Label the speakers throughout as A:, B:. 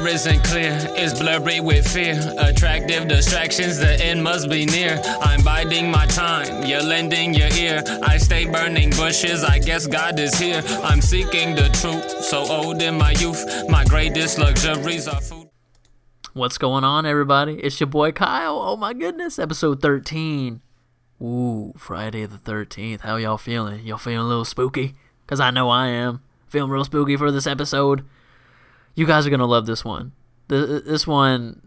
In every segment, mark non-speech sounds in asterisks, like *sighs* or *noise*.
A: future isn't clear, it's blurry with fear. Attractive distractions, the end must be near. I'm biding my time, you're lending your ear. I stay burning bushes, I guess God is here. I'm seeking the truth, so old in my youth. My greatest luxuries are food.
B: What's going on, everybody? It's your boy Kyle. Oh my goodness, episode 13. Ooh, Friday the 13th. How y'all feeling? Y'all feeling a little spooky? Because I know I am. Feeling real spooky for this episode. You guys are to love this one. This one,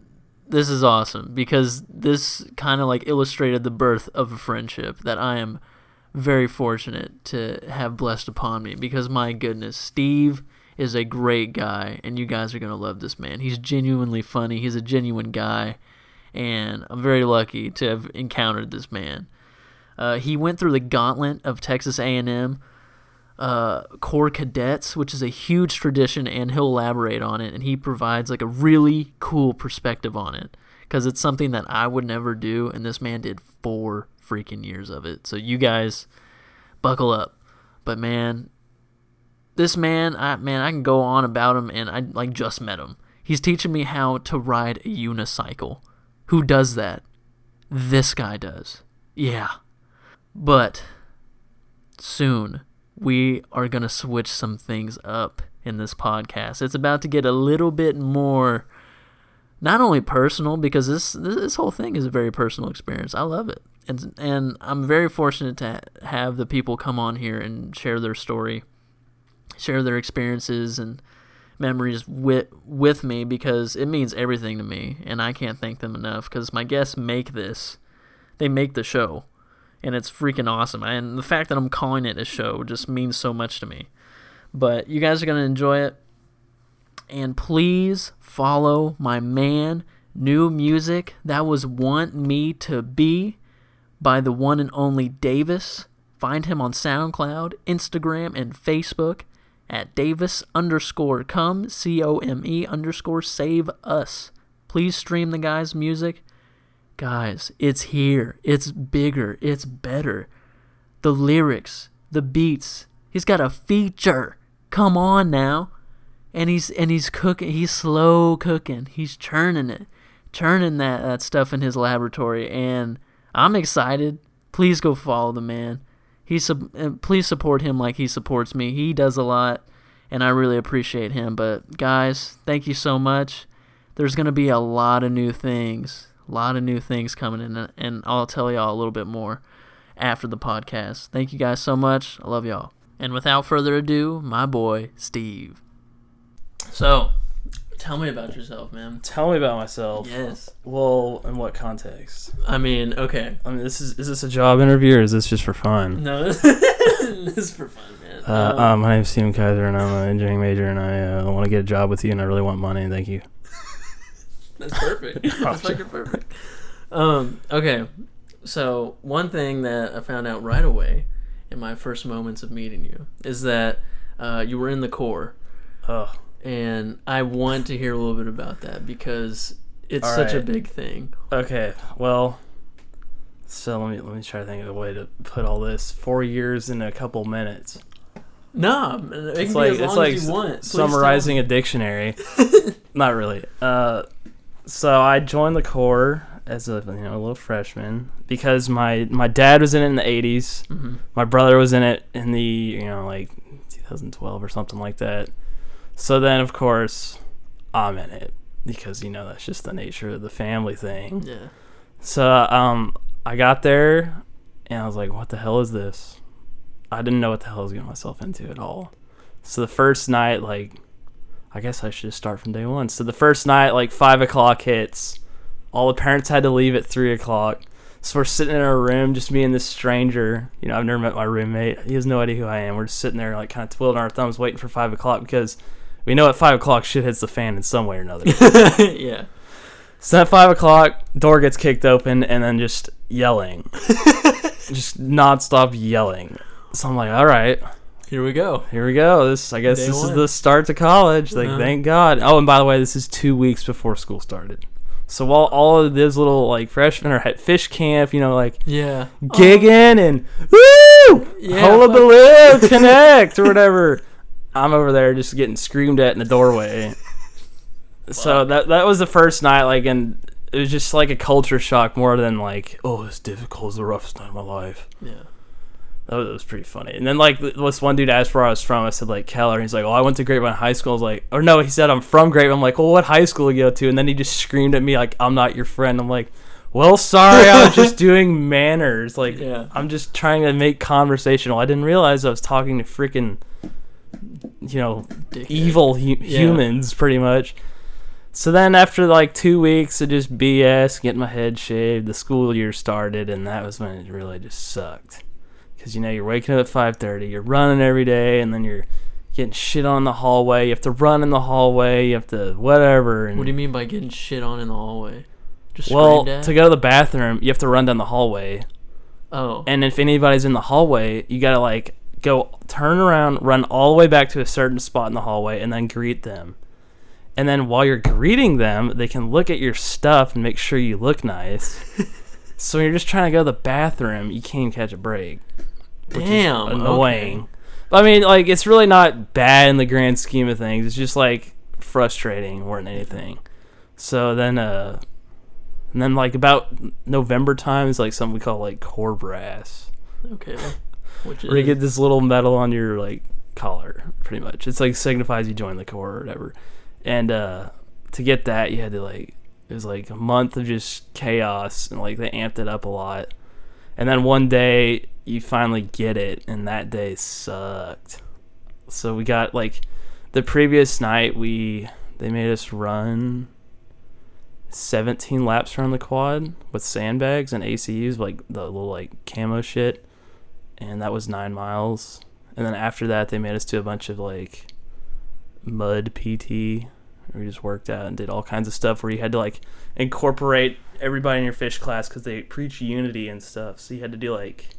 B: this is awesome because this kind of like illustrated the birth of a friendship that I am very fortunate to have blessed upon me because my goodness, Steve is a great guy and you guys are to love this man. He's genuinely funny. He's a genuine guy and I'm very lucky to have encountered this man. Uh, he went through the gauntlet of Texas A&M uh, Corps Cadets, which is a huge tradition, and he'll elaborate on it. And he provides like a really cool perspective on it because it's something that I would never do, and this man did four freaking years of it. So you guys, buckle up. But man, this man, I man, I can go on about him, and I like just met him. He's teaching me how to ride a unicycle. Who does that? This guy does. Yeah. But soon we are going to switch some things up in this podcast. It's about to get a little bit more not only personal because this this whole thing is a very personal experience. I love it. And and I'm very fortunate to have the people come on here and share their story, share their experiences and memories with with me because it means everything to me and I can't thank them enough cuz my guests make this. They make the show and it's freaking awesome. And the fact that I'm calling it a show just means so much to me. But you guys are going to enjoy it. And please follow my man, New Music. That was Want Me to Be by the one and only Davis. Find him on SoundCloud, Instagram, and Facebook at Davis underscore come, C O M E underscore save us. Please stream the guy's music. Guys, it's here. It's bigger. It's better. The lyrics, the beats. He's got a feature. Come on now. And he's and he's cooking. He's slow cooking. He's churning it, churning that that stuff in his laboratory. And I'm excited. Please go follow the man. He's please support him like he supports me. He does a lot, and I really appreciate him. But guys, thank you so much. There's gonna be a lot of new things a lot of new things coming in, and I'll tell y'all a little bit more after the podcast. Thank you guys so much. I love y'all. And without further ado, my boy, Steve. So, tell me about yourself, man.
C: Tell me about myself.
B: Yes.
C: Well, in what context?
B: I mean, okay.
C: I mean, this is is this a job interview or is this just for fun?
B: No, *laughs* this is for fun, man.
C: Uh,
B: Um,
C: uh, my name's Steven Kaiser, and I'm an engineering major, and I uh, want to get a job with you, and I really want money. Thank you.
B: That's perfect. *laughs* That's fucking perfect. Um, okay. So one thing that I found out right away in my first moments of meeting you is that uh, you were in the Corps,
C: Ugh.
B: and I want to hear a little bit about that because it's
C: All
B: such a big thing.
C: Okay. Well, so let me let me try to think of a way to put all this. Four years in a couple minutes.
B: Nah, it
C: It's like it's like
B: as you want.
C: Summarizing a dictionary. *laughs* Not really. Uh, so I joined the Corps as a you know a little freshman because my my dad was in it in the 80s.
B: tell me. Mhm.
C: My brother was in it in the you know like 2012 or something like that. So then of course I'm in it because you know that's just the nature of the family thing.
B: Yeah.
C: So um I got there and I was like, what the hell is this? I didn't know what the hell I was getting myself into at all. So the first night, like, I guess I should just start from day one. So the first night, like five o'clock hits. All the parents had to leave at three o'clock. So we're sitting in our room, just me and this stranger. You know, I've never met my roommate. He has no idea who I am. We're just sitting there, like, kind of twiddling our thumbs, waiting for five o'clock because we know at five o'clock shit hits the fan in some way or another. *laughs*
B: yeah.
C: So at five o'clock, door gets kicked open, and then just yelling, *laughs* just nonstop yelling. So I'm like, all right,
B: Here we go.
C: here we go. This, I guess,
B: Day
C: this
B: one.
C: is the start to college. Like,
B: Uh-huh.
C: thank God. Oh, and by the way, this is two weeks before school started. So while all of those little like freshmen are at fish camp, you know, like
B: Yeah.
C: gigging and woo,
B: Yeah,
C: hullabaloo, *laughs* connect or whatever, I'm over there just getting screamed at in the doorway. so that that was the first night, like, and it was just like a culture shock more than like, oh, it's difficult, it's the roughest night of my life.
B: Yeah.
C: That was, that was pretty funny. And then like this one dude asked where I was from. I said like Keller. And he's like, oh, I went to Grapevine High School. I was like, or no, he said I'm from Grapevine. I'm like, well, what high school you go to? And then he just screamed at me like, I'm not your friend. I'm like, well, sorry, I was *laughs* just doing manners. Like,
B: Yeah.
C: I'm just trying to make conversational. I didn't realize I was talking to freaking, you know,
B: Dickhead.
C: evil hu-
B: Yeah.
C: humans pretty much. So then after like two weeks of just BS, getting my head shaved, the school year started, and that was when it really just sucked. Because you know you're waking up at five thirty, you're running every day, and then you're getting shit on in the hallway. You have to run in the hallway. You have to whatever. And
B: What do you mean by getting shit on in the hallway? Just
C: well, to go to the bathroom, you have to run down the hallway.
B: oh.
C: And if anybody's in the hallway, you gotta like go turn around, run all the way back to a certain spot in the hallway, and then greet them. And then while you're greeting them, they can look at your stuff and make sure you look nice. *laughs* so when you're just trying to go to the bathroom, you can't even catch a break.
B: Damn.
C: annoying.
B: okay.
C: I mean, like it's really not bad in the grand scheme of things. It's just like frustrating more than anything. So then, uh, and then like about November time is like something we call like Corps brass.
B: Okay. Which is
C: Where you get this little medal on your like collar, pretty much. It's like signifies you joined the corps or whatever. And uh to get that you had to like it was like a month of just chaos and like they amped it up a lot. And then one day you finally get it and that day sucked. So we got like the previous night we they made us run 17 laps around the quad with sandbags and ACUs like the little like camo shit and that was nine miles. And then after that, they made us do a bunch of like mud PT. We just worked out and did all kinds of stuff where you had to like incorporate everybody in your fish class because they preach unity and stuff. So you had to do like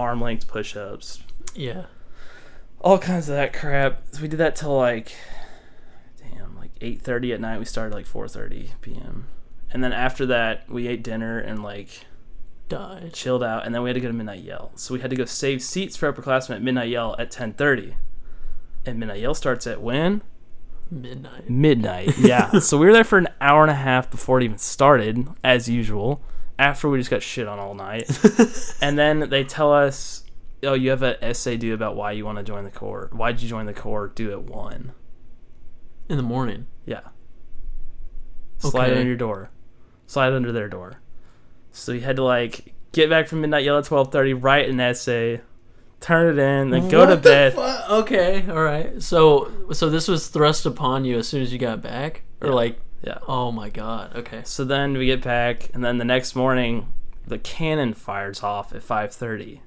C: arm length push ups,
B: Yeah.
C: all kinds of that crap. So we did that till like, damn, like eight thirty at night. We started like four thirty p.m. And then after that, we ate dinner and like
B: Died.
C: chilled out, and then we had to go to Midnight Yell. So we had to go save seats for upperclassmen at Midnight Yell at 10:30. And Midnight Yell starts at when?
B: Midnight.
C: Midnight. Yeah. *laughs* so we were there for an hour and a half before it even started, as usual. After we just got shit on all night, *laughs* and then they tell us, "Oh, you have an essay due about why you want to join the Corps. Why did you join the Corps? Do at one.
B: In the morning.
C: Yeah. Slide
B: Okay.
C: under your door. Slide under their door. So you had to like get back from midnight yell at twelve thirty, write an essay, turn it in, then go to
B: the
C: bed.
B: fu- okay. All right. So so this was thrust upon you as soon as you got back, or
C: Yeah.
B: like,
C: Yeah.
B: oh my god. Okay.
C: So then we get back, and then the next morning, the cannon fires off at five thirty.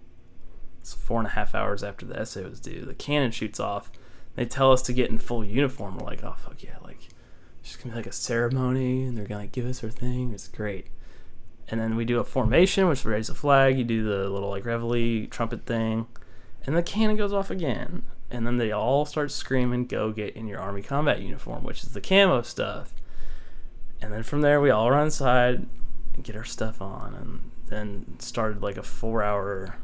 C: It's four and a half hours after the essay was due. The cannon shoots off. They tell us to get in full uniform. We're like, oh fuck yeah! Like, it's just gonna be like a ceremony, and they're gonna like, give us our thing. It's great. And then we do a formation, which we raise a flag. You do the little like reveille trumpet thing, and the cannon goes off again. And then they all start screaming, "Go get in your army combat uniform," which is the camo stuff. And then from there, we all run inside and get our stuff on, and then started like a four-hour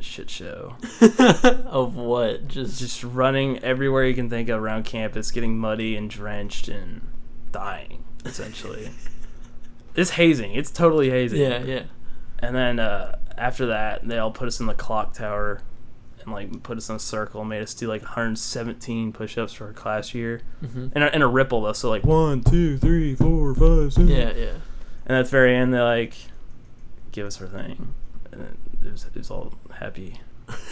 C: shit show. *laughs*
B: of what? Just
C: Just running everywhere you can think of around campus, getting muddy and drenched and dying, essentially. *laughs* it's hazing. It's totally hazing.
B: yeah, yeah.
C: And then uh, after that, they all put us in the clock tower and like put us in a circle and made us do like 117 push-ups for our class year.
B: hmm
C: In a, in a ripple though, so like one, two, three, four, five, six.
B: Yeah, yeah.
C: And at the very end, they like give us our thing, and it, it, was, it was all happy,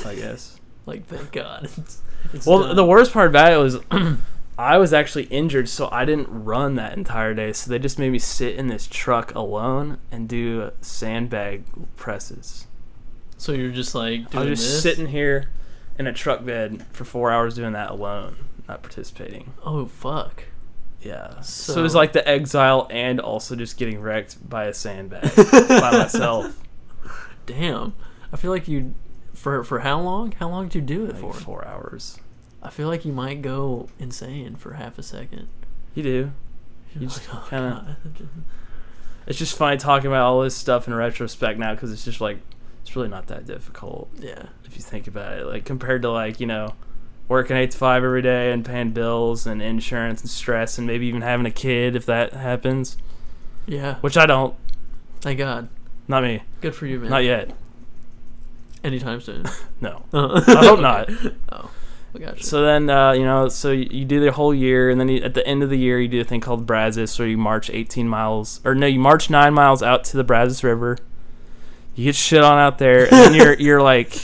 C: I *laughs* guess.
B: Like thank God. *laughs* It's, it's
C: well,
B: done.
C: the worst part about it was *clears throat* I was actually injured, so I didn't run that entire day. So they just made me sit in this truck alone and do sandbag presses.
B: So you're just like
C: I
B: doing
C: was just
B: this.
C: sitting here in a truck bed for four hours doing that alone, not participating.
B: Oh fuck.
C: Yeah. So, it was like the exile and also just getting wrecked by a sandbag *laughs* by myself.
B: Damn. I feel like you for for how long? How long did you do it
C: Like
B: for?
C: four hours.
B: I feel like you might go insane for half a second.
C: You do.
B: You're
C: You
B: like,
C: just
B: "Oh,
C: kinda- *laughs* It's just funny talking about all this stuff in retrospect now because it's just like it's really not that difficult
B: Yeah.
C: if you think about it. Like compared to like you know working eight to five every day and paying bills and insurance and stress and maybe even having a kid if that happens.
B: Yeah.
C: Which I don't.
B: Thank God.
C: Not me.
B: Good for you, man.
C: Not yet.
B: Anytime soon. *laughs*
C: No.
B: Uh, *laughs*
C: I hope not.
B: Oh, I got you.
C: So then, uh, you know, so you, you do the whole year, and then you, at the end of the year, you do a thing called Brazos, where you march 18 miles, or no, you march nine miles out to the Brazos River. You get shit on out there, and then you're you're like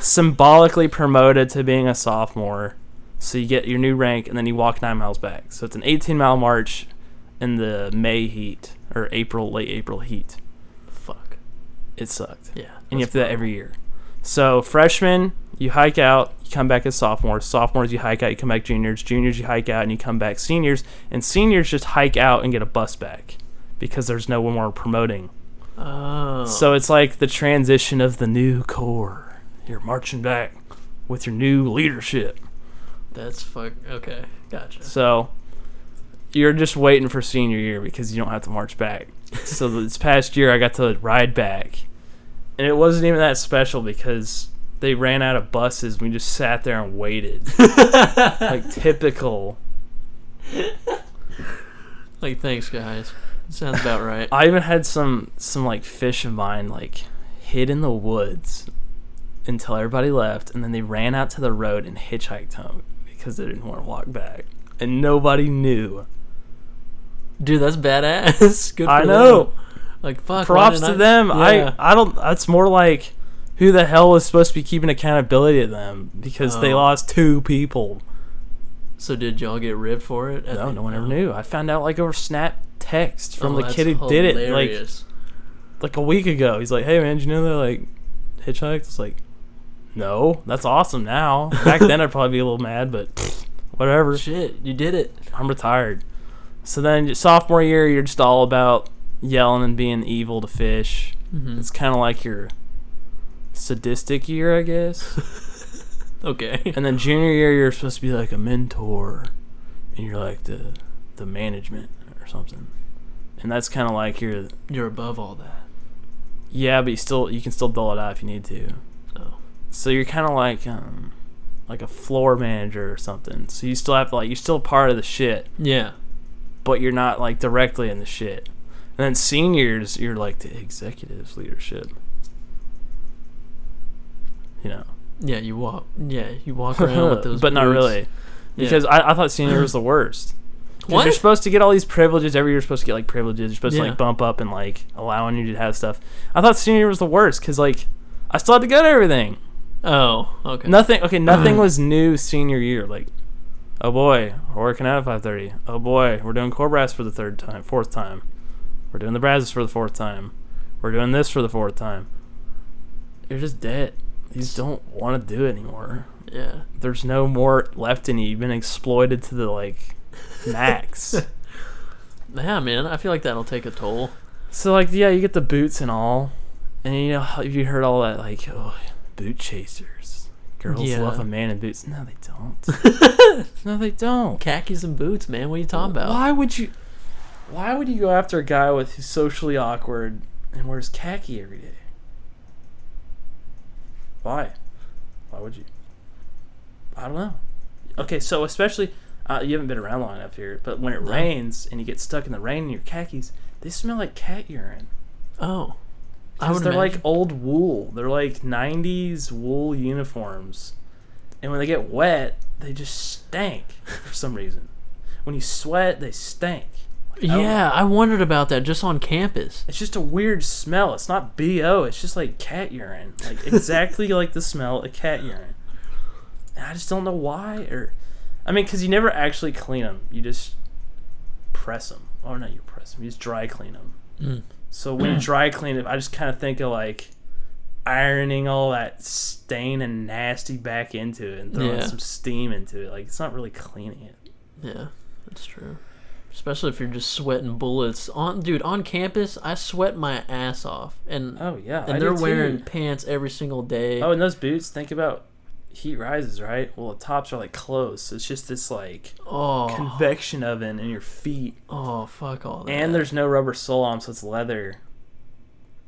C: symbolically promoted to being a sophomore. So you get your new rank, and then you walk nine miles back. So it's an 18 mile march in the May heat or April, late April heat.
B: Fuck.
C: It sucked
B: Yeah.
C: and you have to do that every year. So freshmen, you hike out, you come back as sophomores. Sophomores, you hike out, you come back juniors. Juniors, you hike out and you come back seniors. And seniors just hike out and get a bus back because there's no one more promoting.
B: Oh.
C: So it's like the transition of the new Corps. You're marching back with your new leadership.
B: that's fuck. Okay. Gotcha.
C: So you're just waiting for senior year because you don't have to march back. so *laughs* this past year, I got to ride back, and it wasn't even that special because they ran out of buses. We just sat there and waited, *laughs* like typical.
B: Like, thanks, guys. Sounds about right.
C: I even had some some like fish of mine like hid in the woods until everybody left, and then they ran out to the road and hitchhiked home because they didn't want to walk back, and nobody knew.
B: Dude, that's badass. *laughs* Good for
C: I know.
B: them. Like, fuck.
C: props to
B: I-
C: them.
B: Yeah.
C: I I don't. That's more like who the hell is supposed to be keeping accountability of them because they
B: Oh.
C: lost two people.
B: So did y'all get ribbed for it? at
C: No, no one ever knew. I found out like over Snap text from
B: Oh,
C: the kid who did it like like a week ago. He's like, "Hey man, did you know they like hitchhiked?" It's like, no, that's awesome. Now, back then I'd probably be a little mad, but whatever.
B: Shit, you did it.
C: I'm retired. So then sophomore year, you're just all about yelling and being evil to fish.
B: Mhm.
C: It's kind of like your sadistic year, I guess. *laughs*
B: Okay. *laughs*
C: and then junior year, you're supposed to be like a mentor, and you're like the the management or something. And that's kind of like your
B: You're above all that.
C: yeah, but you still you can still dull it out if you need to.
B: So.
C: So you're kind of like um like a floor manager or something. So you still have to like you're still part of the shit,
B: Yeah.
C: but you're not like directly in the shit. And then seniors, you're like the executives leadership. You know.
B: Yeah, you walk. Yeah, you walk *laughs* around with those.
C: but not
B: boots.
C: really.
B: Yeah.
C: Because I, I thought senior was the worst.
B: What?
C: You're supposed to get all these privileges. Every year you're supposed to get like privileges. You're supposed to like bump up and like allowing you to have stuff. I thought senior was the worst because like I still had to go to everything.
B: Oh, okay.
C: Nothing. Okay, nothing *clears throat* was new senior year. Like, oh boy, we're working out at five thirty. Oh boy, we're doing Corps brass for the third time, fourth time. We're doing the brasses for the fourth time. We're doing this for the fourth time. You're just dead. You just don't want to do it anymore.
B: Yeah.
C: There's no more left in you. You've been exploited to the like *laughs* max.
B: Yeah, man. I feel like that'll take a toll.
C: so like, yeah, you get the boots and all, and you know have you heard all that like, oh, boot chasers. Girls
B: Yeah.
C: love a man in boots. No, they don't. *laughs* no, they don't.
B: Khakis and boots, man. What are you talking about?
C: Why would you? Why would you go after a guy with who's socially awkward and wears khaki every day? Why? Why would you? I don't know. Okay, so especially uh, you haven't been around long enough here, but when it
B: No.
C: rains and you get stuck in the rain in your khakis, they smell like cat urine.
B: Oh, I
C: Because
B: would
C: they're
B: imagine.
C: like old wool. They're like '90s wool uniforms, and when they get wet, they just stink for some reason. When you sweat, they stink. Like, I
B: Yeah, I wondered about that just on campus.
C: it's just a weird smell. It's not bo. It's just like cat urine, like exactly *laughs* like the smell of cat urine. And I just don't know why. Or, I mean, because you never actually clean them. You just press them. Oh no, you press them. You just dry clean them.
B: Mm.
C: So when you dry clean it, I just kind of think of like ironing all that stain and nasty back into it and throwing
B: Yeah.
C: some steam into it. Like it's not really cleaning it.
B: Yeah, that's true. Especially if you're just sweating bullets on, dude. On campus, I sweat my ass off, and
C: Oh yeah,
B: and
C: I
B: they're wearing
C: too.
B: pants every single day.
C: Oh, and those boots. Think about heat rises, right? Well, the tops are like closed, so it's just this like
B: oh,
C: convection oven in your feet,
B: oh, fuck all that.
C: and there's no rubber sole on so it's leather.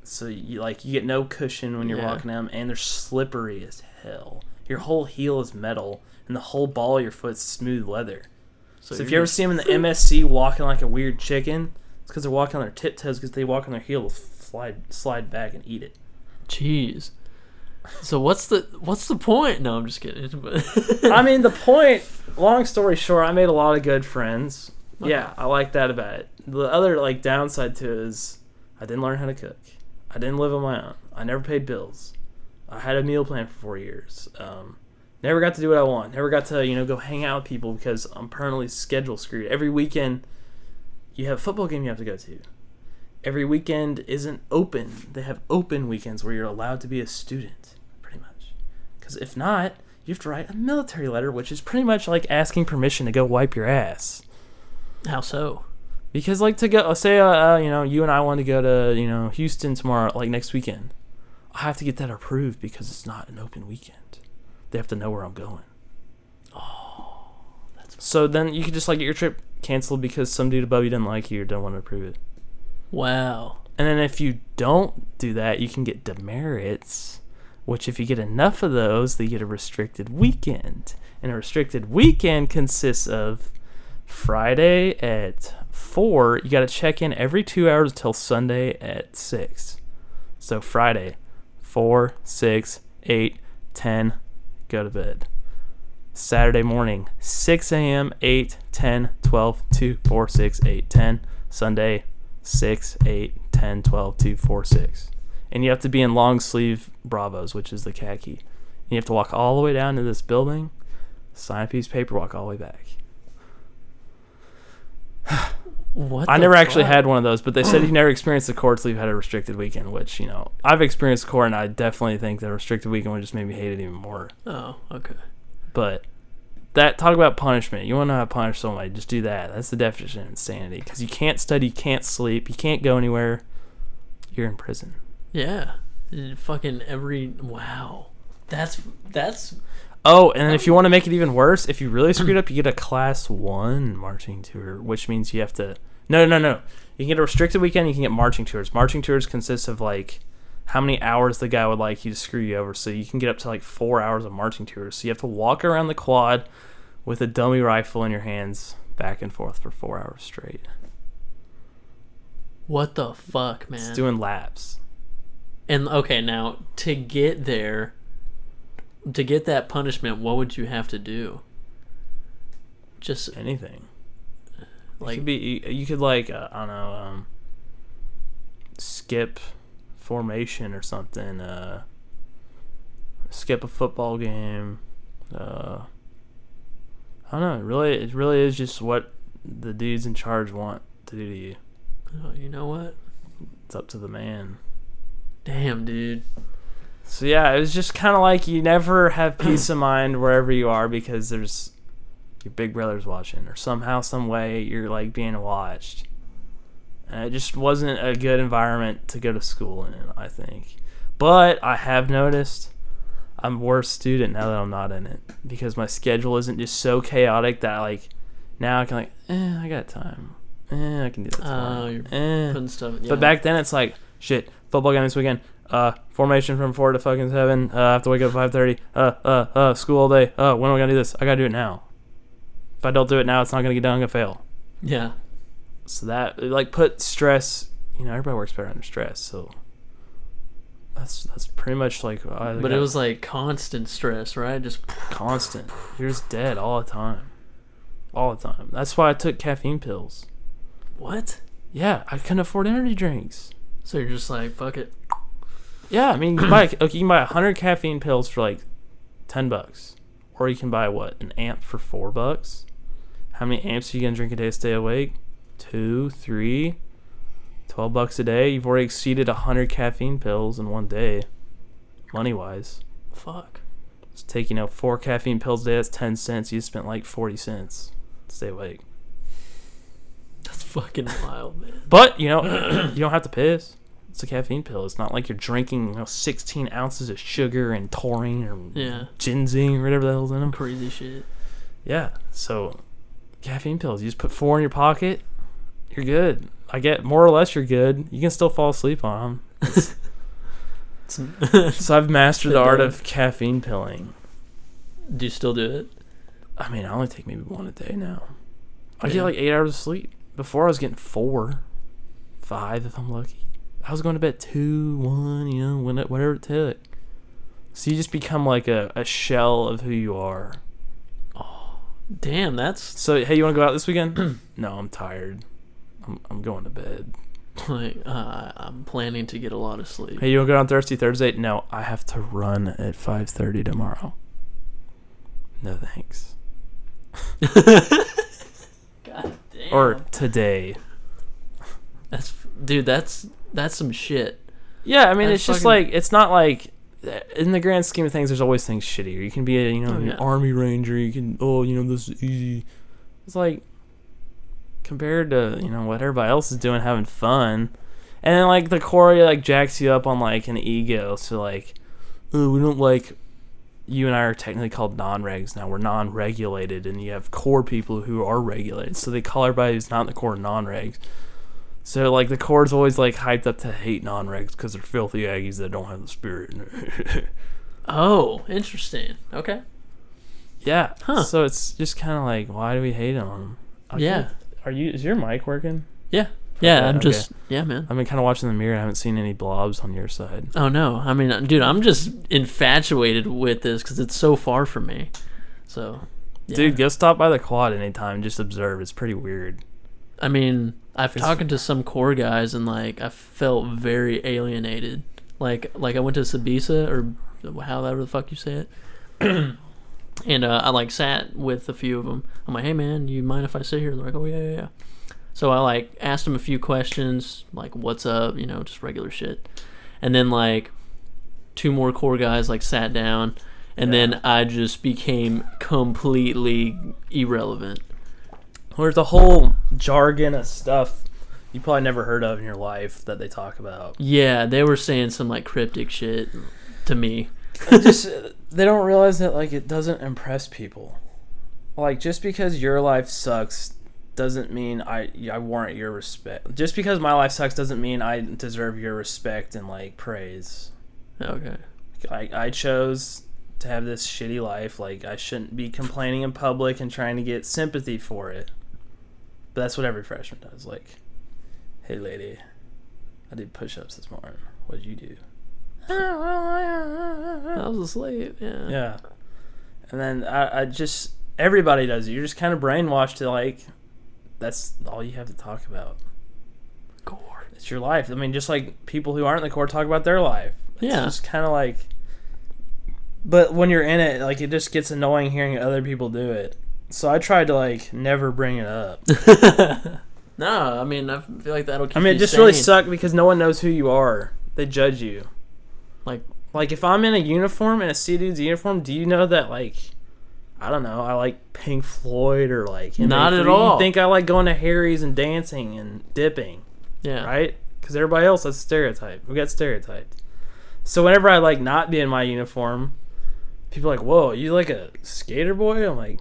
C: So you like you get no cushion when you're
B: Yeah.
C: walking them, and they're slippery as hell. Your whole heel is metal, and the whole ball of your foot's smooth leather. So, if
B: you're
C: ever see them in the *laughs* MSC walking like a weird chicken, it's because they're walking on their tiptoes because they walk on their heels, slide slide back and eat it.
B: Jeez. So what's the what's the point? No, I'm just kidding. *laughs*
C: I mean, the point. Long story short, I made a lot of good friends. Yeah, I like that about it. The other like downside to it is I didn't learn how to cook. I didn't live on my own. I never paid bills. I had a meal plan for four years. Um, never got to do what I want. Never got to you know go hang out with people because I'm permanently schedule screwed. Every weekend, you have a football game you have to go to. Every weekend isn't open. They have open weekends where you're allowed to be a student, pretty much. Because if not, you have to write a military letter, which is pretty much like asking permission to go wipe your ass.
B: How so?
C: Because like to go, say, uh, uh, you know, you and I want to go to you know Houston tomorrow, like next weekend. I have to get that approved because it's not an open weekend. They have to know where I'm going. Oh, that's so then you could just like get your trip canceled because some dude above you didn't like you or don't want to approve it.
B: Wow.
C: And then if you don't do that, you can get demerits, which if you get enough of those, they get a restricted weekend. And a restricted weekend consists of Friday at 4, you got to check in every 2 hours until Sunday at 6. So Friday, 4, 6, 8, 10, go to bed. Saturday morning, 6 a.m., 8, 10, 12, 2, 4, 6, 8, 10. Sunday, 6, 8, 10, 12, 2, 4, 6. And you have to be in long sleeve Bravos, which is the khaki. And you have to walk all the way down to this building, sign a piece of paper, walk all the way back. *sighs*
B: What?
C: I never actually had one of those, but they said you *clears throat* never experienced the court sleeve had a restricted weekend, which, you know, I've experienced Corps and I definitely think the restricted weekend would just make me hate it even more.
B: Oh, okay.
C: But that talk about punishment. You want to know how to punish somebody? Just do that. That's the definition of insanity. Because you can't study, you can't sleep, you can't go anywhere. You're in prison.
B: Yeah. Fucking every wow. That's that's
C: Oh, and then if you want to make it even worse, if you really screwed up, you get a class one marching tour, which means you have to. No, no, no. You can get a restricted weekend. You can get marching tours. Marching tours consists of like how many hours the guy would like you to screw you over. So you can get up to like four hours of marching tours. So you have to walk around the quad with a dummy rifle in your hands, back and forth for four hours straight.
B: what the fuck, man.
C: It's doing laps.
B: and okay, now to get there, to get that punishment, what would you have to do? Just
C: Anything. Like
B: like
C: could be you, you could like uh, I don't know um, skip formation or something. Uh, skip a football game. Uh, I don't know. It really, it really is just what the dudes in charge want to do to you.
B: oh, you know what?
C: It's up to the man.
B: Damn, dude.
C: So yeah, it was just kind of like you never have peace of mind wherever you are because there's your big brother's watching, or somehow, some way, you're like being watched. And it just wasn't a good environment to go to school in, I think. But I have noticed I'm a worse student now that I'm not in it because my schedule isn't just so chaotic that like now I can like, eh, I got time. Eh, I can do that tomorrow.
B: Oh, you're
C: eh.
B: Putting stuff. Yeah.
C: But back then, it's like shit. Football game this weekend. Uh, formation from four to fucking seven. Uh, I have to wake up at five thirty. Uh, uh, uh, school all day. Uh, when am I gonna do this? I gotta do it now. If I don't do it now, it's not gonna get done. I'm gonna fail.
B: yeah.
C: So that like put stress. You know, everybody works better under stress. So that's that's pretty much like. I
B: But it was like constant stress, right? Just
C: constant. You're just dead all the time. All the time. That's why I took caffeine pills.
B: what?
C: Yeah, I couldn't afford energy drinks.
B: So you're just like fuck it.
C: Yeah, I mean, you can buy okay, you can buy hundred caffeine pills for like ten bucks, or you can buy what an amp for four bucks. How many amps are you gonna drink a day to stay awake? Two, three, twelve bucks a day. You've already exceeded hundred caffeine pills in one day, money wise.
B: Fuck.
C: Just take you know four caffeine pills a day. That's ten cents. You spent like forty cents to stay awake.
B: That's fucking wild, man.
C: But you know, you don't have to piss. It's a caffeine pill. It's not like you're drinking you know, 16 ounces of sugar and taurine or
B: Yeah.
C: ginseng or whatever the hell's in them.
B: Crazy shit.
C: Yeah. So, caffeine pills. You just put four in your pocket. You're good. I get more or less. You're good. You can still fall asleep on them. *laughs* *laughs* So I've mastered the art of caffeine pilling.
B: Do you still do it?
C: I mean, I only take maybe one a day now. I
B: Yeah.
C: get like eight hours of sleep. Before I was getting four, five if I'm lucky. I was going to bed two, one, you know, when it, whatever it took. So you just become like a, a shell of who you are.
B: Oh, damn, that's
C: So hey, you want to go out this weekend? *clears throat* no, I'm tired. I'm I'm going to bed.
B: like uh, I'm planning to get a lot of sleep.
C: Hey, you want to go on Thirsty Thursday? No, I have to run at five thirty tomorrow. No thanks. *laughs*
B: God damn.
C: Or today.
B: that's dude. That's that's some shit.
C: Yeah, I mean,
B: That's
C: it's just
B: fucking-
C: like it's not like in the grand scheme of things. There's always things shittier. You can be a you know
B: Oh,
C: an
B: yeah.
C: army ranger. You can oh you know this is easy. It's like compared to you know what everybody else is doing, having fun, and then like the Corps like jacks you up on like an ego. So like, oh we don't like. You and I are technically called non-regs now. We're non-regulated, and you have Corps people who are regulated. So they call everybody who's not in the Corps non-regs. So like the Corps's always like hyped up to hate non-regs because they're filthy Aggies that don't have the spirit. *laughs*
B: Oh, interesting. Okay.
C: yeah.
B: Huh.
C: So it's just kind of like, why do we hate on them?
B: Yeah.
C: Are you? Is your mic working?
B: Yeah. Yeah.
C: Okay,
B: I'm
C: okay.
B: just yeah, man.
C: I've been kind of watching the mirror. I haven't seen any blobs on your side.
B: Oh no. I mean, dude, I'm just infatuated with this because it's so far from me. So. yeah.
C: Dude, go stop by the quad anytime. and Just observe. It's pretty weird.
B: I mean, I've
C: It's-
B: talked to some Corps guys and like I felt very alienated. Like like I went to Sbisa or however the fuck you say it. *clears throat* and uh, I like sat with a few of them. I'm like, "Hey man, you mind if I sit here?" They're like, "Oh yeah, yeah, yeah." So I like asked them a few questions, like "What's up?" You know, just regular shit. And then like two more Corps guys like sat down, and then I just became completely irrelevant.
C: There's the whole jargon of stuff you probably never heard of in your life that they talk about.
B: Yeah, they were saying some like cryptic shit to me. *laughs*
C: just they don't realize that like it doesn't impress people. Like just because your life sucks doesn't mean I I warrant your respect. Just because my life sucks doesn't mean I deserve your respect and like praise.
B: Okay.
C: I I chose to have this shitty life. Like I shouldn't be complaining in public and trying to get sympathy for it. But that's what every freshman does. Like, hey lady, I did push-ups this morning. What did you do?
B: I was asleep. Yeah.
C: Yeah. And then I, I just everybody does it. You're just kind of brainwashed to like that's all you have to talk about.
B: Corps.
C: It's your life. I mean, just like people who aren't in the Corps talk about their life. It's
B: Yeah.
C: just kind of like. But when you're in it, like it just gets annoying hearing other people do it. So I tried to like never bring it up. *laughs*
B: No, I mean I feel like that'll keep
C: I mean, it
B: you
C: just really
B: sane.
C: sucked because no one knows who you are. They judge you.
B: Like
C: Like if I'm in a uniform and in a C dude's uniform, do you know that like I don't know, I like Pink Floyd or like
B: Not at all.
C: You think I like going to Harry's and dancing and dipping,
B: yeah.
C: right? Because everybody else that's stereotype. We got stereotyped. So whenever I like not be in my uniform, people are like, "Whoa, you like a skater boy?" I'm like,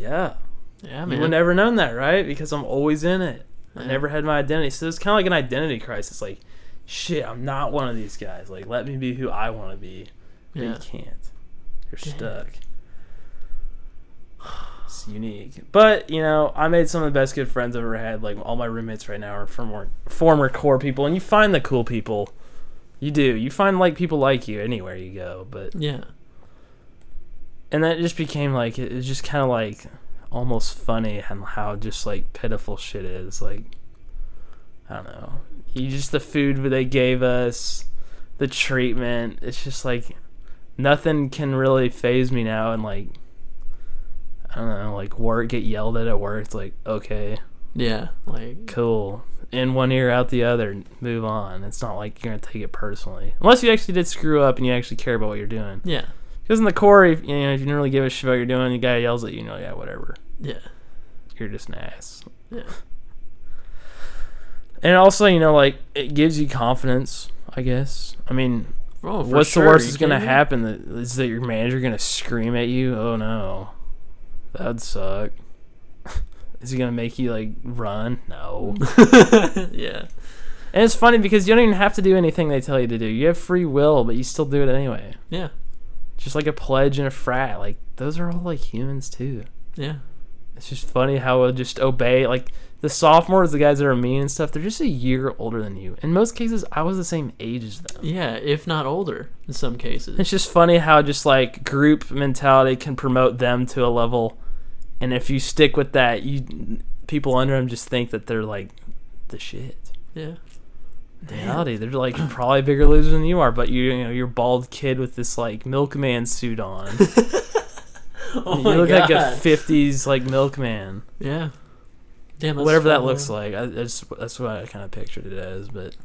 C: "Yeah."
B: Yeah,
C: You
B: man.
C: would never known that, right? Because I'm always in it. I never had my identity. So it's kind of like an identity crisis. Like, shit, I'm not one of these guys. Like, let me be who I want to be. But
B: Yeah.
C: you can't. You're
B: Damn.
C: stuck. It's unique. But, you know, I made some of the best good friends I've ever had. Like, all my roommates right now are former, former Corps people. And you find the cool people. You do. You find, like, people like you anywhere you go. But
B: Yeah.
C: And that just became like it was just kind of like almost funny and how just like pitiful shit is like i don't know. You just the food they gave us the treatment it's just like nothing can really phase me now and like i don't know like work get yelled at at work it's like okay.
B: Yeah. Like
C: cool. In one ear out the other move on. It's not like you're gonna take it personally. Unless you actually did screw up and you actually care about what you're doing.
B: Yeah.
C: Because in the Corps, if, you know, if you don't really give a shit about what you're doing, the guy yells at you, you know, yeah, whatever.
B: Yeah.
C: You're just an ass.
B: Yeah.
C: And also, you know, like it gives you confidence. I guess. I mean,
B: Oh,
C: what's
B: sure,
C: the worst that's gonna happen? That is that your manager gonna scream at you? Oh no, that'd suck. *laughs* is he gonna make you like run? No. *laughs*
B: yeah.
C: and it's funny because you don't even have to do anything they tell you to do. You have free will, but you still do it anyway.
B: Yeah.
C: Just like a pledge and a frat. Like those are all like humans too.
B: Yeah.
C: It's just funny how we'll just obey. Like the sophomores, the guys that are mean and stuff, they're just a year older than you. In most cases, I was the same age as them.
B: Yeah, if not older in some cases.
C: It's just funny how just like group mentality can promote them to a level, and if you stick with that, you people under them just think that they're like the shit.
B: Yeah.
C: Reality, they're like *clears throat* probably bigger losers than you are, but you, you know, you're bald kid with this like milkman suit on. *laughs*
B: Oh
C: you look
B: god.
C: like a '50s like milkman.
B: yeah. Damn,
C: whatever that looks like. I, I just, that's what I kind of pictured it as, but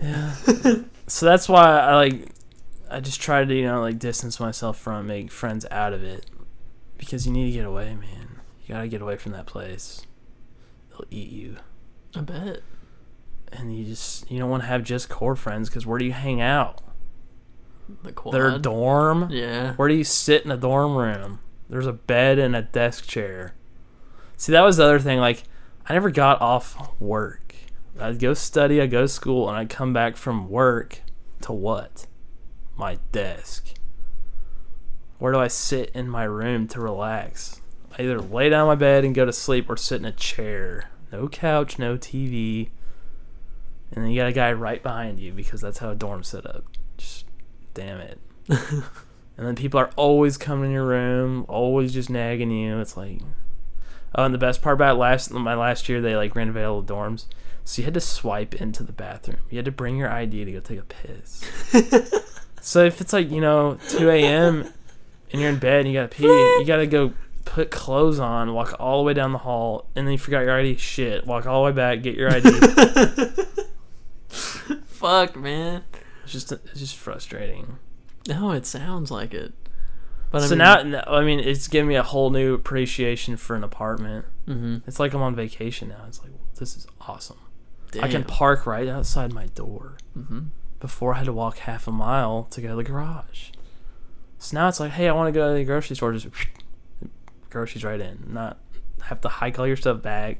C: yeah. *laughs* so that's why I like. I just try to you know like distance myself from it, make friends out of it, because you need to get away, man. You gotta get away from that place. They'll eat you,
B: I bet.
C: And you just you don't want to have just Corps friends because where do you hang out?
B: The quad.
C: Their dorm.
B: Yeah.
C: Where do you sit in a dorm room? There's a bed and a desk chair. See, that was the other thing. Like, I never got off work. I'd go study, I'd go to school, and I'd come back from work to what? My desk. Where do I sit in my room to relax? I either lay down my bed and go to sleep or sit in a chair. No couch, no TV. And then you got a guy right behind you because that's how a dorm's set up. Just damn it. *laughs* And then people are always coming in your room, always just nagging you. It's like, oh, and the best part about last my last year, they like renovated all the dorms, so you had to swipe into the bathroom. You had to bring your ID to go take a piss. *laughs* so if it's like you know 2 a.m. and you're in bed and you gotta pee, you gotta go put clothes on, walk all the way down the hall, and then you forgot your ID. Shit, walk all the way back, get your ID. *laughs* *laughs*
B: Fuck, man.
C: it's just it's just frustrating.
B: No, it sounds like it. But I
C: so
B: mean,
C: now, I mean, it's given me a whole new appreciation for an apartment.
B: hmm
C: It's like I'm on vacation now. It's like this is awesome.
B: damn.
C: I can park right outside my door.
B: hmm
C: Before I had to walk half a mile to go to the garage. So now it's like, hey, I want to go to the grocery store. Just *laughs* groceries right in. Not have to hike all your stuff back.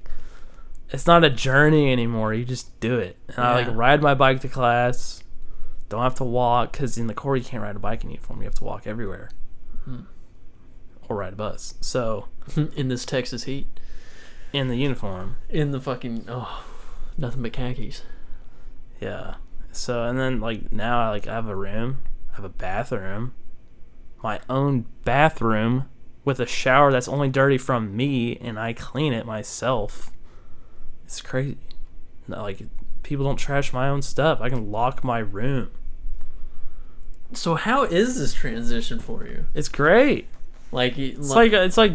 C: It's not a journey anymore. You just do it. And I like ride my bike to class. Don't have to walk because in the Corps you can't ride a bike in uniform. You have to walk everywhere.
B: Hmm.
C: Or ride a bus. So *laughs*
B: in this Texas heat,
C: in the uniform,
B: in the fucking oh, nothing but khakis.
C: Yeah. So and then like now I like I have a room, I have a bathroom, my own bathroom with a shower that's only dirty from me and I clean it myself. It's crazy. No, like people don't trash my own stuff. I can lock my room.
B: So how is this transition for you?
C: It's great.
B: Like,
C: It's like it's like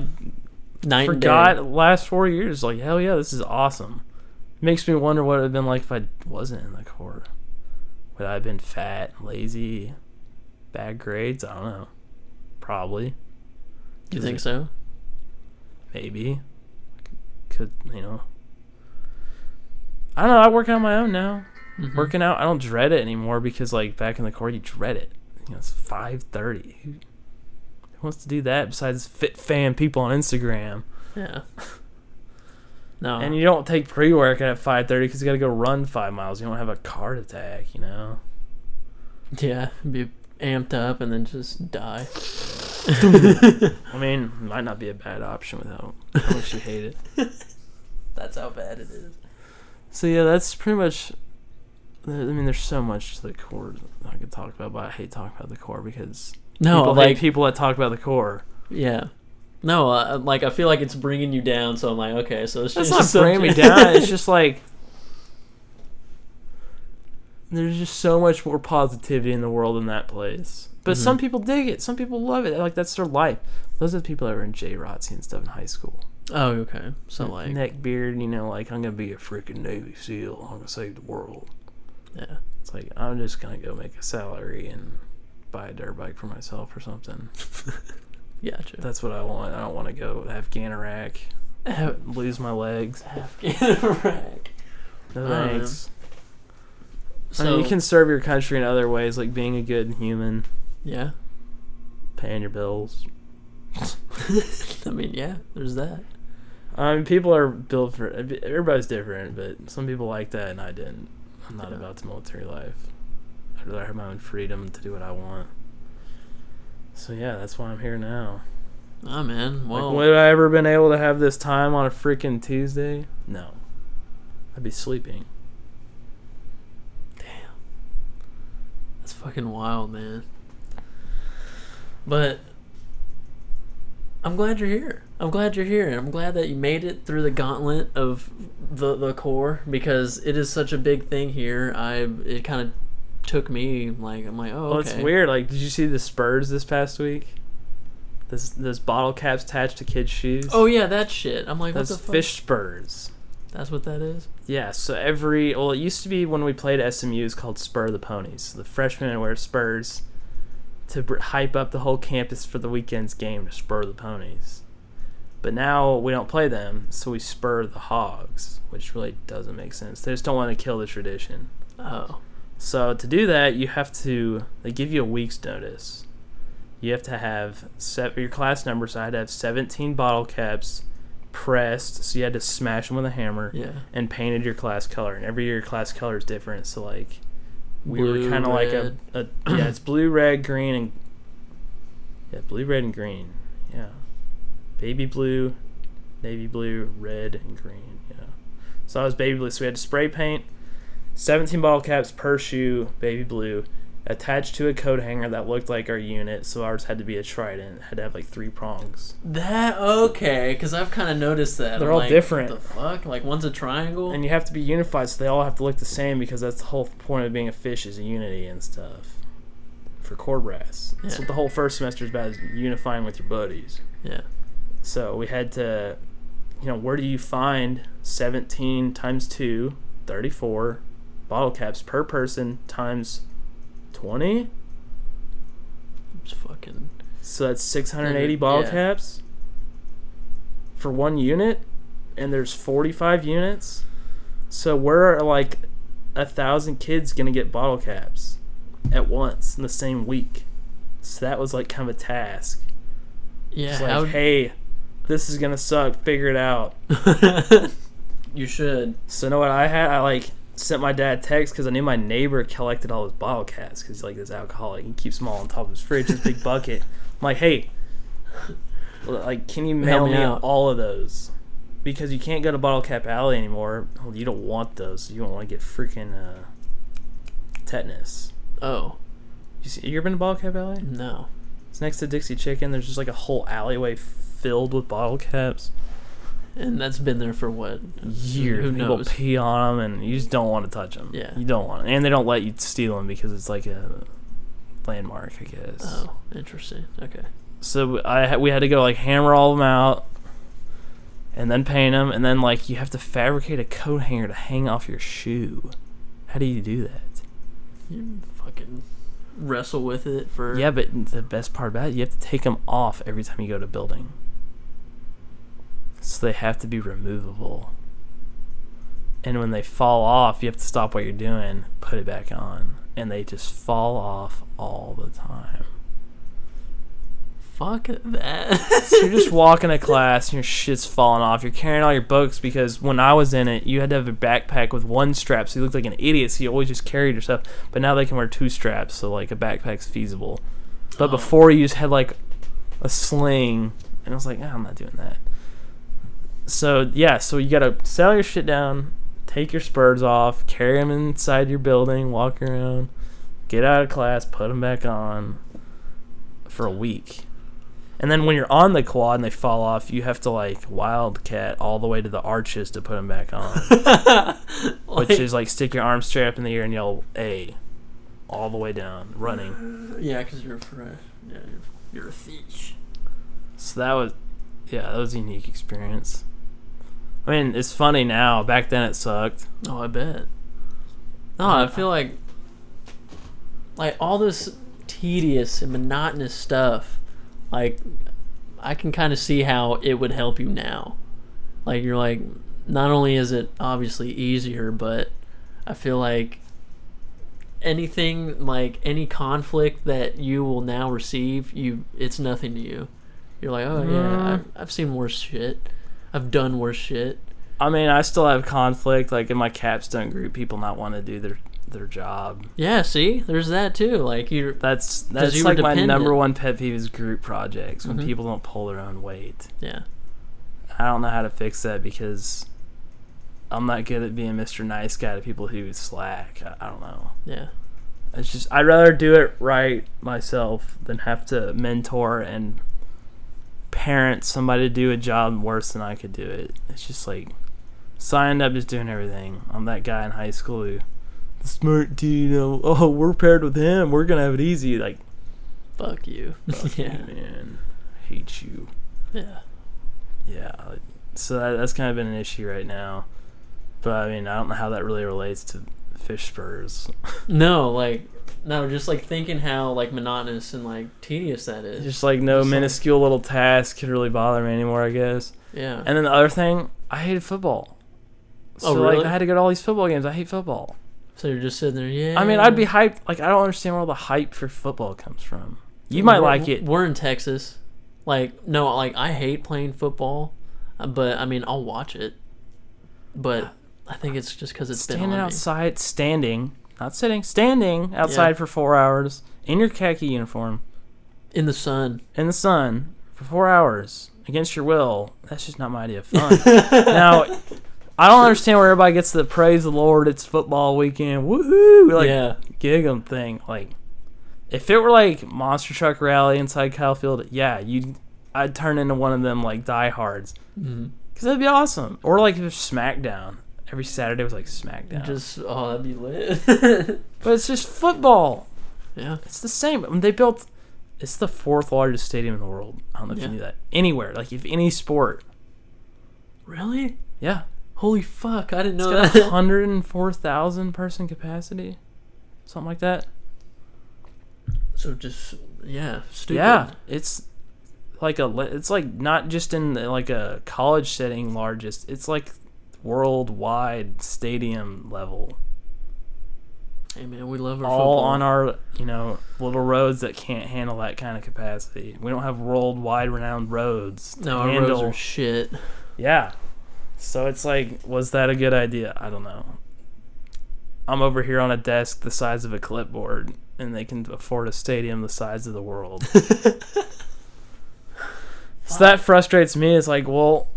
B: night and day.
C: forgot last four years. Like hell yeah, this is awesome. Makes me wonder what it would have been like if I wasn't in the Corps. Would I have been fat, lazy, bad grades? I don't know. Probably.
B: Do you think so?
C: Maybe. Could you know? I don't know. I work on my own now.
B: Mhm.
C: Working out, I don't dread it anymore because like back in the Corps, you dread it. You know, it's five thirty. Who, who wants to do that besides fit fan people on Instagram?
B: Yeah. *laughs* No.
C: And you don't take pre workout at five thirty because you got to go run five miles. You don't have a heart attack, you know.
B: yeah, be amped up and then just die. *laughs*
C: I mean, might not be a bad option without how much you hate it. *laughs*
B: That's how bad it is.
C: So yeah, that's pretty much. I mean, there's so much to the Corps I could talk about, but I hate talking about the Corps because
B: No,
C: people
B: like
C: people that talk about the Corps.
B: yeah. No, uh, like I feel like it's bringing you down. So I'm like, okay, so it's
C: That's
B: just
C: not *laughs* bringing me down. *laughs* It's just like there's just so much more positivity in the world in that place. But some people dig it. Some people love it. Like that's their life. Those are the people that were in JROTC and stuff in high school.
B: Oh, okay. So like,
C: neck beard, you know, like I'm gonna be a freaking Navy SEAL. I'm gonna save the world.
B: yeah,
C: It's like I'm just gonna go make a salary and buy a dirt bike for myself or something. *laughs*
B: gotcha.
C: That's what I want. I don't want to go Afghanarak,
B: Have-
C: lose my legs.
B: Afghan *laughs*
C: No
B: Um,
C: thanks. I
B: So
C: mean, you can serve your country in other ways, like being a good human,
B: yeah.
C: paying your bills. *laughs*
B: I mean, yeah. There's that.
C: I mean, people are built for. Everybody's different, but some people like that, and I didn't. I'm not
B: Yeah.
C: about the military life. I'd rather have my own freedom to do what I want. So yeah, that's why I'm here now.
B: Ah, man. Well,
C: like, would I ever been able to have this time on a freaking Tuesday? No. I'd be sleeping.
B: Damn, that's fucking wild, man. But I'm glad you're here. I'm glad you're here. I'm glad that you made it through the gauntlet of the the Corps because it is such a big thing here. I it kind of took me like I'm like oh
C: Well, it's weird. Like, did you see the Spurs this past week? This this bottle caps attached to kids' shoes.
B: Oh yeah, that shit. I'm like
C: that's
B: what the fuck?
C: fish spurs.
B: That's what that is.
C: Yeah, so every well, it used to be when we played SMU, it's called Spur the Ponies. The freshmen wear spurs to br- hype up the whole campus for the weekend's game to spur the ponies. But now we don't play them, so we spur the hogs, which really doesn't make sense. They just don't want to kill the tradition.
B: Oh.
C: So to do that, you have to. They give you a week's notice. You have to have set your class number. So I had to have 17 bottle caps pressed. So you had to smash them with a hammer
B: Yeah.
C: and painted your class color. And every year your class color is different. So like we were kind of like a, a yeah, it's blue, red, green, and yeah, blue, red, and green. Yeah, baby blue, navy blue, red, and green. Yeah. So I was baby blue. So we had to spray paint 17 bottle caps per shoe, baby blue, attached to a coat hanger that looked like our unit. So ours had to be a trident. It had to have like three prongs.
B: That okay? Because I've kind of noticed that.
C: They're
B: I'm
C: all
B: like,
C: different.
B: The fuck? Like one's a triangle.
C: And you have to be unified, so they all have to look the same because that's the whole point of being a fish is unity and stuff. For Corps brass, that's what the whole first semester is about: is unifying with your buddies.
B: yeah.
C: So we had to, you know, where do you find 17 times 2, 34 bottle caps per person times 20?
B: It's fucking.
C: So that's 680
B: Mhm,
C: bottle
B: yeah.
C: caps for one unit, and there's 45 units. So where are like a thousand kids gonna get bottle caps at once in the same week? So that was like kind of a task.
B: Yeah.
C: Like,
B: how,
C: hey, this is gonna suck. Figure it out. *laughs*
B: you should.
C: So know what I had? I like sent my dad a text because I knew my neighbor collected all his bottle caps because he's like this alcoholic. He keeps them all on top of his fridge, his big bucket. I'm like, hey, like, can you mail
B: me
C: me all of those? Because you can't go to Bottle Cap Alley anymore. Well, you don't want those. You don't want to get freaking uh, tetanus.
B: Oh
C: You, see, you ever been to Bottle Cap Alley?
B: no.
C: It's next to Dixie Chicken. There's just like a whole alleyway filled with bottle caps.
B: And that's been there for what?
C: years.
B: Who
C: People
B: knows?
C: pee on them, and you just don't want to touch them.
B: Yeah.
C: you don't want, and they don't let you steal them because it's like a landmark, I guess.
B: Oh, interesting. Okay.
C: So I we had to go like hammer all of them out, and then paint them, and then like you have to fabricate a coat hanger to hang off your shoe. How do you do that?
B: You fucking wrestle with it for.
C: Yeah, but the best part about it, you have to take them off every time you go to building. So they have to be removable. And when they fall off, you have to stop what you're doing, put it back on, and they just fall off all the time.
B: Fuck that. *laughs*
C: So you're just walking to class and your shit's falling off. You're carrying all your books because when I was in it, you had to have a backpack with one strap, so you looked like an idiot. So you always just carried your stuff. But now they can wear two straps, so like a backpack's feasible. But
B: Oh.
C: before you just had like a sling, and I was like, ah, I'm not doing that. So yeah, so you gotta sell your shit down, take your spurs off, carry them inside your building, walk around, get out of class, put them back on for a week. And then when you're on the quad and they fall off, you have to like wildcat all the way to the arches to put them back on, *laughs*
B: Like-
C: which is like stick your arm straight up in the air and yell A, all the way down, running.
B: yeah, because you're fresh. Yeah, you're, you're a fish.
C: So that was, yeah, that was a unique experience. I mean, it's funny now. Back then, it sucked.
B: Oh, I bet. No, I feel like like all this tedious and monotonous stuff. Like I can kind of see how it would help you now. Like you're like not only is it obviously easier, but I feel like anything like any conflict that you will now receive, you it's nothing to you. You're like, oh yeah,
C: Mm.
B: I've, I've seen worse shit. I've done worse shit.
C: I mean, I still have conflict. Like in my capstone group, people not want to do their their job.
B: Yeah, see, there's that too. Like you're
C: That's that's
B: you
C: like my number one pet peeve is group projects when
B: Mhm.
C: people don't pull their own weight.
B: yeah.
C: I don't know how to fix that because I'm not good at being Mr. Nice Guy to people who slack. I, I don't know.
B: Yeah.
C: It's just I'd rather do it right myself than have to mentor and parent somebody to do a job worse than I could do it. It's just like signed up just doing everything. I'm that guy in high school who the smart dude. Oh, oh, we're paired with him. We're gonna have it easy. Like,
B: Fuck you. *laughs*
C: fuck you,
B: yeah.
C: man, I hate you.
B: Yeah.
C: Yeah. like, So that, that's kind of been an issue right now. But I mean, I don't know how that really relates to fish spurs. *laughs*
B: No, like no, just like thinking how like monotonous and like tedious that is.
C: Just like no
B: Just like-
C: minuscule little task could really bother me anymore, I guess.
B: yeah.
C: And then the other thing, I hated football. So
B: Oh,
C: like? I had to go to all these football games. I hate football.
B: so you're just sitting there, yeah.
C: I mean, I'd be hyped. Like I don't understand where all the hype for football comes from. You might
B: We're-
C: like it.
B: We're in Texas. Like no, like I hate playing football, uh, but I mean I'll watch it. But I think it's just because it's been
C: Standing
B: on
C: outside, standing, not sitting, standing outside
B: Yeah.
C: for four hours in your khaki uniform
B: me in the sun.
C: in the sun for four hours against your will. That's just not my idea of fun. *laughs* now, I don't understand where everybody gets the praise the Lord. It's football weekend. Woohoo! Like
B: yeah,
C: gig 'em thing. Like, if it were like monster truck rally inside Kyle Field, yeah, you, I'd turn into one of them like diehards
B: hmm
C: because that'd be awesome. Or like if SmackDown every Saturday was like SmackDown,
B: just oh that'd be lit. *laughs*
C: but it's just football.
B: yeah,
C: It's the same. I mean, they built. It's the fourth largest stadium in the world. I don't know if
B: Yeah.
C: you knew that. Anywhere, like if any sport,
B: really?
C: yeah,
B: Holy fuck! I didn't
C: it's
B: know
C: got
B: that.
C: hundred and four thousand person capacity, something like that.
B: so just yeah, stupid.
C: Yeah, it's like a it's like not just in the- like a college setting largest. It's like worldwide stadium level.
B: Hey man, we love our
C: All
B: football.
C: on our you know little roads that can't handle that kind of capacity. We don't have worldwide renowned roads. To
B: no, our
C: handle.
B: roads are shit.
C: Yeah. So it's like, was that a good idea? I don't know. I'm over here on a desk the size of a clipboard, and they can afford a stadium the size of the world. *laughs* so that frustrates me. It's like, well,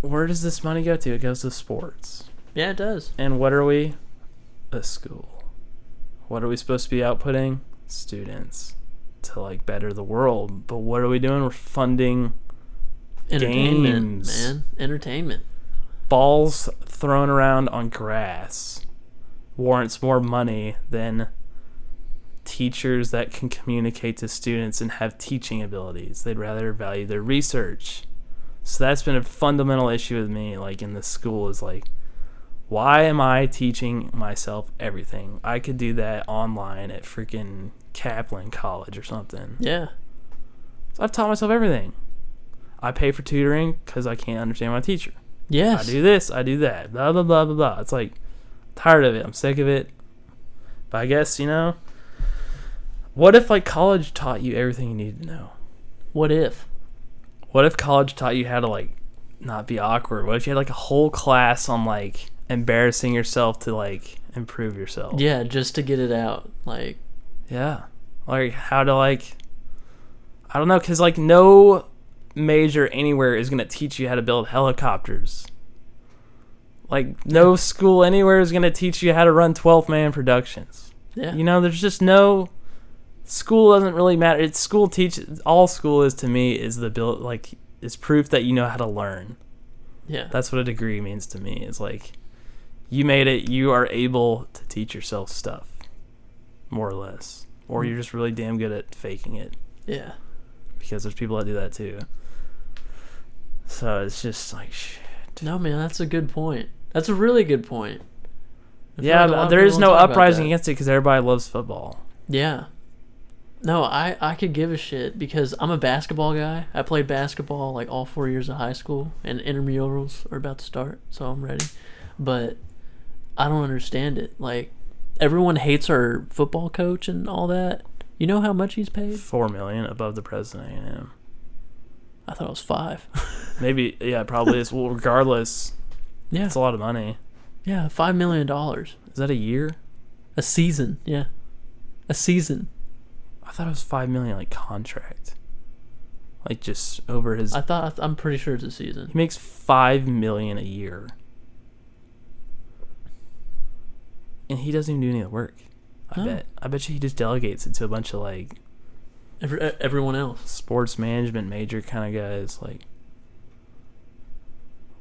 C: where does this money go to? It goes to sports.
B: Yeah, it does.
C: And what are we? A school. What are we supposed to be outputting? Students to like better the world. But what are we doing? We're funding
B: Entertainment,
C: Games.
B: man. Entertainment.
C: balls thrown around on grass warrants more money than teachers that can communicate to students and have teaching abilities. They'd rather value their research. So that's been a fundamental issue with me, like in the school, is like, why am I teaching myself everything? I could do that online at freaking Kaplan College or something.
B: Yeah.
C: So I've taught myself everything. I pay for tutoring because I can't understand my teacher.
B: Yes.
C: I do this, I do that, blah blah blah blah blah. It's like tired of it. I'm sick of it. But I guess you know. What if like college taught you everything you needed to know?
B: What if?
C: What if college taught you how to like not be awkward? What if you had like a whole class on like embarrassing yourself to like improve yourself?
B: Yeah, just to get it out. Like,
C: Yeah. Like how to like I don't know cuz like no major anywhere is going to teach you how to build helicopters. Like no school anywhere is going to teach you how to run 12 man productions.
B: yeah.
C: You know, there's just no school doesn't really matter. It's school teach all school is to me is the build like is proof that you know how to learn.
B: yeah.
C: That's what a degree means to me. It's like you made it, you are able to teach yourself stuff more or less. Or mm. you're just really damn good at faking it
B: yeah.
C: because there's people that do that too. So it's just like shit.
B: No, man, that's a good point. That's a really good point.
C: Yeah,
B: like a lot of
C: there is no
B: don't talk about
C: uprising against it because everybody loves football.
B: Yeah. No, I I could give a shit because I'm a basketball guy. I played basketball like all four years of high school, and intramurals are about to start, so I'm ready. But I don't understand it. Like everyone hates our football coach and all that. You know how much he's paid?
C: Four million above the president A&M.
B: I thought it was five. *laughs*
C: Maybe yeah, probably is. Well, regardless,
B: yeah,
C: it's a lot of money.
B: yeah, five million dollars.
C: Is that a year?
B: A season, yeah. A season.
C: I thought it was five million like contract. Like just over his.
B: I thought I'm pretty sure it's a season.
C: he makes five million a year, and he doesn't even do any of the work. I
B: No.
C: bet. I bet you he just delegates it to a bunch of like
B: Every, everyone else.
C: sports management major kind of guys. Like,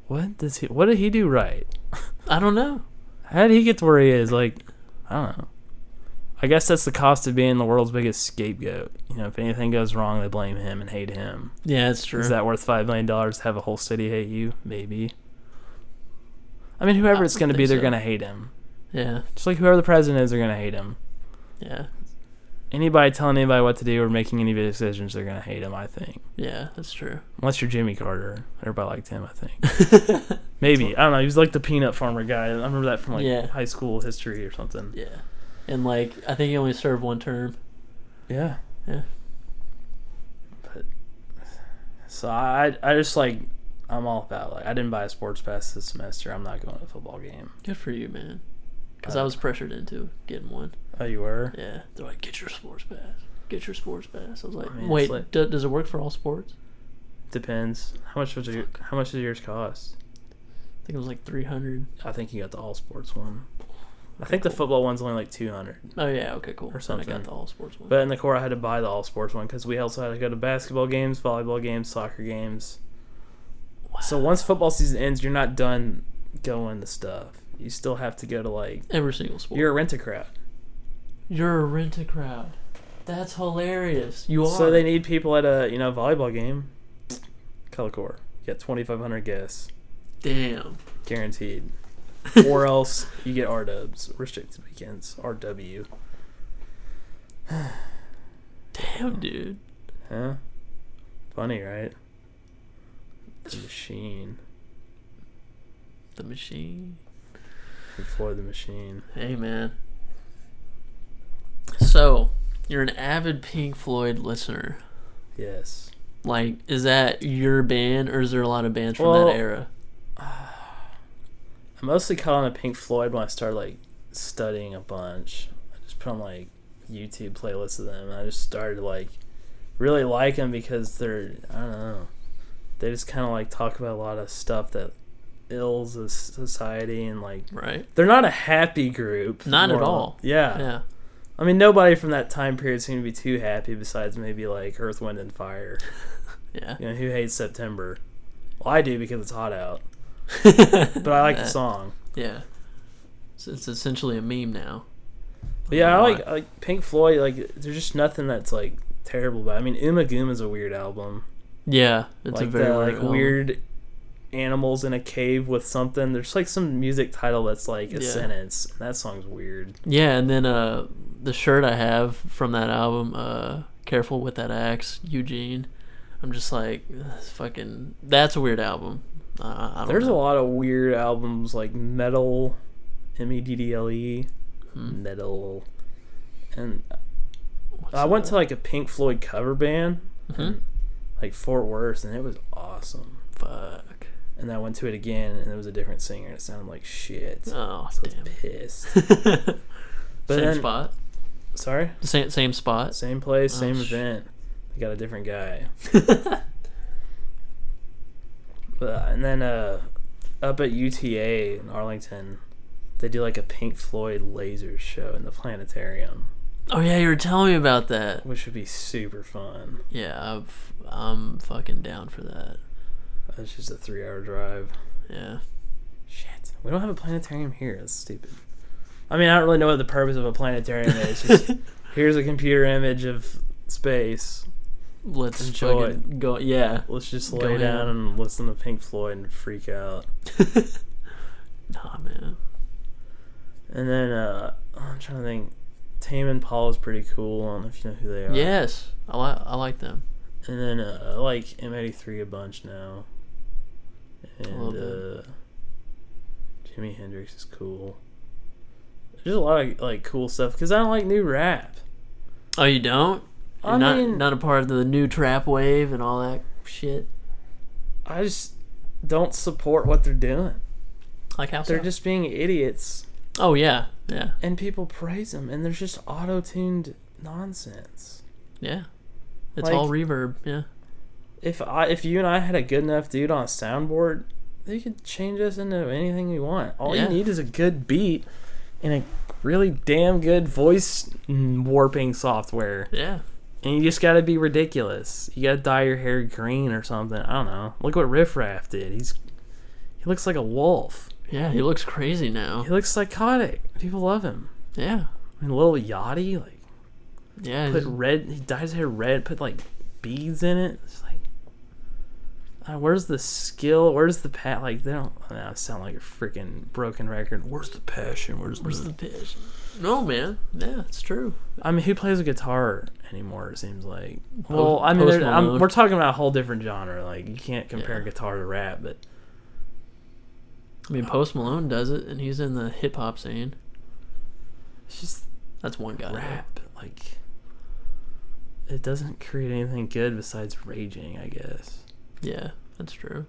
C: what does he? What did he do right?
B: I don't know. *laughs*
C: How did he get to where he is? Like, I don't know. I guess that's the cost of being the world's biggest scapegoat. You know, if anything goes wrong, they blame him and hate him.
B: Yeah, it's true.
C: Is that worth five million dollars to have a whole city hate you? Maybe. I mean, whoever
B: I
C: it's going to be, they're
B: so.
C: going to hate him.
B: yeah,
C: Just like whoever the president is, they're going to hate him.
B: yeah,
C: Anybody telling anybody what to do or making any decisions, they're going to hate him. I think.
B: yeah. That's true.
C: Unless you're Jimmy Carter, everybody liked him. I think. *laughs* Maybe I don't know. He was like the peanut farmer guy. I remember that from like
B: Yeah.
C: high school history or something.
B: Yeah, and like I think he only served one term.
C: Yeah.
B: Yeah.
C: But so I I just like I'm all about like I didn't buy a sports pass this semester. I'm not going to a football game.
B: Good for you, man. Because I
C: Uh,
B: was pressured into getting one.
C: Oh, you were?
B: Yeah, they're like, get your sports pass. Get your sports pass. I was like,
C: I mean,
B: wait,
C: like-
B: do, does it work for all sports?
C: Depends. How much was your How much does yours cost?
B: I think it was like three hundred.
C: I think you got the all sports one. I think the football one's only like 200.
B: Oh yeah, okay, cool.
C: Or
B: Then I
C: something.
B: got the all sports one.
C: But in the Corps, I had to buy the all sports one because we also had to go to basketball games, volleyball games, soccer games. Wow. So once football season ends, you're not done going to stuff. You still have to go to like
B: Every single sport.
C: you're a rent a crowd.
B: You're a rent a crowd. That's hilarious. You are.
C: So they need people at a you know volleyball game. Color core. You get 2,500 guests
B: Damn.
C: guaranteed, or else you get R dubs restricted weekends RW.
B: Damn, dude.
C: Huh? Funny, right? The machine.
B: The machine.
C: Floyd the machine.
B: Hey, man. So, you're an avid Pink Floyd listener.
C: Yes.
B: Like, is that your band, or is there a lot of bands from
C: Well,
B: that era?
C: I mostly caught on to Pink Floyd when I started like studying a bunch. I just put on like YouTube playlists of them. And I just started like really like them because they're I don't know. They just kind of like talk about a lot of stuff that ills the society and like
B: Right?
C: they're not a happy group.
B: Not at all.
C: Yeah.
B: Yeah.
C: I mean, nobody from that time period seemed to be too happy besides maybe like Earth, Wind, and Fire. *laughs*
B: Yeah.
C: You know, who hates September? Well, I do because it's hot out. *laughs* But I like the song.
B: Yeah. So it's essentially a meme now.
C: But yeah, I like like Pink Floyd. Like, there's just nothing that's like terrible about. It. I mean, Ummagumma is a weird album.
B: Yeah, it's a
C: like
B: very
C: the like
B: album.
C: weird animals in a cave with something. There's like some music title that's like a
B: Yeah.
C: sentence. That song's weird.
B: Yeah, and then uh, the shirt I have from that album, uh, "Careful with That Axe," Eugene. I'm just like, fucking. That's a weird album. Uh,
C: There's a lot of weird albums like Meddle, M E D D L E,
B: Hmm.
C: Meddle, and
B: What's
C: I went to like a Pink Floyd cover band,
B: Mhm.
C: in, like Fort Worth, and it was awesome.
B: fuck.
C: And then I went to it again, and it was a different singer, and it sounded like shit.
B: Oh
C: So I was
B: damn.
C: pissed. *laughs*
B: same
C: then-
B: spot.
C: Sorry,
B: Same same spot.
C: same place,
B: Oh,
C: same
B: sh-
C: event. They got a different guy. *laughs* And then uh, up at UTA in Arlington, they do like a Pink Floyd laser show in the planetarium,
B: Oh yeah, you were telling me about that.
C: which would be super fun.
B: Yeah, I've, I'm fucking down for that.
C: That's just a three-hour drive.
B: Yeah.
C: Shit, we don't have a planetarium here. That's stupid. I mean, I don't really know what the purpose of a planetarium is. Just *laughs* here's a computer image of space.
B: Let's
C: Enjoy
B: go. Yeah.
C: Let's just
B: Go
C: lay down
B: ham.
C: and listen to Pink Floyd and freak out. *laughs*
B: Nah, man.
C: And then uh, I'm trying to think. Tame Impala is pretty cool. I don't know if you know who they are.
B: Yes, I like I like them.
C: And then uh, I like M83 a bunch now. And uh, Jimi Hendrix is cool. There's a lot of like cool stuff because I don't like new rap.
B: Oh, you don't?
C: I
B: not
C: mean-
B: not a part of the new trap wave and all that shit.
C: I just don't support what they're doing.
B: Like how
C: They're
B: so?
C: just being idiots
B: Oh yeah, yeah,
C: and people praise them, and there's just auto tuned nonsense.
B: yeah. It's
C: Like-
B: all reverb. Yeah,
C: If I if you and I had a good enough dude on a soundboard, they could change us into anything we want. All
B: Yeah.
C: you need is a good beat and a really damn good voice warping software.
B: yeah.
C: And you just gotta be ridiculous. You gotta dye your hair green or something. I don't know. Look what Riff Raff did. He's he looks like a wolf.
B: Yeah, he looks crazy now.
C: He looks psychotic. People love him.
B: Yeah,
C: I mean, Lil Yachty, like
B: yeah.
C: put red. He dyes his hair red. Put like beads in it. It's like, uh, where's the skill? Where's the pat? Like they don't. I sound like a freaking broken record. Where's the passion? Where's,
B: Where's
C: the?
B: the pitch? No, man. Yeah, it's true.
C: I mean, who plays a guitar anymore? It seems like. Well, I mean, I'm, we're talking about a whole different genre. Like you can't compare
B: Yeah.
C: guitar to rap, but
B: I mean, Post Malone does it, and he's in the hip hop scene.
C: it's just
B: That's one guy.
C: rap. Like it doesn't create anything good besides raging. I guess.
B: Yeah, that's true.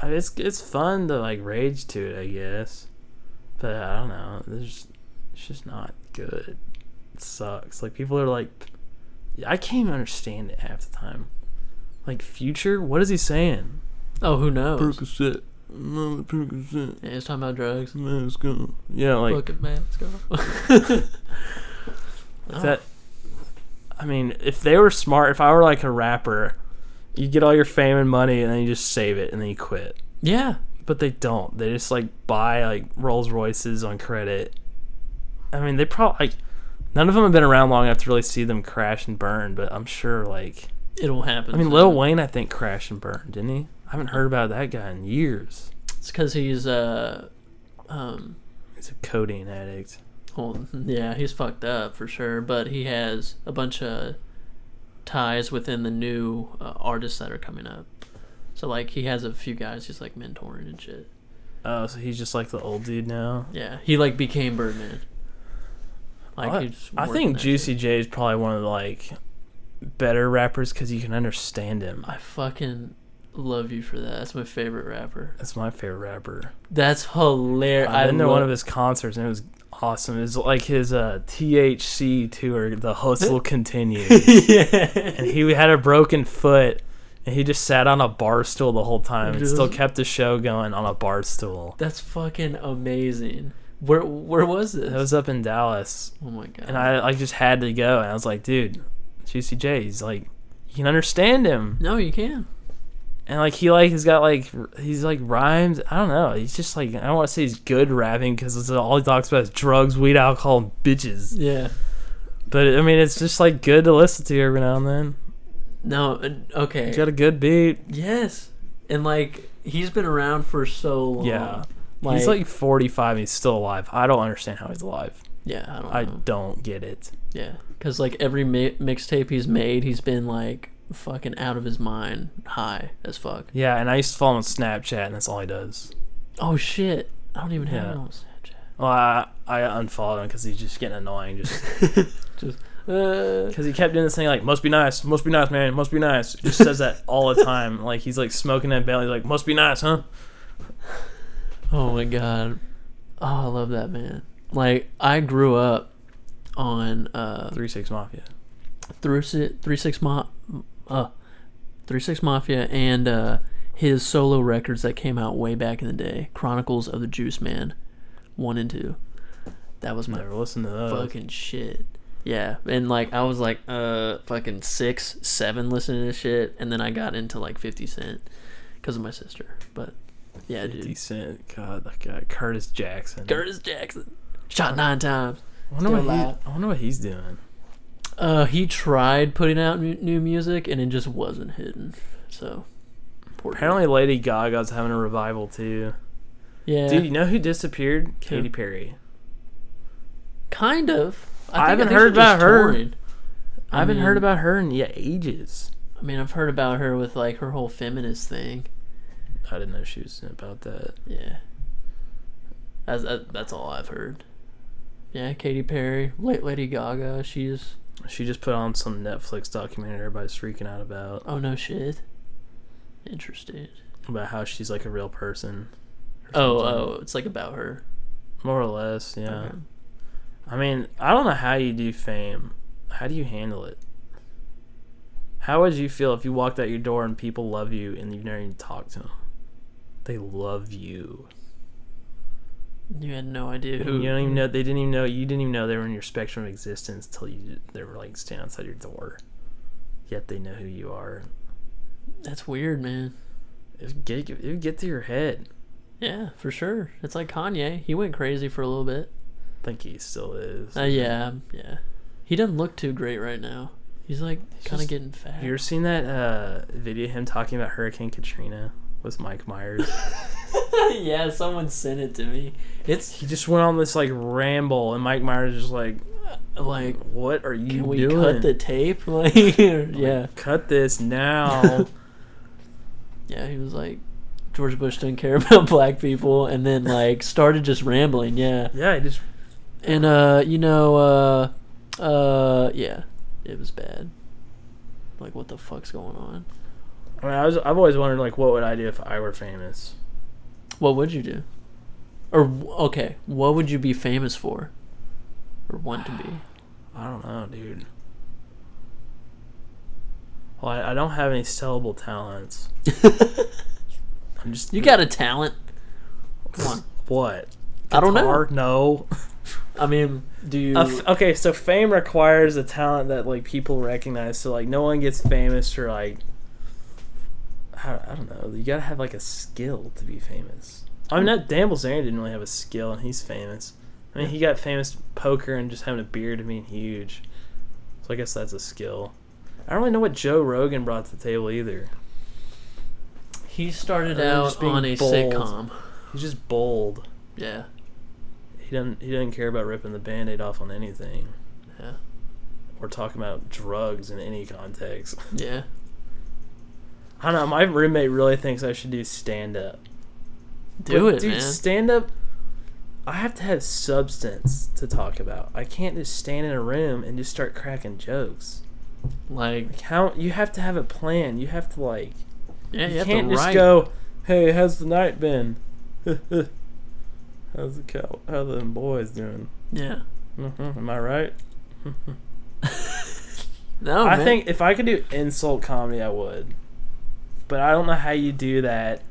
C: I mean, it's it's fun to like rage to it, I guess. But I don't know. There's it's just not good. It sucks. Like people are like, I can't even understand it half the time. Like Future, what is he saying?
B: Oh, who knows?
C: Percocet. No, Percocet.
B: Yeah, he's talking about drugs.
C: Let's go. Yeah, like
B: Fuck it, man. Let's *laughs* go.
C: That. I mean, if they were smart, if I were like a rapper, you get all your fame and money, and then you just save it, and then you quit.
B: Yeah.
C: but they don't. They just like buy like Rolls Royces on credit. I mean, they probably like none of them have been around long enough to really see them crash and burn. But I'm sure like
B: It'll happen.
C: I mean. Lil Wayne I think crashed and burned, didn't he? I haven't heard about that guy in years.
B: It's because he's uh, um,
C: He's a codeine addict.
B: well, *laughs* yeah, he's fucked up for sure. But he has a bunch of ties within the new uh, artists that are coming up. So like, he has a few guys he's like mentoring and shit.
C: Oh, so he's just like the old dude now.
B: Yeah, he like became Birdman. Like
C: I,
B: he's
C: I think Juicy. J is probably one of the like better rappers because you can understand him.
B: I fucking love you for that. That's my favorite rapper.
C: That's my favorite rapper.
B: That's hilarious.
C: I've been to one of his concerts and it was awesome. It was like his uh, THC tour, The Hustle *laughs* Continues. *laughs*
B: yeah.
C: and he had a broken foot and he just sat on a bar stool the whole time and still kept the show going on a bar stool.
B: That's fucking amazing. Where where was this?
C: It was up in Dallas
B: oh my god.
C: and I like just had to go and I was like, dude, Juicy J, he's like, you can understand him.
B: no, you can.
C: And like he like he's got like he's like rhymes. I don't know. He's just like I don't want to say he's good rapping because all he talks about is drugs, weed, alcohol, and bitches.
B: Yeah.
C: But I mean, it's just like good to listen to every now and then.
B: No. Okay.
C: He's got a good beat.
B: yes. And like he's been around for so long.
C: Yeah. He's like 45 and he's still alive. I don't understand how he's alive.
B: yeah. I don't
C: I
B: know.
C: don't get it.
B: Yeah. Because like every mi- mixtape he's made, he's been like fucking out of his mind, high as fuck.
C: Yeah, and I used to follow him on Snapchat, and that's all he does.
B: Oh shit! I don't even have
C: Yeah.
B: it on Snapchat.
C: Well, I, I unfollowed him because he's just getting annoying. Just *laughs*
B: Just uh,
C: because he kept doing this thing like, must be nice, must be nice, man, must be nice. Just says that all the *laughs* time. Like he's like smoking that belly, like, must be nice, huh?
B: Oh my god. Oh, I love that man. Like I grew up on uh
C: Three Six Mafia.
B: three six three six ma- uh three six mafia and uh his solo records that came out way back in the day, Chronicles of the Juice Man, one and two. That was my
C: Never listened to those.
B: fucking shit. Yeah, and like I was like uh fucking six, seven listening to shit, and then I got into like Fifty Cent because of my sister. But yeah, dude,
C: Decent. God, that guy Curtis Jackson.
B: Curtis Jackson shot nine times.
C: I wonder,
B: Still
C: what he. I wonder what he's doing.
B: Uh, he tried putting out new music, and it just wasn't hidden. So poor dude.
C: Apparently, Lady Gaga's having a revival too.
B: yeah,
C: Dude, you know who disappeared? Katy Perry.
B: kind of.
C: I haven't
B: think
C: heard about her.
B: touring.
C: I, haven't
B: mean-
C: heard about her in yeah, ages.
B: I mean, I've heard about her with like her whole feminist thing.
C: I didn't know she was about that.
B: Yeah. That's that, that's all I've heard. Yeah, Katy Perry, late Lady Gaga. She's
C: She just put on some Netflix documentary everybody's freaking out about
B: oh no shit. Interested.
C: about how she's like a real person.
B: Oh
C: something.
B: oh, it's like about her.
C: More or less, yeah.
B: Okay.
C: I mean, I don't know how you do fame. How do you handle it? How would you feel if you walked out your door and people love you and you've never even talked to them? They love you.
B: You had no idea who.
C: You don't even know. They didn't even know. You didn't even know they were in your spectrum of existence till you they were like standing outside your door. Yet they know who you are.
B: That's weird, man.
C: It would get it would get to your head.
B: Yeah, for sure. It's like Kanye. He went crazy for a little bit.
C: I think he still is.
B: Uh, yeah, yeah. He doesn't look too great right now. He's like kind of getting fat.
C: You ever seen that uh, video of him talking about Hurricane Katrina with Mike Myers? *laughs*
B: yeah, someone sent it to me. It's
C: he just went on this like ramble, and Mike Myers is just like,
B: like,
C: "What are you
B: can we
C: doing?
B: cut the tape? *laughs* Like, yeah,
C: Cut this now." *laughs*
B: yeah. He was like, George Bush didn't care about black people, and then like started just rambling. Yeah,
C: yeah, he just
B: and uh, you know, uh, uh, yeah, it was bad. Like, what the fuck's going on?
C: I mean, I was I've always wondered like, what would I do if I were famous?
B: What would you do? Or okay, what would you be famous for? Or want to be? *sighs*
C: I don't know, dude. Well, I, I don't have any sellable talents. *laughs* I'm just
B: You got a talent. Come on. *laughs*
C: what?
B: I don't know.
C: No.
B: I mean, do you?
C: F- okay, so fame requires a talent that like people recognize. So like, no one gets famous for like. I, I don't know. You gotta have like a skill to be famous. I mean, hmm. that Dan Bilzerian didn't really have a skill, and he's famous. I mean, he got famous poker and just having a beard and being huge. So I guess that's a skill. I don't really know what Joe Rogan brought to the table either.
B: he started out on a
C: bold.
B: sitcom.
C: He's just bold.
B: Yeah,
C: He doesn't. He doesn't care about ripping the band-aid off on anything
B: yeah,
C: or talking about drugs in any context.
B: yeah.
C: I don't know. My roommate really thinks I should do stand up.
B: Do it,
C: dude.
B: man.
C: Stand up. I have to have substance to talk about. I can't just stand in a room and just start cracking jokes.
B: Like,
C: Like how you have to have a plan. You have to like.
B: yeah, you,
C: you
B: have
C: can't
B: to
C: just
B: write.
C: go. Hey, how's the night been? *laughs* how's the cow? How the boys doing?
B: Yeah.
C: hmm Am I right? *laughs* *laughs*
B: No,
C: I
B: man.
C: think if I could do insult comedy, I would. But I don't know how you do that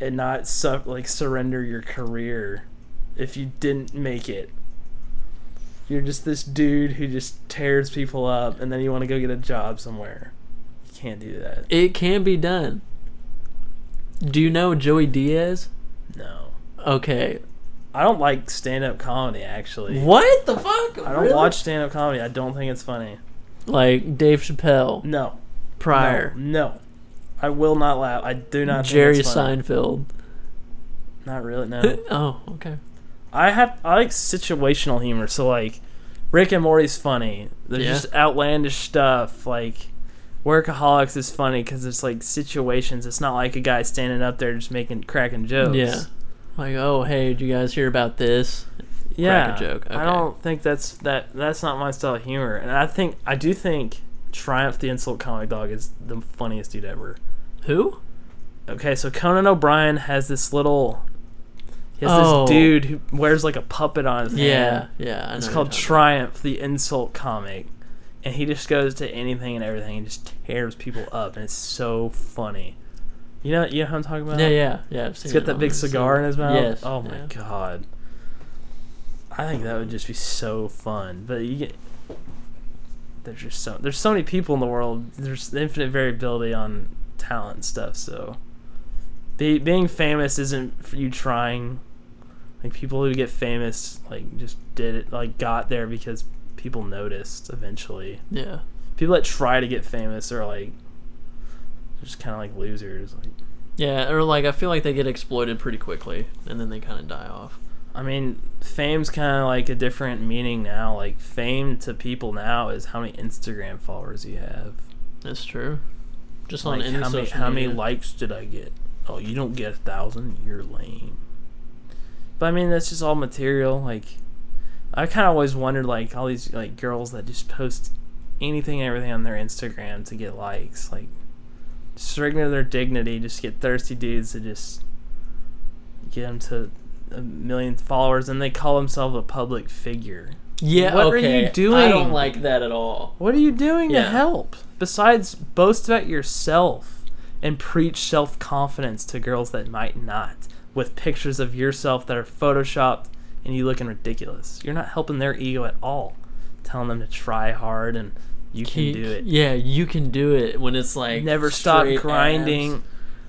C: and not like surrender your career if you didn't make it. You're just this dude who just tears people up and then you want to go get a job somewhere. You can't do that.
B: it can be done. Do you know Joey Diaz?
C: No.
B: Okay.
C: I don't like stand up comedy actually.
B: What the fuck?
C: I don't
B: Really?
C: watch stand up comedy. I don't think it's funny.
B: like Dave Chappelle,
C: No.
B: Pryor,
C: No. no. I will not laugh. I do not think
B: Jerry. Seinfeld.
C: Not really, no. *laughs*
B: oh, okay.
C: I have I like situational humor. So like, Rick and Morty's funny. There's
B: Yeah.
C: just outlandish stuff. Like, Workaholics is funny because it's like situations. It's not like a guy standing up there just making cracking jokes.
B: Yeah. Like, oh, hey, did you guys hear about this?
C: yeah.
B: joke,
C: I don't think that's that. That's not my style of humor. And I think I do think Triumph the Insult Comic Dog is the funniest dude ever.
B: Who?
C: Okay, so Conan O'Brien has this little. He has
B: Oh.
C: this dude who wears like a puppet on his hand.
B: Yeah, yeah.
C: It's called Triumph, the insult comic. And he just goes to anything and everything and just tears people up. And it's so funny. You know, you know who I'm talking about?
B: about. Yeah, yeah, yeah.
C: He's got that big cigar in his mouth.
B: Yes.
C: Oh my
B: yeah.
C: god. I think that would just be so fun. But you get there's just so there's so many people in the world. There's infinite variability on talent and stuff. So be, being famous isn't for you trying. Like people who get famous, like just did it, like got there because people noticed eventually.
B: Yeah.
C: People that try to get famous are like just kind of like losers. Like
B: Yeah, or like I feel like they get exploited pretty quickly and then they kind of die off.
C: I mean, fame's kind of like a different meaning now. Like fame to people now is how many Instagram followers you have.
B: That's true. Just on
C: Like
B: any
C: how many
B: social
C: how many
B: media.
C: likes did I get? Oh, you don't get a thousand. You're lame. But I mean, that's just all material. Like, I kind of always wondered, like all these like girls that just post anything and everything on their Instagram to get likes, like stricken to their dignity, just get thirsty dudes to just get them to a million followers and they call themselves a public figure.
B: Yeah,
C: What are you
B: okay. I
C: doing?
B: don't like that at all.
C: What are you doing to help besides boast about yourself and preach self confidence to girls that might not with pictures of yourself that are photoshopped and you looking ridiculous? You're not helping their ego at all. Telling them to try hard and you can do it.
B: Yeah, you can do it when it's like
C: Never stop grinding.
B: abs.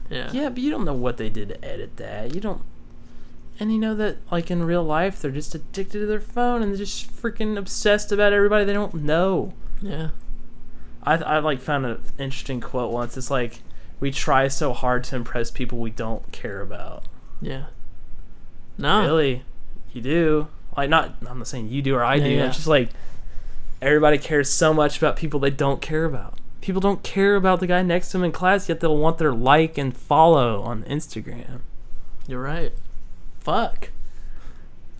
B: Yeah.
C: Yeah, but you don't know what they did to edit that. You don't. And you know that, like in real life, they're just addicted to their phone and they're just freaking obsessed about everybody they don't know.
B: Yeah.
C: I I like found an interesting quote once. It's like we try so hard to impress people we don't care about.
B: Yeah. No.
C: Really, you do. Like not. I'm not saying you do or I
B: Yeah,
C: do.
B: yeah.
C: It's just like everybody cares so much about people they don't care about. People don't care about the guy next to them in class, yet they'll want their like and follow on Instagram.
B: You're right. Fuck.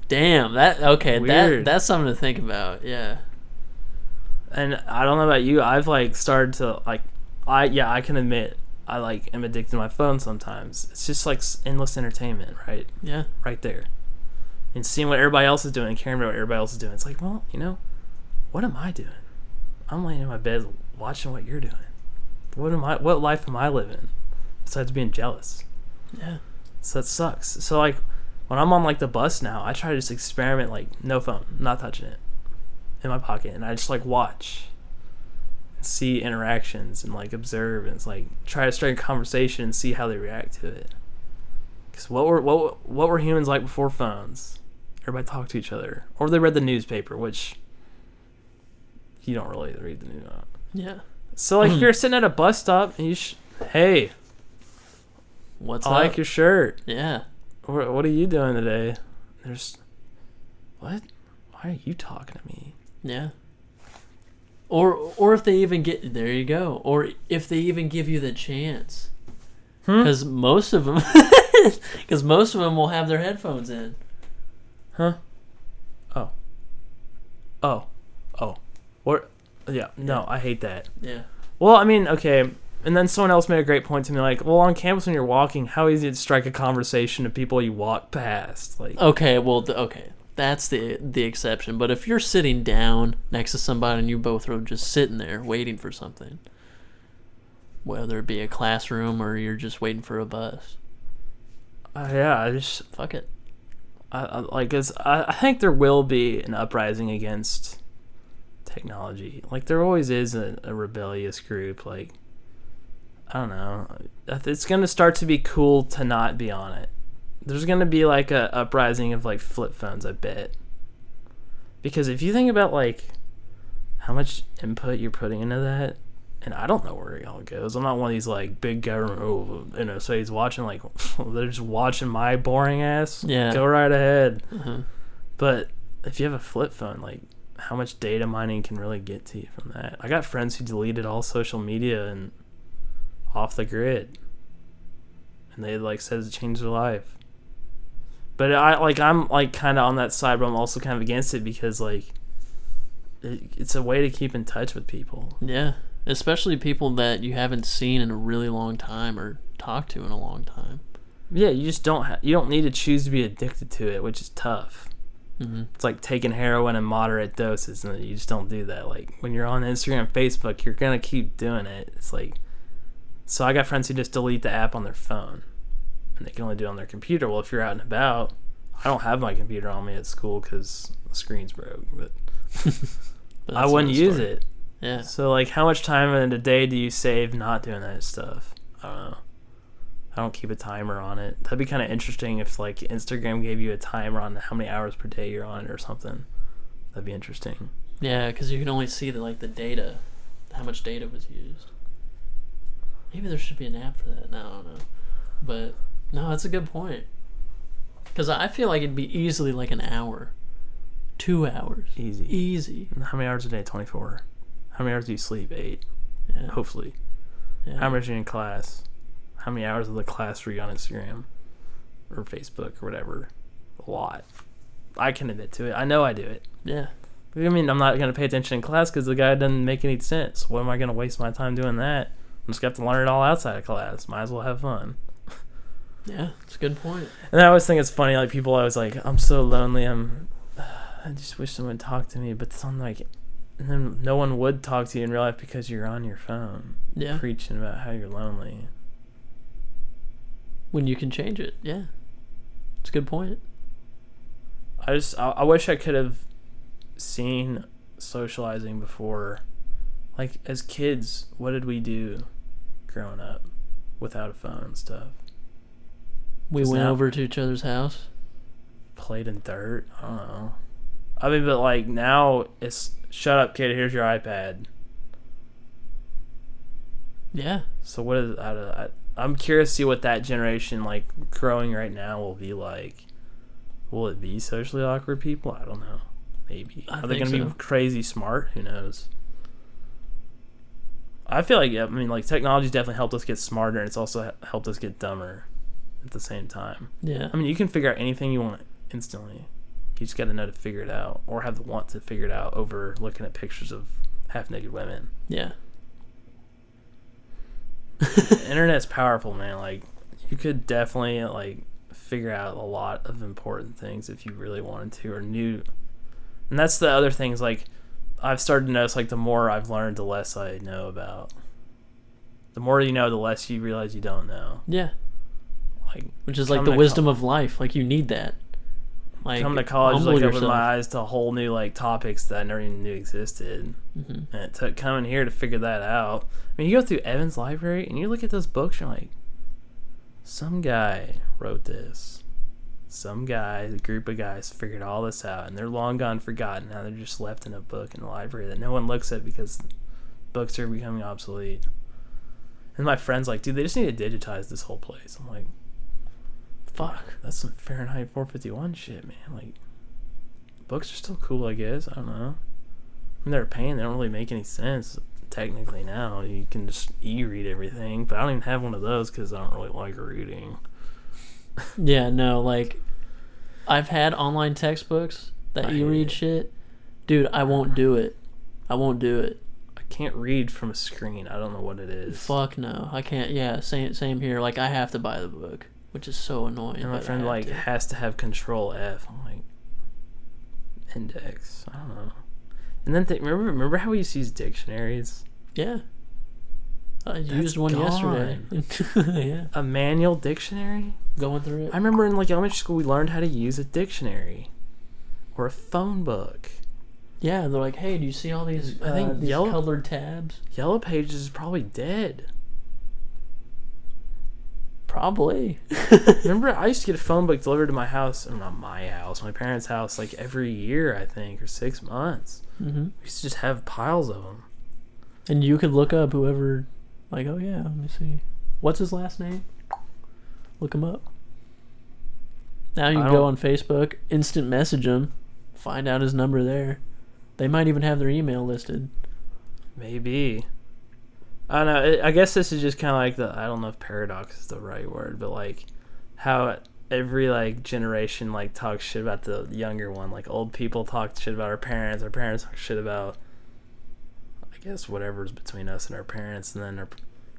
B: Damn. That okay. That that's something to think about. Yeah.
C: and I don't know about you. I've like started to like, I yeah, I can admit I like am addicted to my phone sometimes. It's just like endless entertainment, right,
B: Yeah.
C: right there, and seeing what everybody else is doing, and caring about what everybody else is doing. It's like, well, you know, what am I doing? I'm laying in my bed watching what you're doing. What am I? What life am I living? Besides being jealous.
B: Yeah.
C: So that sucks. So like when I'm on like the bus now, I try to just experiment like no phone, not touching it in my pocket and I just like watch and see interactions and like observe and like try to start a conversation and see how they react to it. Cuz what were what what were humans like before phones? Everybody talked to each other or they read the newspaper, which you don't really read the news.
B: Yeah.
C: So like if *clears throat* you're sitting at a bus stop and you sh- hey,
B: What's
C: I
B: up?
C: like your shirt.
B: yeah.
C: What, are you doing today? There's. What? Why are you talking to me?
B: Yeah. Or or if they even get there you go. Or if they even give you the chance.
C: Hmm?
B: Cuz most of them *laughs* cuz most of them will have their headphones in.
C: Huh? Oh. Oh. Oh. What? Yeah. No, I hate that.
B: Yeah.
C: Well, I mean, okay. And then someone else made a great point to me, like, well, on campus when you're walking, how easy to strike a conversation to people you walk past? Like,
B: Okay, well, th- okay, that's the the exception. But if you're sitting down next to somebody and you both are just sitting there waiting for something, whether it be a classroom or you're just waiting for a bus,
C: uh, yeah, I just
B: fuck it.
C: I, I like, 'cause I, I think there will be an uprising against technology. Like there always is a, a rebellious group. Like I don't know, it's gonna start to be cool to not be on it. There's gonna be like a uprising of like flip phones. I bet. Because if you think about like how much input you're putting into that, and I don't know where it all goes. I'm not one of these like big government. Oh, you know, so he's watching like *laughs* they're just watching my boring ass.
B: Yeah.
C: go right ahead.
B: Uh-huh.
C: But if you have a flip phone, like how much data mining can really get to you from that? I got friends who deleted all social media and off the grid, and they like says it changed their life. But I like I'm like kind of on that side, but I'm also kind of against it because like it, it's a way to keep in touch with people.
B: Yeah, especially people that you haven't seen in a really long time or talked to in a long time.
C: Yeah, you just don't ha- you don't need to choose to be addicted to it, which is tough.
B: hmm
C: It's like taking heroin in moderate doses, and you just don't do that. Like when you're on Instagram, Facebook, you're gonna keep doing it. It's like, so I got friends who just delete the app on their phone, and they can only do it on their computer. Well, if you're out and about, I don't have my computer on me at school because the screen's broke, but *laughs*
B: But
C: I wouldn't use
B: story.
C: it.
B: Yeah,
C: So like, how much time in a day do you save not doing that stuff? I don't know. I don't keep a timer on it. That'd be kind of interesting if like Instagram gave you a timer on how many hours per day you're on it or something. That'd be interesting.
B: yeah, because you can only see the like the data, how much data was used. Maybe there should be an app for that. No, I don't know. But no, that's a good point. Because I feel like it'd be easily like an hour, two hours,
C: Easy.
B: easy.
C: How many hours a day? Twenty four. How many hours do you sleep? Eight.
B: Yeah,
C: Hopefully.
B: yeah.
C: How much are you in class? How many hours of the class were you on Instagram or Facebook or whatever? A lot. I can admit to it. I know I do it.
B: Yeah,
C: I mean, I'm not going to pay attention in class because the guy doesn't make any sense. What am I going to waste my time doing that? Just to have to learn it all outside of class. Might as well have fun.
B: Yeah, it's a good point.
C: And I always think it's funny, like people always like, I'm so lonely. I'm, *sighs* I just wish someone would talk to me. But it's on like, and then no one would talk to you in real life because you're on your phone
B: Yeah,
C: preaching about how you're lonely.
B: when you can change it. Yeah, it's a good point.
C: I just, I, I wish I could have seen socializing before. Like as kids, what did we do growing up without a phone and stuff?
B: We went
C: now-
B: over to each other's house.
C: Played in dirt. I don't know. I mean, but like now it's shut up, kid. Here's your iPad.
B: Yeah,
C: So what is I, I, I'm curious to see what that generation like growing right now will be like. Will it be socially awkward people? I don't know. Maybe.
B: I
C: Are they gonna
B: so.
C: be crazy smart? Who knows? I feel like yeah, I mean like technology's definitely helped us get smarter and it's also helped us get dumber at the same time.
B: yeah,
C: I mean you can figure out anything you want instantly. You just got to know to figure it out or have the want to figure it out over looking at pictures of half naked women.
B: yeah. *laughs*
C: Internet's powerful, man. Like you could definitely like figure out a lot of important things if you really wanted to or knew. And that's the other things like I've started to notice like the more I've learned, the less I know about. The more you know, the less you realize you don't know.
B: Yeah,
C: Like
B: which is like the wisdom of life. Like you need that. Like
C: come to college, like opened my eyes to whole new like topics that I never even knew existed.
B: Mhm.
C: And it took coming here to figure that out. I mean, you go through Evans library and you look at those books, you're like, some guy wrote this. Some guy, a group of guys figured all this out, and they're long gone forgotten. Now they're just left in a book in the library that no one looks at because books are becoming obsolete. And my friend's like, dude, they just need to digitize this whole place. I'm like,
B: Fuck.
C: that's some Fahrenheit 451 shit, man. Like, books are still cool, I guess. I don't know. I mean, they're a pain. They don't really make any sense technically now. You can just e-read everything, but I don't even have one of those because I don't really like reading.
B: Yeah, no, like I've had online textbooks that
C: I
B: you read
C: it.
B: shit. Dude, I won't do it. I won't do it.
C: I can't read from a screen. I don't know what it is.
B: Fuck no. I can't yeah, same same here. Like I have to buy the book, which is so annoying.
C: And my friend like
B: to.
C: has to have Control F. I'm like, index. I don't know. And then th- remember, remember how we used to use dictionaries?
B: Yeah. I
C: That's
B: used one yesterday. *laughs* yeah.
C: A manual dictionary?
B: Going through it.
C: I remember in like elementary school we learned how to use a dictionary or a phone book.
B: yeah, they're like, hey, do you see all these,
C: I
B: uh,
C: think
B: these
C: yellow-
B: colored tabs?
C: Yellow Pages is probably dead.
B: Probably. *laughs* *laughs*
C: Remember, I used to get a phone book delivered to my house, or not my house, my parents' house, like every year, I think, or six months.
B: hmm
C: We used to just have piles of them.
B: And you could look up whoever, like, oh yeah, let me see. What's his last name? Look him up. Now you can go on Facebook, instant message him, find out his number there. They might even have their email listed.
C: Maybe. I don't know. It, I guess this is just kind of like the. I don't know if paradox is the right word, but like how every like generation like talks shit about the younger one. Like old people talk shit about our parents. Our parents talk shit about. I guess whatever's between us and our parents, and then our,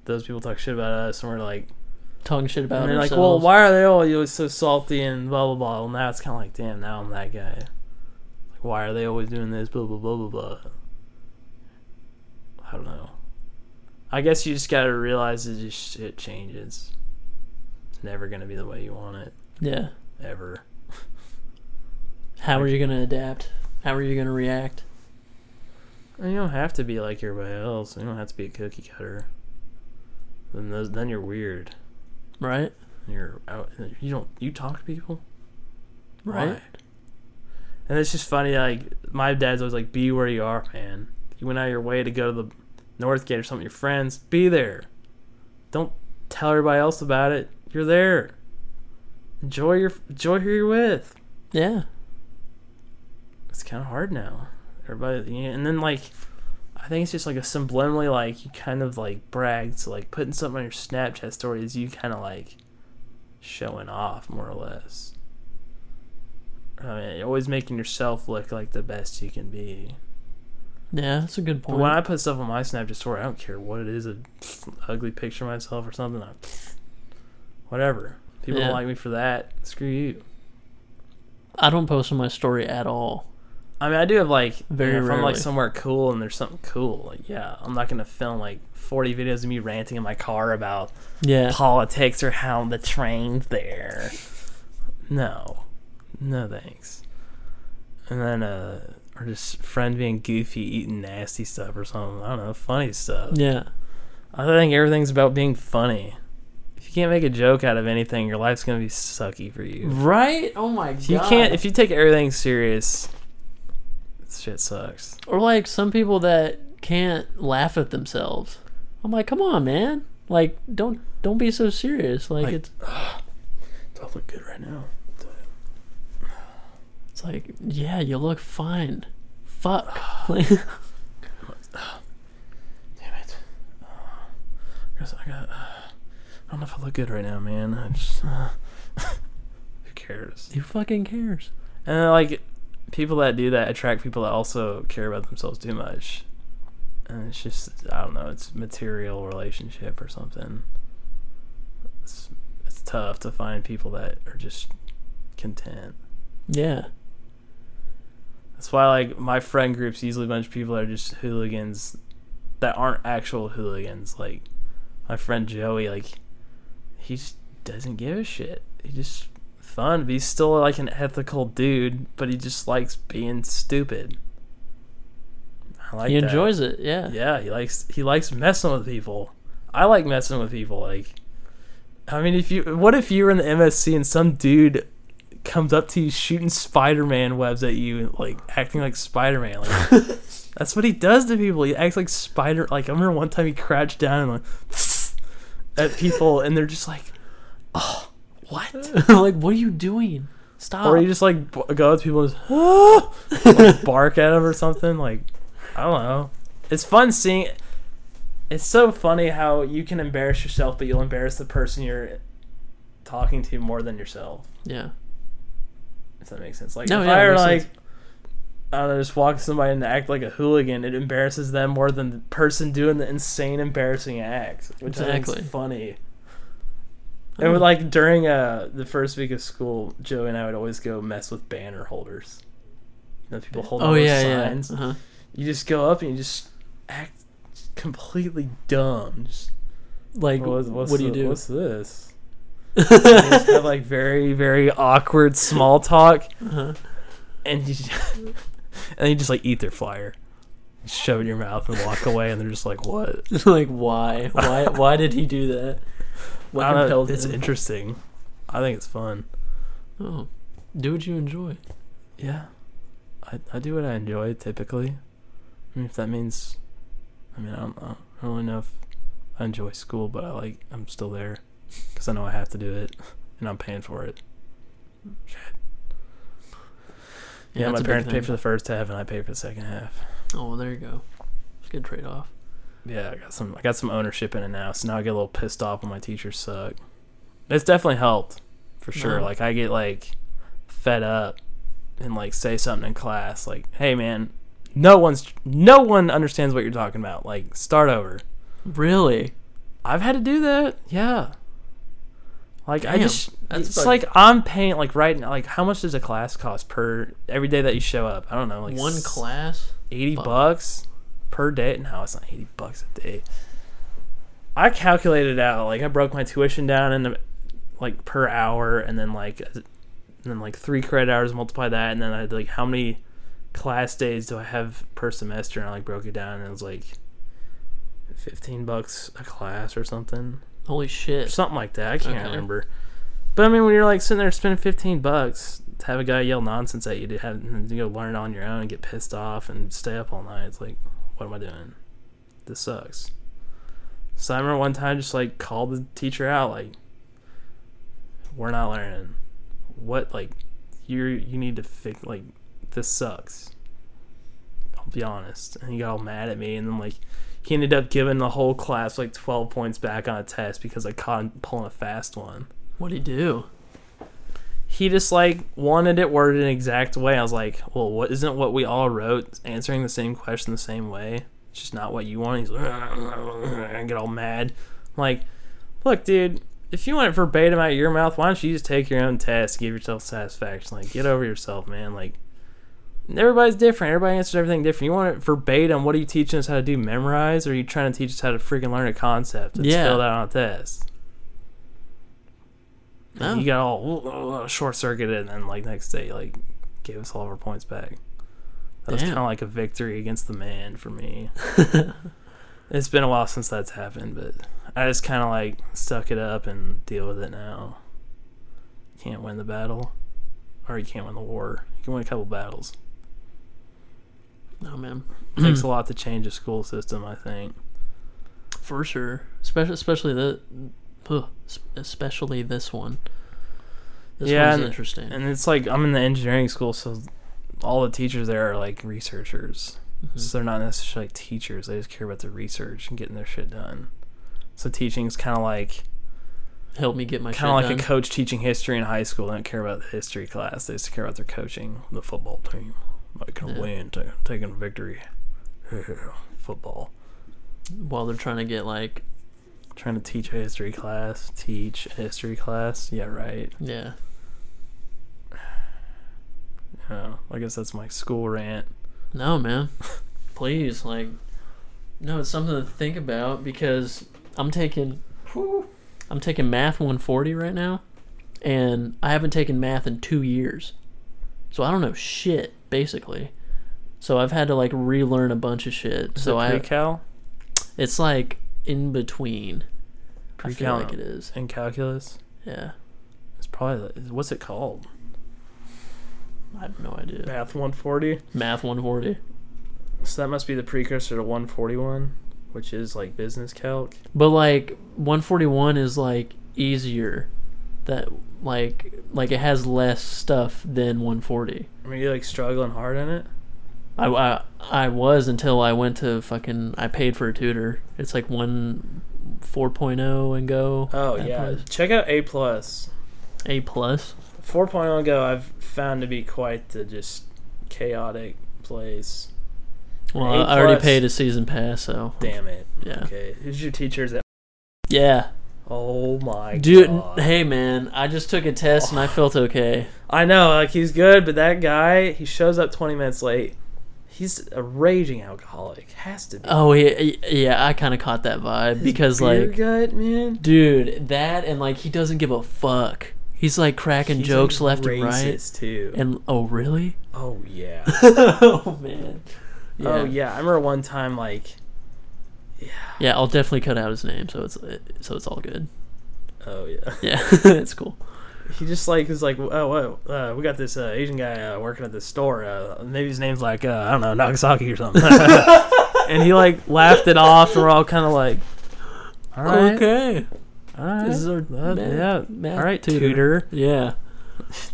C: those people talk shit about us, and we're like,
B: Talking shit about
C: and they're like, well, why are they all always so salty and blah blah blah? Well, now it's kind of like, damn, now I'm that guy. Like, why are they always doing this? Blah blah blah blah blah. I don't know. I guess you just gotta realize that this shit changes. It's never gonna be the way you want it
B: Yeah.
C: ever.
B: How are you gonna adapt? How are you gonna react?
C: And you don't have to be like everybody else. You don't have to be a cookie cutter. Then those, then you're weird.
B: Right?
C: You're out. You don't. You talk to people.
B: Right?
C: Why? And it's just funny, like my dad's always like, "Be where you are, man. You went out of your way to go to the North Gate or something. With your friends, be there. Don't tell everybody else about it. You're there. Enjoy your enjoy who you're with.
B: Yeah.
C: It's kind of hard now. Everybody, and then like, I think it's just like a subliminally like you kind of like brag to like putting something on your Snapchat story is you kind of like showing off more or less. I mean, always making yourself look like the best you can be.
B: Yeah, that's a good
C: But
B: point.
C: when I put stuff on my Snapchat story, I don't care what it is, a *sniffs* ugly picture of myself or something. I, *sniffs* whatever. People
B: Yeah.
C: don't like me for that. Screw you.
B: I don't post on my story at all.
C: I mean, I do have like
B: Very
C: you know, if I'm like somewhere cool and there's something cool. Like, yeah, I'm not gonna film like 40 videos of me ranting in my car about
B: Yeah.
C: politics or how the train's there. No, no thanks. And then uh, or just friend being goofy, eating nasty stuff or something. I don't know, funny stuff.
B: Yeah.
C: I think everything's about being funny. If you can't make a joke out of anything, your life's gonna be sucky for you.
B: Right? Oh my god.
C: If you can't, if you take everything serious, shit sucks.
B: or like some people that can't laugh at themselves. I'm like, come on, man. Like, don't don't be so serious. Like,
C: Like-
B: it's *sighs*
C: I look good right now?
B: it's like, yeah, you look fine. Fuck. *sighs* *laughs*
C: Damn it. Uh, *sighs* I guess I got. Uh, I don't know if I look good right now, man. I just. Uh, who cares?
B: who fucking cares?
C: And like, people that do that attract people that also care about themselves too much. And it's just, I don't know, it's material relationship or something. It's, it's tough to find people that are just content.
B: Yeah.
C: That's why, like, my friend group's usually a bunch of people that are just hooligans that aren't actual hooligans. Like, my friend Joey, like, he just doesn't give a shit. He just fun. But he's still like an ethical dude, but he just likes being stupid. I like
B: he
C: that.
B: enjoys it. Yeah.
C: Yeah, he likes he likes messing with people. I like messing with people. Like, I mean, if you what if you were in the MSC and some dude comes up to you shooting Spider-Man webs at you, like acting like Spider-Man. Like, *laughs* that's what he does to people. He acts like Spider. Like I remember one time he crouched down and like *laughs* at people, and they're just like, "Oh, what?" *laughs*
B: like, what are you doing? Stop.
C: Or you just like b- go with people and just *gasps* like, *laughs* bark at them or something. Like I don't know. It's fun seeing. It's so funny how you can embarrass yourself, but you'll embarrass the person you're talking to more than yourself.
B: yeah.
C: If that makes sense. Like
B: No,
C: if
B: yeah,
C: I were like,
B: sense.
C: I don't know, just walk somebody and act like a hooligan, it embarrasses them more than the person doing the insane, embarrassing act, which I think is funny. And like during uh the first week of school, Joey and I would always go mess with banner holders. You know, people holding
B: Oh
C: those
B: yeah,
C: signs.
B: yeah. Uh-huh.
C: You just go up and you just act completely dumb. Just,
B: Like,
C: "What's- what's
B: what do you
C: the-
B: do?
C: What's this? *laughs* You just have like very very awkward small talk,
B: Uh-huh.
C: and you just, *laughs* and then you just like eat their flyer, shove it in your mouth and walk away, and they're just like, "What?" *laughs*
B: like, why? Why? Why did he do that? What
C: I
B: compelled
C: It's
B: him?
C: interesting. I think it's fun.
B: Oh, do what you enjoy.
C: Yeah, I I do what I enjoy typically. I mean, if that means, I mean, I don't know. I don't really know if I enjoy school, but I like I'm still there because I know I have to do it, and I'm paying for it. Shit. Yeah,
B: that's
C: my parents pay for the first half, and I pay for the second half.
B: Oh, well, there you go. It's a good trade off.
C: Yeah, I got some. I got some ownership in it now, so now I get a little pissed off when my teachers suck. It's definitely helped, for sure.
B: Wow.
C: Like I get like fed up and like say something in class, like, "Hey, man, no one's no one understands what you're talking about. Like, start over."
B: Really?
C: I've had to do that. Yeah. Like I just it's like I'm paying like right now like how much does a class cost per every day that you show up? I don't know, like
B: One class?
C: 80
B: Fuck.
C: bucks per day. No, it's not 80 bucks a day. I calculated out. Like I broke my tuition down into like per hour and then like uh, and then like 3 credit hours multiply that and then I had like how many class days do I have per semester and I like broke it down and it was like 15 bucks a class or something.
B: Holy shit.
C: something like that. I can't
B: Okay.
C: remember. But I mean, when you're like sitting there spending 15 bucks to have a guy yell nonsense at you to have to go learn on your own and get pissed off and stay up all night, it's like, what am I doing? This sucks. So I remember one time just like called the teacher out, like, we're not learning. What like you you need to fix like this sucks. I'll be honest. And he got all mad at me and then like he ended up giving the whole class like 12 points back on a test because I caught him pulling a fast one.
B: What'd he do?
C: He just like wanted it worded an exact way. I was like, well, what isn't what we all wrote answering the same question the same way? It's just not what you want. He's like, *laughs* I get all mad. I'm like, look, dude, if you want it verbatim out of your mouth, why don't you just take your own test, give yourself satisfaction? Like, get over yourself, man. Like, everybody's different. Everybody answers everything different. You want it verbatim? What are you teaching us how to do? Memorize, or are you trying to teach us how to freaking learn a concept and
B: Yeah.
C: spell that on a test? Oh.
B: No.
C: You got all uh, short circuited, and then like next day, like gave us all of our points back. That was kind of like a victory against the man for me. *laughs* it's been a while since that's happened, but I just kind of like stuck it up and deal with it now. Can't win the battle, or you can't win the war. You can win a couple battles.
B: Oh man,
C: It takes *clears throat* a lot to change a school system, I think.
B: for sure. Especially, especially the, ugh, especially this one. This
C: Yeah,
B: one's
C: and-
B: interesting.
C: And it's like I'm in the engineering school, so all the teachers there are like researchers.
B: Mhm.
C: So they're not necessarily like teachers. They just care about the research and getting their shit done. So teaching is kind of like
B: Help me get my
C: kind of like
B: shit
C: a coach teaching history in high school. They don't care about the history class. They just care about their coaching the football team. Making
B: Yeah.
C: a win, ta taking victory. *laughs* Football.
B: while they're trying to get like
C: Trying to teach a history class. Teach a history class. Yeah, right.
B: yeah.
C: Yeah, I guess that's my school rant.
B: No, man. *laughs* Please, like, no, it's something to think about because I'm taking, I'm taking math 140 right now, and I haven't taken math in two years, so I don't know shit basically. So I've had to like relearn a bunch of shit.
C: Is
B: so I,
C: pre-cal?
B: it's like in between. I feel like it is.
C: and calculus?
B: Yeah,
C: It's probably what's it called?
B: I have no idea.
C: Math 140.
B: Math 140.
C: So that must be the precursor to 141, which is like business calc.
B: But like 141 is like easier. That like like it has less stuff than 140.
C: I mean, you're like struggling hard in it.
B: I, I I was until I went to fucking I paid for a tutor. It's like one 4.0 and go.
C: Oh yeah,
B: price.
C: check out A plus.
B: A plus.
C: 4.0 and go. I've found to be quite the just chaotic place.
B: Well,
C: A
B: I already paid a season pass, so
C: Damn it.
B: yeah,
C: Okay, who's your teachers? At?
B: yeah,
C: Oh my
B: dude.
C: god.
B: Hey man, I just took a test and I oh. felt okay.
C: I know, like he's good, but that guy, he shows up 20 minutes late. He's a raging alcoholic. Has to be.
B: Oh yeah, yeah. I kind of caught that vibe because
C: Beer
B: like
C: gut, man.
B: Dude, that and like he doesn't give a fuck. He's like cracking
C: He's,
B: jokes
C: like,
B: left and right.
C: too.
B: And oh really?
C: oh yeah. *laughs*
B: oh man. Oh, yeah.
C: Oh yeah. I remember one time like.
B: Yeah. Yeah, I'll definitely cut out his name so it's so it's all good.
C: Oh yeah.
B: Yeah, *laughs* it's cool.
C: He just like was like, oh, what? Uh, we got this uh, Asian guy uh, working at this store. Uh, maybe his name's like uh, I don't know Nagasaki or something. *laughs* and he like laughed it off, and we're all kind of like, all right,
B: Okay.
C: all right,
B: This is our
C: Uh,
B: math-
C: yeah,
B: math
C: all right,
B: tutor.
C: tutor.
B: Yeah.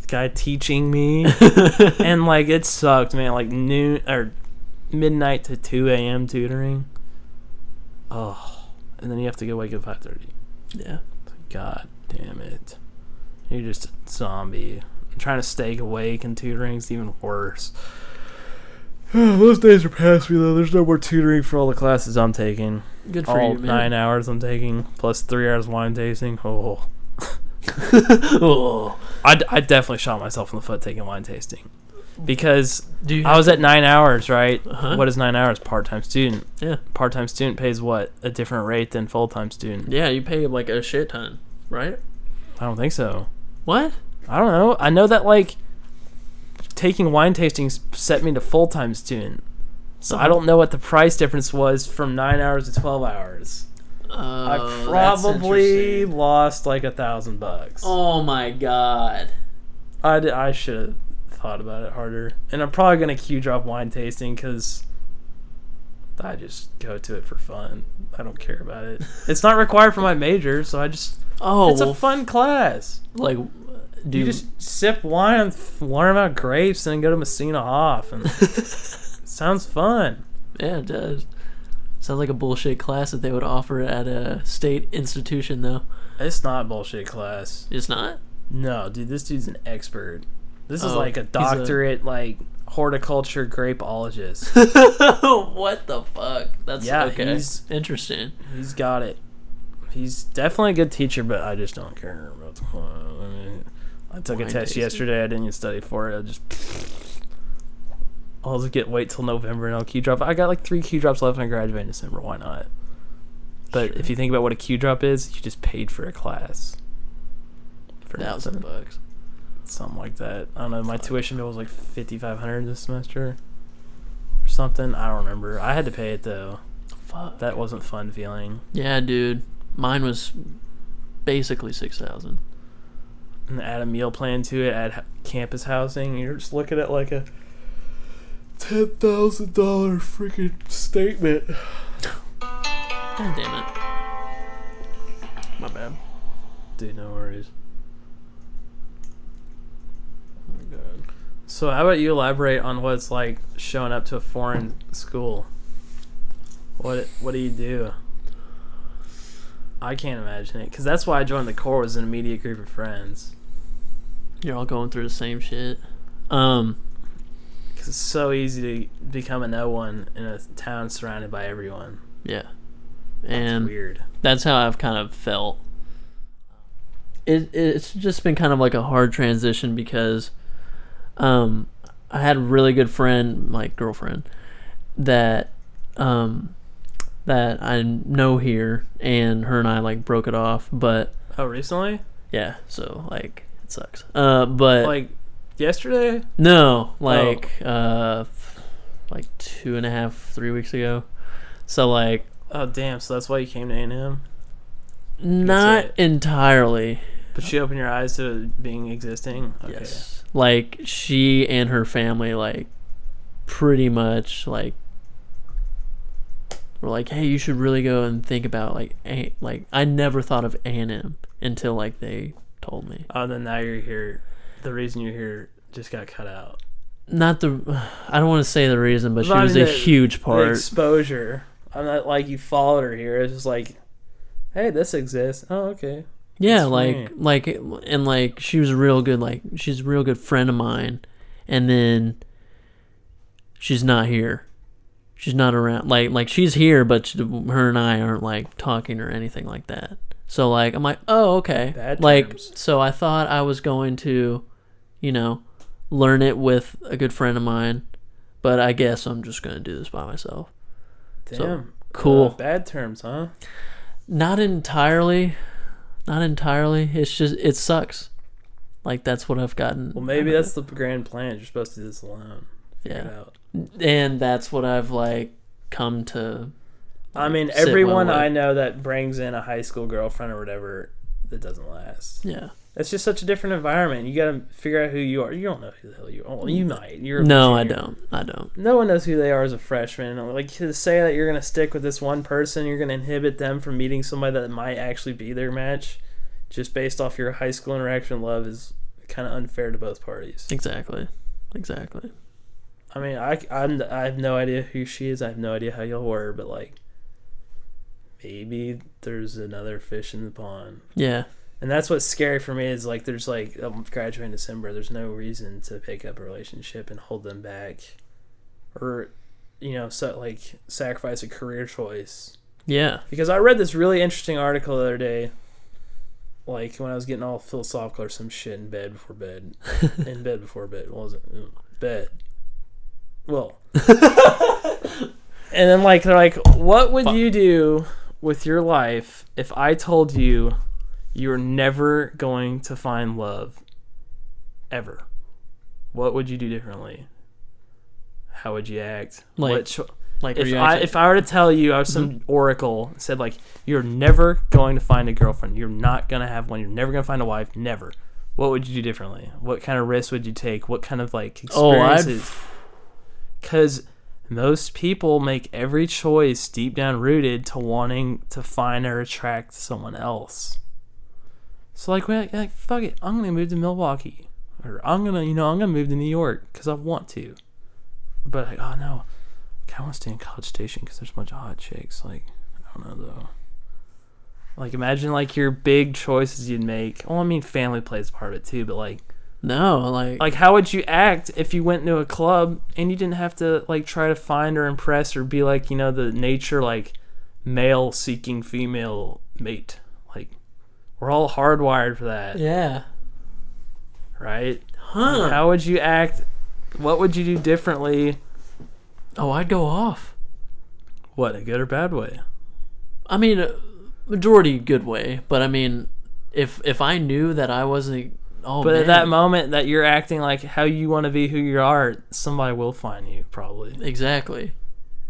C: Guy teaching me, *laughs* and like it sucked, man. Like noon or midnight to two a.m. tutoring. Oh, and then you have to go wake up five thirty.
B: Yeah.
C: God damn it. You're just a zombie. Trying to stay awake and tutoring is even worse. *sighs* Those days are past me though. There's no more tutoring for all the classes I'm taking.
B: Good for
C: all
B: you, man.
C: nine hours I'm taking, plus three hours wine tasting. Oh.
B: oh. *laughs*
C: I, I definitely shot myself in the foot taking wine tasting. Because I was at nine hours, right?
B: Uh-huh.
C: What is nine hours? Part time student.
B: Yeah.
C: Part time student pays what? A different rate than full time student.
B: Yeah, you pay like a shit ton, right?
C: I don't think so.
B: What?
C: I don't know. I know that like taking wine tastings set me to full time student. So I
B: Uh-huh.
C: don't know what the price difference was from nine hours to twelve hours.
B: Oh,
C: I probably lost like a thousand bucks.
B: Oh my god.
C: I, I should have thought about it harder. And I'm probably gonna Q drop wine tasting because I just go to it for fun. I don't care about it. It's not required for my major, so I just
B: Oh,
C: it's a fun class.
B: like, do
C: You just sip wine and learn about grapes and then go to Messina Hof And *laughs* sounds fun.
B: Yeah, it does. Sounds like a bullshit class that they would offer at a state institution, though.
C: It's not bullshit class.
B: It's not.
C: No, dude, this dude's an expert. This is
B: Oh,
C: like a
B: he's a-
C: doctorate, like horticulture grapeologist. *laughs*
B: what the fuck? That's
C: Yeah,
B: okay.
C: he's-
B: Interesting.
C: He's got it. He's definitely a good teacher, but I just don't care about the I mean, I took a test
B: tasting.
C: yesterday. I didn't even study for it. I just. I'll just get wait till November and I'll Q drop. I got like three Q drops left and I graduate in December. Why not? But if you think about what a Q drop is, you just paid for a class. For
B: Thousand bucks.
C: Something like that. I don't know. My tuition bill was like fifty five hundred this semester, or something. I don't remember. I had to pay it though.
B: Fuck.
C: That wasn't fun feeling.
B: Yeah, dude. Mine was basically six thousand.
C: And add a meal plan to it. Add campus housing. You're just looking at like a ten thousand dollar freaking statement.
B: God damn it. My bad.
C: Dude, no worries.
B: Oh my god.
C: So how about you elaborate on what it's like showing up to a foreign school? What what do you do? I can't imagine it because that's why I joined the Corps was an immediate group of friends.
B: You're all going through the same shit. Um,
C: Because it's so easy to become a no one in a town surrounded by everyone.
B: yeah.
C: It's
B: And
C: weird.
B: that's how I've kind of felt. It it's just been kind of like a hard transition because um I had a really good friend, my girlfriend, that um that I know here and her and I like broke it off, but
C: Oh, recently?
B: yeah, so like it sucks. Uh but
C: Like yesterday?
B: no, like uh like two and a half, three weeks ago. So like
C: Oh, damn. So that's why you came to A&M?
B: not entirely.
C: But she opened your eyes to it being existing? Okay.
B: Yes. Like she and her family like pretty much like were like, "Hey, you should really go and think about like a- like I never thought of A&M until like they told me."
C: Oh, then now you're here. The reason you're here just got cut out.
B: Not the *sighs* I don't want to say the reason, but she
C: But I
B: was
C: mean,
B: a
C: the-
B: huge
C: The
B: part.
C: exposure. I'm not like you followed her here. It's just like, hey, this exists. Oh, okay.
B: Yeah,
C: That's
B: like
C: right.
B: like and like she was a real good like she's a real good friend of mine and then she's not here. She's not around. Like like she's here but she, her and I aren't like talking or anything like that. So like I'm like, "Oh, okay."
C: Bad
B: like
C: terms.
B: so I thought I was going to, you know, learn it with a good friend of mine, but I guess I'm just going to do this by myself.
C: Damn.
B: So, cool.
C: Uh, bad terms, huh?
B: Not entirely. Not entirely. It's just it sucks. Like that's what I've gotten.
C: Well, maybe that's the grand plan. You're supposed to do this alone.
B: Yeah.
C: out.
B: and that's what I've like come to.
C: I mean,
B: sit well
C: everyone. I know that brings in a high school girlfriend or whatever, that doesn't last.
B: Yeah.
C: It's just such a different environment. You got to figure out who you are. You don't know who the hell you are. Well, you mm. might. You're
B: No, I don't. I don't.
C: No one knows who they are as a freshman. Like to say that you're gonna stick with this one person, you're gonna inhibit them from meeting somebody that might actually be their match, just based off your high school interaction. Love is kind of unfair to both parties.
B: Exactly. Exactly.
C: I mean, I I'm, I have no idea who she is. I have no idea how y'all were, but like, maybe there's another fish in the pond.
B: Yeah.
C: And that's what's scary for me is like there's like I'm graduating December. There's no reason to pick up a relationship and hold them back, or you know, so like sacrifice a career choice.
B: Yeah.
C: Because I read this really interesting article the other day, like when I was getting all philosophical or some shit in bed before bed, *laughs* in bed before bed. Was it? Mm, Bed. Well. *laughs* and then like they're like, what would
B: Fuck.
C: you do with your life if I told you you're never going to find love ever? What would you do differently? How would you act?
B: Like,
C: what cho-
B: Like
C: if I if I were to tell you I was some oracle said like you're never going to find a girlfriend, you're not gonna have one, you're never gonna find a wife, never. What would you do differently? What kind of risks would you take? What kind of like
B: oh,
C: experiences? Because most people make every choice deep down rooted to wanting to find or attract someone else. So like, we're like, like fuck it, I'm gonna move to Milwaukee, or I'm gonna, you know, I'm gonna move to New York because I want to. But like, oh no, I kind of want to stay in College Station because there's a bunch of hot chicks. Like, I don't know though. Like, imagine like your big choices you'd make. Well, I mean, family plays a part of it too, but like,
B: no, like,
C: like how would you act if you went to a club and you didn't have to like try to find or impress or be like you know the nature like male seeking female mate We're all hardwired for that,
B: Yeah.
C: right?
B: Huh.
C: How would you act? What would you do differently?
B: Oh, I'd go off.
C: What, a good or bad way?
B: I mean, uh, majority good way, but I mean, if if I knew that I wasn't, oh
C: But
B: man,
C: at that moment that you're acting like how you want to be who you are, somebody will find you probably.
B: exactly,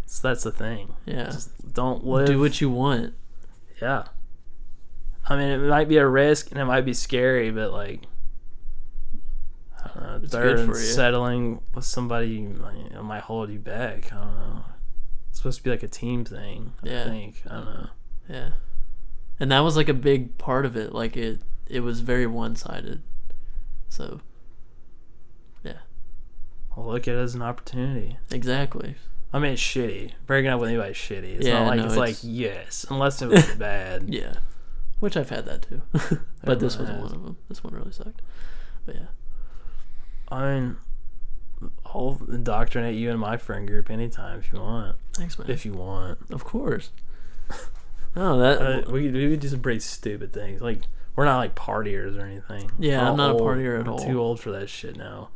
C: So that's the thing.
B: yeah,
C: Just don't live.
B: do what you want.
C: Yeah. I mean, it might be a risk and it might be scary, but like, I don't know.
B: It's
C: better
B: good
C: than
B: for you.
C: settling with somebody like, you know, might hold you back. I don't know. It's supposed to be like a team thing.
B: Yeah.
C: I think. I don't know.
B: Yeah, and that was like a big part of it. Like it, it was very one sided. So Yeah.
C: I'll look at it as an opportunity.
B: exactly,
C: I mean, it's shitty. Breaking up with anybody's shitty. It's
B: Yeah,
C: not like
B: no,
C: it's,
B: it's-
C: like yes, unless it was bad. *laughs*
B: yeah. Which I've had that too, *laughs* but this wasn't one of them. This one really sucked. But yeah,
C: I mean, I'll indoctrinate you in my friend group anytime if you want.
B: thanks, man.
C: If you want.
B: of course. *laughs* No, that
C: Uh, we, we would do some pretty stupid things. Like we're not like partiers or anything.
B: Yeah, I'm not a
C: old.
B: partier at
C: We're
B: all.
C: Too old for that shit now.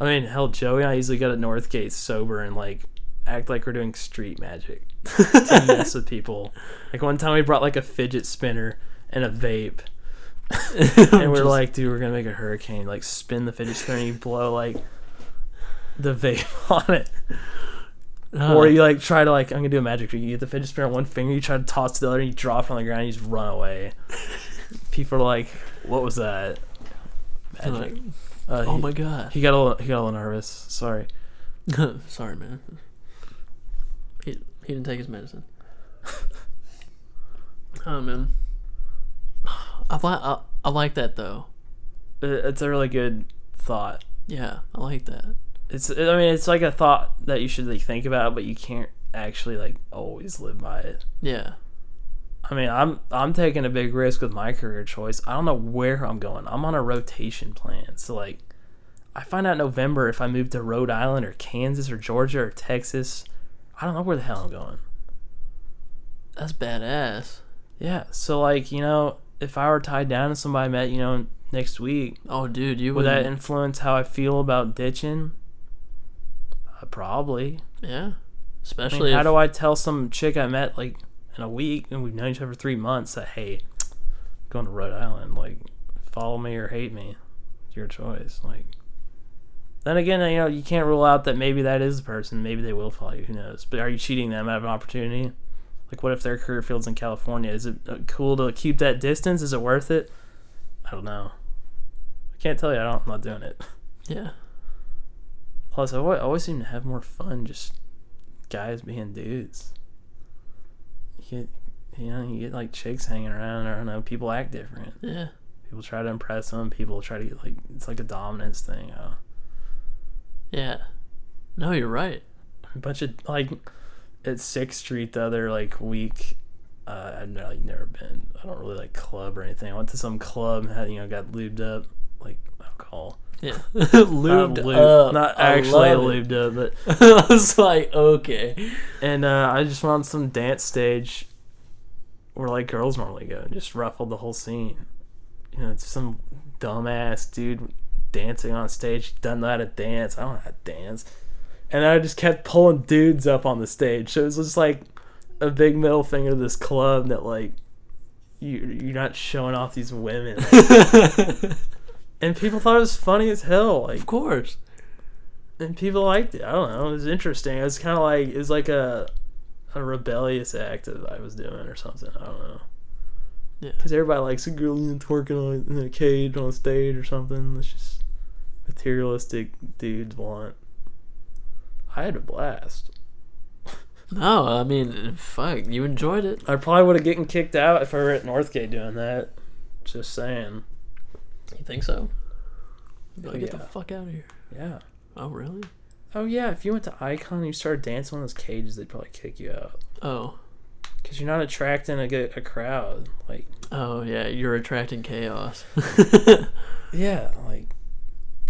C: I mean, hell, Joey and I usually go to Northgate sober and like act like we're doing street magic to *laughs* mess with people. Like one time we brought like a fidget spinner and a vape, *laughs* and we're
B: Just-
C: like, dude, we're gonna make a hurricane. Like spin the fidget spinner, and you blow like the vape *laughs* on it.
B: uh,
C: Or you like try to like I'm gonna do a magic trick. You get the fidget spinner on one finger, you try to toss the other, and you drop it on the ground, and you just run away. *laughs* People are like, "What was that?"
B: They're
C: Magic.
B: like,
C: Uh,
B: oh
C: he,
B: my god.
C: he got a little, he got a little nervous. Sorry.
B: Sorry, man. He he didn't take his medicine. oh man. I like I, I like that though.
C: It's a really good thought.
B: Yeah, I like that.
C: It's I mean it's like a thought that you should like think about, but you can't actually like always live by it.
B: Yeah.
C: I mean, I'm I'm taking a big risk with my career choice. I don't know where I'm going. I'm on a rotation plan. So like I find out in November if I move to Rhode Island or Kansas or Georgia or Texas. I don't know where the hell I'm going.
B: That's badass.
C: Yeah. So like, you know, if I were tied down to somebody I met, you know, next week,
B: Oh dude, you
C: would that influence how I feel about ditching? Uh, probably.
B: Yeah.
C: I mean,
B: Especially
C: how do I tell some chick I met like in a week and we've known each other for three months that hey, going to Rhode Island, like follow me or hate me, it's your choice. Like, then again, you know, you can't rule out that maybe that is the person. Maybe they will follow you. Who knows? But are you cheating them out of an opportunity? Like, what if their career field's in California? Is it uh, cool to keep that distance? Is it worth it? I don't know. I can't tell you. I don't, I'm not doing it.
B: Yeah.
C: Plus, I always, I always seem to have more fun just guys being dudes. You get, you know, you get like chicks hanging around. I don't know. People act different.
B: Yeah.
C: People try to impress them. People try to get like it's like a dominance thing. Uh,
B: Yeah. No, you're right.
C: a bunch of like at Sixth Street the other like week. Uh, I've never, like never been. I don't really like club or anything. I went to some club and had you know got lubed up like alcohol.
B: Yeah.
C: Not *laughs* *laughs*
B: lubed up.
C: not actually lubed up, but *laughs*
B: I was like, okay.
C: And uh, I just went on some dance stage where like girls normally go and just ruffled the whole scene. You know, it's some dumbass dude dancing on stage, doesn't know how to dance. I don't know how to dance. And I just kept pulling dudes up on the stage. So it was just like a big middle finger to this club that like you you're not showing off these women. *laughs* and people thought it was funny as hell. Like
B: Of course.
C: and people liked it. I don't know. It was interesting. It was kind of like it was like a a rebellious act that I was doing or something. I don't know.
B: Yeah.
C: Because everybody likes a girl twerking on in a cage on stage or something. It's just materialistic dudes want. I had a blast.
B: No, I mean, fuck, you enjoyed it.
C: I probably would have gotten kicked out if I were at Northgate doing that. Just saying.
B: You think so?
C: Oh,
B: get the
C: yeah.
B: fuck out of here.
C: Yeah.
B: Oh, really?
C: Oh yeah. If you went to Icon and you started dancing on those cages, they'd probably kick you out.
B: Oh.
C: Because you're not attracting a a crowd. Like
B: Oh, yeah, you're attracting chaos. *laughs*
C: Yeah, like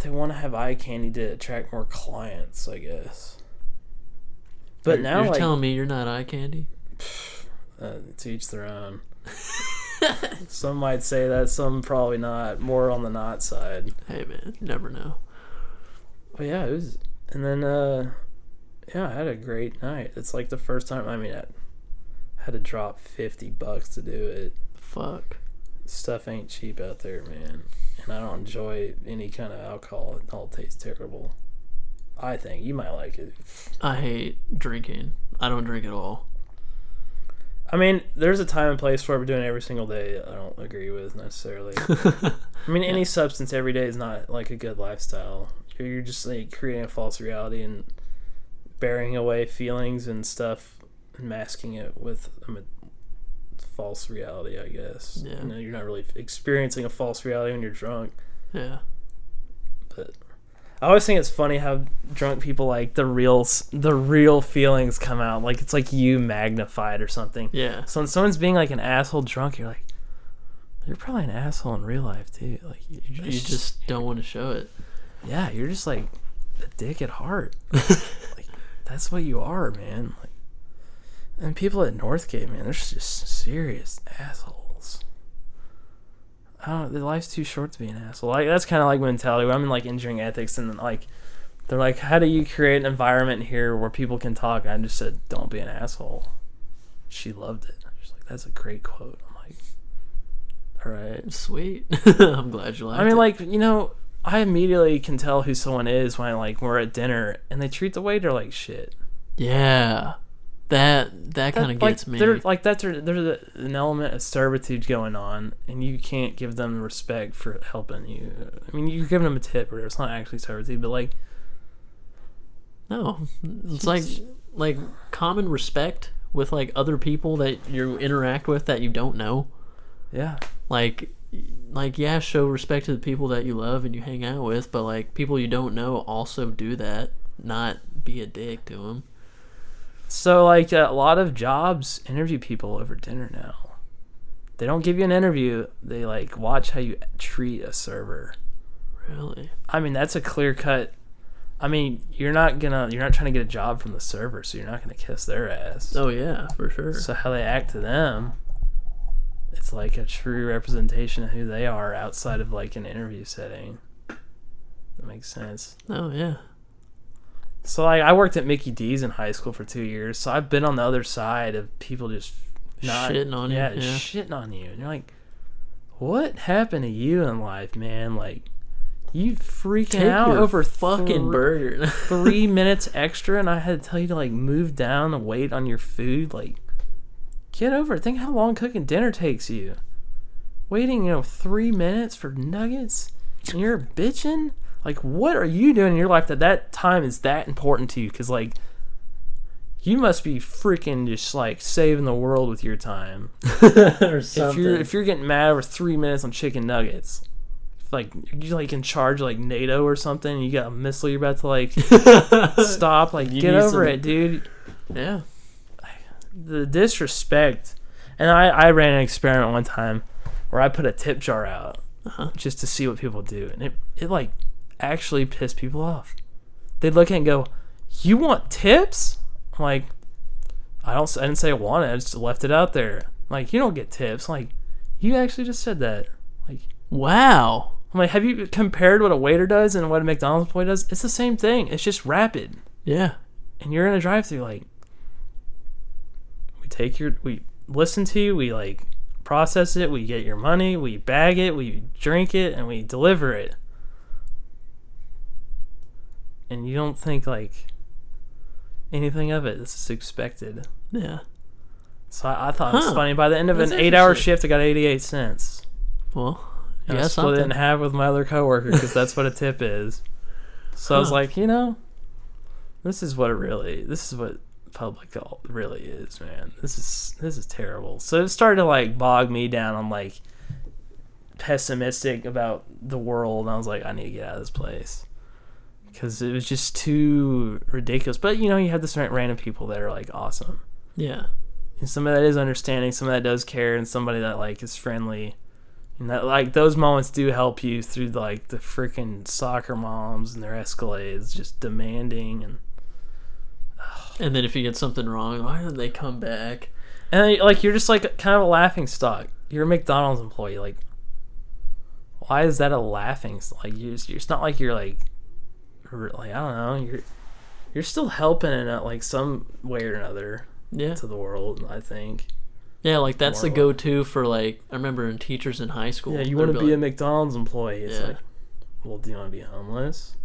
C: they want to have eye candy to attract more clients, I guess. But
B: You're-
C: now,
B: you're
C: like,
B: telling me you're not eye candy? *sighs*
C: uh, to each their own. *laughs* some might say that, some probably not. More on the not side.
B: hey man, you never know.
C: But yeah, it was. And then, uh, yeah, I had a great night. It's like the first time. I mean, I had to drop fifty bucks to do it.
B: Fuck.
C: Stuff ain't cheap out there, man. And I don't enjoy any kind of alcohol. It all tastes terrible. I think you might like it.
B: I hate drinking. I don't drink at all.
C: I mean, there's a time and place for it, but doing it every single day, I don't agree with necessarily. *laughs* I mean, any substance every day is not like a good lifestyle. You're, just like creating a false reality and bearing away feelings and stuff and masking it with false reality, I guess.
B: Yeah.
C: You know, you're not really experiencing a false reality when you're drunk.
B: Yeah.
C: But I always think it's funny how drunk people like the real the real feelings come out. Like it's like you magnified or something.
B: Yeah.
C: So when someone's being like an asshole drunk, you're like, you're probably an asshole in real life too. Like you
B: You just don't want to show it.
C: yeah, you're just like a dick at heart. *laughs* like that's what you are, man. Like, and people at Northgate, man, they're just serious assholes. I don't. Their life's too short to be an asshole. Like that's kind of like mentality. Where I'm in like engineering ethics, and like they're like, how do you create an environment here where people can talk? And I just said, don't be an asshole. She loved it. She's like, that's a great quote. I'm like, all right.
B: Sweet. *laughs* I'm glad you liked
C: I mean,
B: it.
C: like you know, I immediately can tell who someone is when I like we're at dinner and they treat the waiter like shit.
B: yeah. That that kind of
C: like,
B: gets me.
C: They're like that's there's an element of servitude going on, and you can't give them respect for helping you. I mean, you're giving them a tip, or it's not actually servitude, but like
B: No, it's like like common respect with like other people that you interact with that you don't know.
C: yeah,
B: Like like yeah, show respect to the people that you love and you hang out with, but like people you don't know also do that. Not be a dick to them.
C: So like a lot of jobs interview people over dinner now. They don't give you an interview. They like watch how you treat a server.
B: Really?
C: I mean, that's a clear cut. I mean, you're not gonna you're not trying to get a job from the server, so you're not gonna kiss their ass.
B: Oh yeah, for sure.
C: So how they act to them, it's like a true representation of who they are outside of like an interview setting. That makes sense.
B: Oh yeah.
C: So like I worked at Mickey D's in high school for two years, so I've been on the other side of people just not
B: Shitting on you,
C: yeah,
B: yeah.
C: shitting on you, and you're like, what happened to you in life, man? Like, you freaking
B: Take
C: out over
B: fucking
C: thr-
B: burger. *laughs*
C: three minutes extra, and I had to tell you to like move down the weight on your food. Like, get over it. Think how long cooking dinner takes you. Waiting, you know, three minutes for nuggets, and you're bitching. Like, what are you doing in your life that that time is that important to you? Because like, you must be freaking just like saving the world with your time. *laughs*
B: or
C: If you're if you're getting mad over three minutes on chicken nuggets. Like you like in charge of, like NATO or something, and you got a missile you're about to like *laughs* stop. Like
B: You
C: get over
B: some-
C: it, dude.
B: yeah.
C: the disrespect. And I, I ran an experiment one time where I put a tip jar out
B: Uh-huh.
C: just to see what people do, and it it like actually piss people off. They'd look at it and go, "You want tips?" I'm like, "I don't. I didn't say I wanted. I just left it out there. Like, you don't get tips. like, you actually just said that. Like,
B: Wow.
C: I'm like, have you compared what a waiter does and what a McDonald's employee does? It's the same thing. It's just rapid
B: Yeah.
C: and you're in a drive through like we take your we listen to you we like process it we get your money we bag it we drink it and we deliver it and you don't think like anything of it this is expected
B: Yeah.
C: so i, I thought it was
B: Huh.
C: funny by the end of
B: That's
C: an eight hour
B: interesting.
C: shift i got 88 cents
B: Well,
C: and
B: yeah,
C: I split it in
B: something.
C: half with my other coworker because that's what a tip is. So I was
B: Huh.
C: like, you know, this is what it really, this is what public all really is, man. This is this is terrible. So it started to like bog me down. I'm like pessimistic about the world. And I was like, I need to get out of this place because it was just too ridiculous. But you know, you have this random people that are like awesome.
B: Yeah.
C: And some of that is understanding, some of that does care, and somebody that like is friendly. And that like those moments do help you through like the freaking soccer moms and their escalades, just demanding and
B: And then if you get something wrong, why did they come back?
C: and like you're just like kind of a laughing stock. you're a McDonald's employee. Like, why is that a laughing? Like, you just, it's not like you're like, like I don't know. You're you're still helping in a, like some way or another
B: Yeah.
C: to the world. I think.
B: Yeah, like that's the go to for like I remember in teachers in high school.
C: Yeah, you want to be a McDonald's employee. It's
B: Yeah.
C: like, well, do you want to be homeless?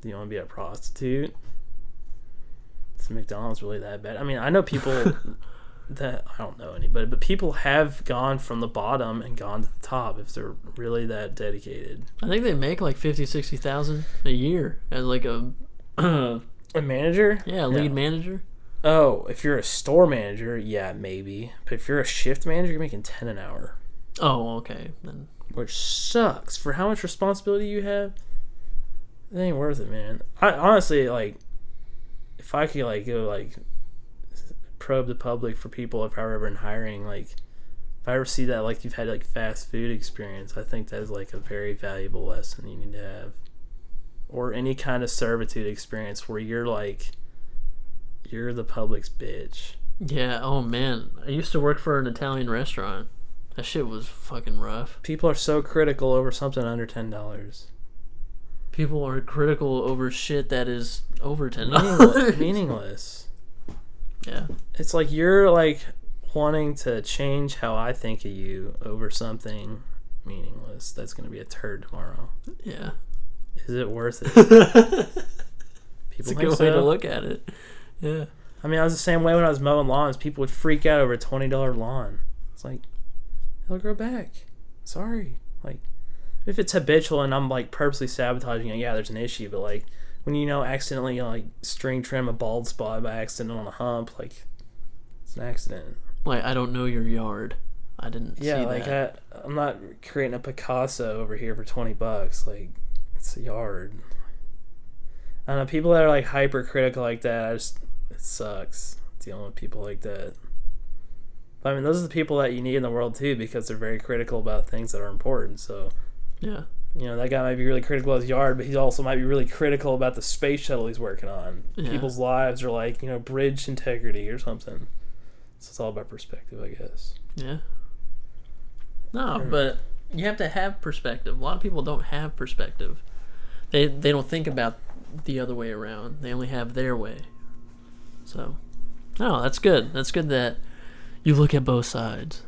C: Do you want to be a prostitute? Is McDonald's really that bad? I mean, I know people *laughs* that I don't know anybody, but people have gone from the bottom and gone to the top if they're really that dedicated.
B: I think they make like 50, 60,000 a year as like a
C: A manager?
B: yeah, lead manager.
C: Oh, if you're a store manager, yeah, maybe. But if you're a shift manager, you're making ten an hour,
B: Oh, okay. Then
C: which sucks for how much responsibility you have. It ain't worth it, man. I honestly like, if I could like go like probe the public for people if I were ever in hiring, like if I ever see that like you've had like fast food experience, I think that is like a very valuable lesson you need to have, or any kind of servitude experience where you're like, you're the public's bitch.
B: yeah, oh man. I used to work for an Italian restaurant. That shit was fucking rough.
C: People are so critical over something under ten dollars.
B: People are critical over shit that is over ten *laughs*
C: Meaningless.
B: dollars.
C: meaningless.
B: Yeah,
C: It's like you're like wanting to change how I think of you over something meaningless that's going to be a turd tomorrow.
B: yeah.
C: Is it worth *laughs* it?
B: It's
C: People
B: a
C: think
B: good way to look at it. Yeah.
C: I mean, I was the same way when I was mowing lawns. People would freak out over a twenty dollar lawn. It's like it'll grow back. Sorry. Like if it's habitual and I'm like purposely sabotaging it, yeah, there's an issue. But like when you know accidentally uh, like string trim a bald spot by accident on a hump, like it's an accident.
B: Like I don't know your yard. I didn't
C: Yeah,
B: see
C: like
B: that.
C: I, I'm not creating a Picasso over here for twenty bucks. Like it's a yard. I don't know. People that are like hypercritical like that, I just it sucks dealing with people like that. But, I mean, those are the people that you need in the world too, because they're very critical about things that are important. So
B: yeah.
C: You know that guy might be really critical of his yard, but he also might be really critical about the space shuttle he's working on.
B: Yeah.
C: People's lives are like you know bridge integrity or something. So it's all about perspective, I guess.
B: Yeah. No,
C: Hmm.
B: but you have to have perspective. A lot of people don't have perspective. They they don't think about the other way around. They only have their way. So, no, that's good. That's good that you look at both sides.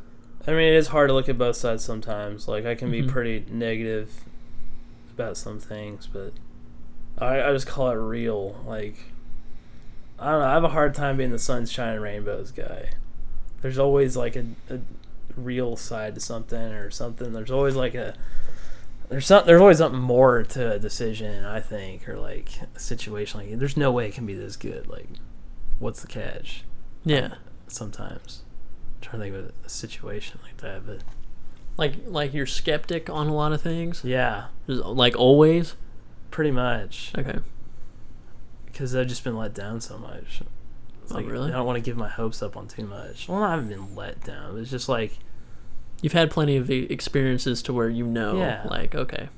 C: I mean, it is hard to look at both sides sometimes. Like, I can be
B: Mhm.
C: pretty negative about some things, but I, I just call it real. Like, I don't know. I have a hard time being the sunshine and rainbows guy. There's always like a, a real side to something or something. There's always like a there's some, there's always something more to a decision. I think or like a situation. Like, there's no way it can be this good. Like, what's the catch?
B: Yeah.
C: Sometimes. I'm trying to think of a situation like that, but
B: Like like you're skeptic on a lot of things.
C: yeah,
B: Just, Like always.
C: pretty much.
B: Okay.
C: Because I've just been let down so much. It's
B: Oh,
C: like
B: really?
C: I don't want to give my hopes up on too much. Well, I haven't been let down. It's just like
B: You've had plenty of experiences to where you know,
C: Yeah.
B: like, okay,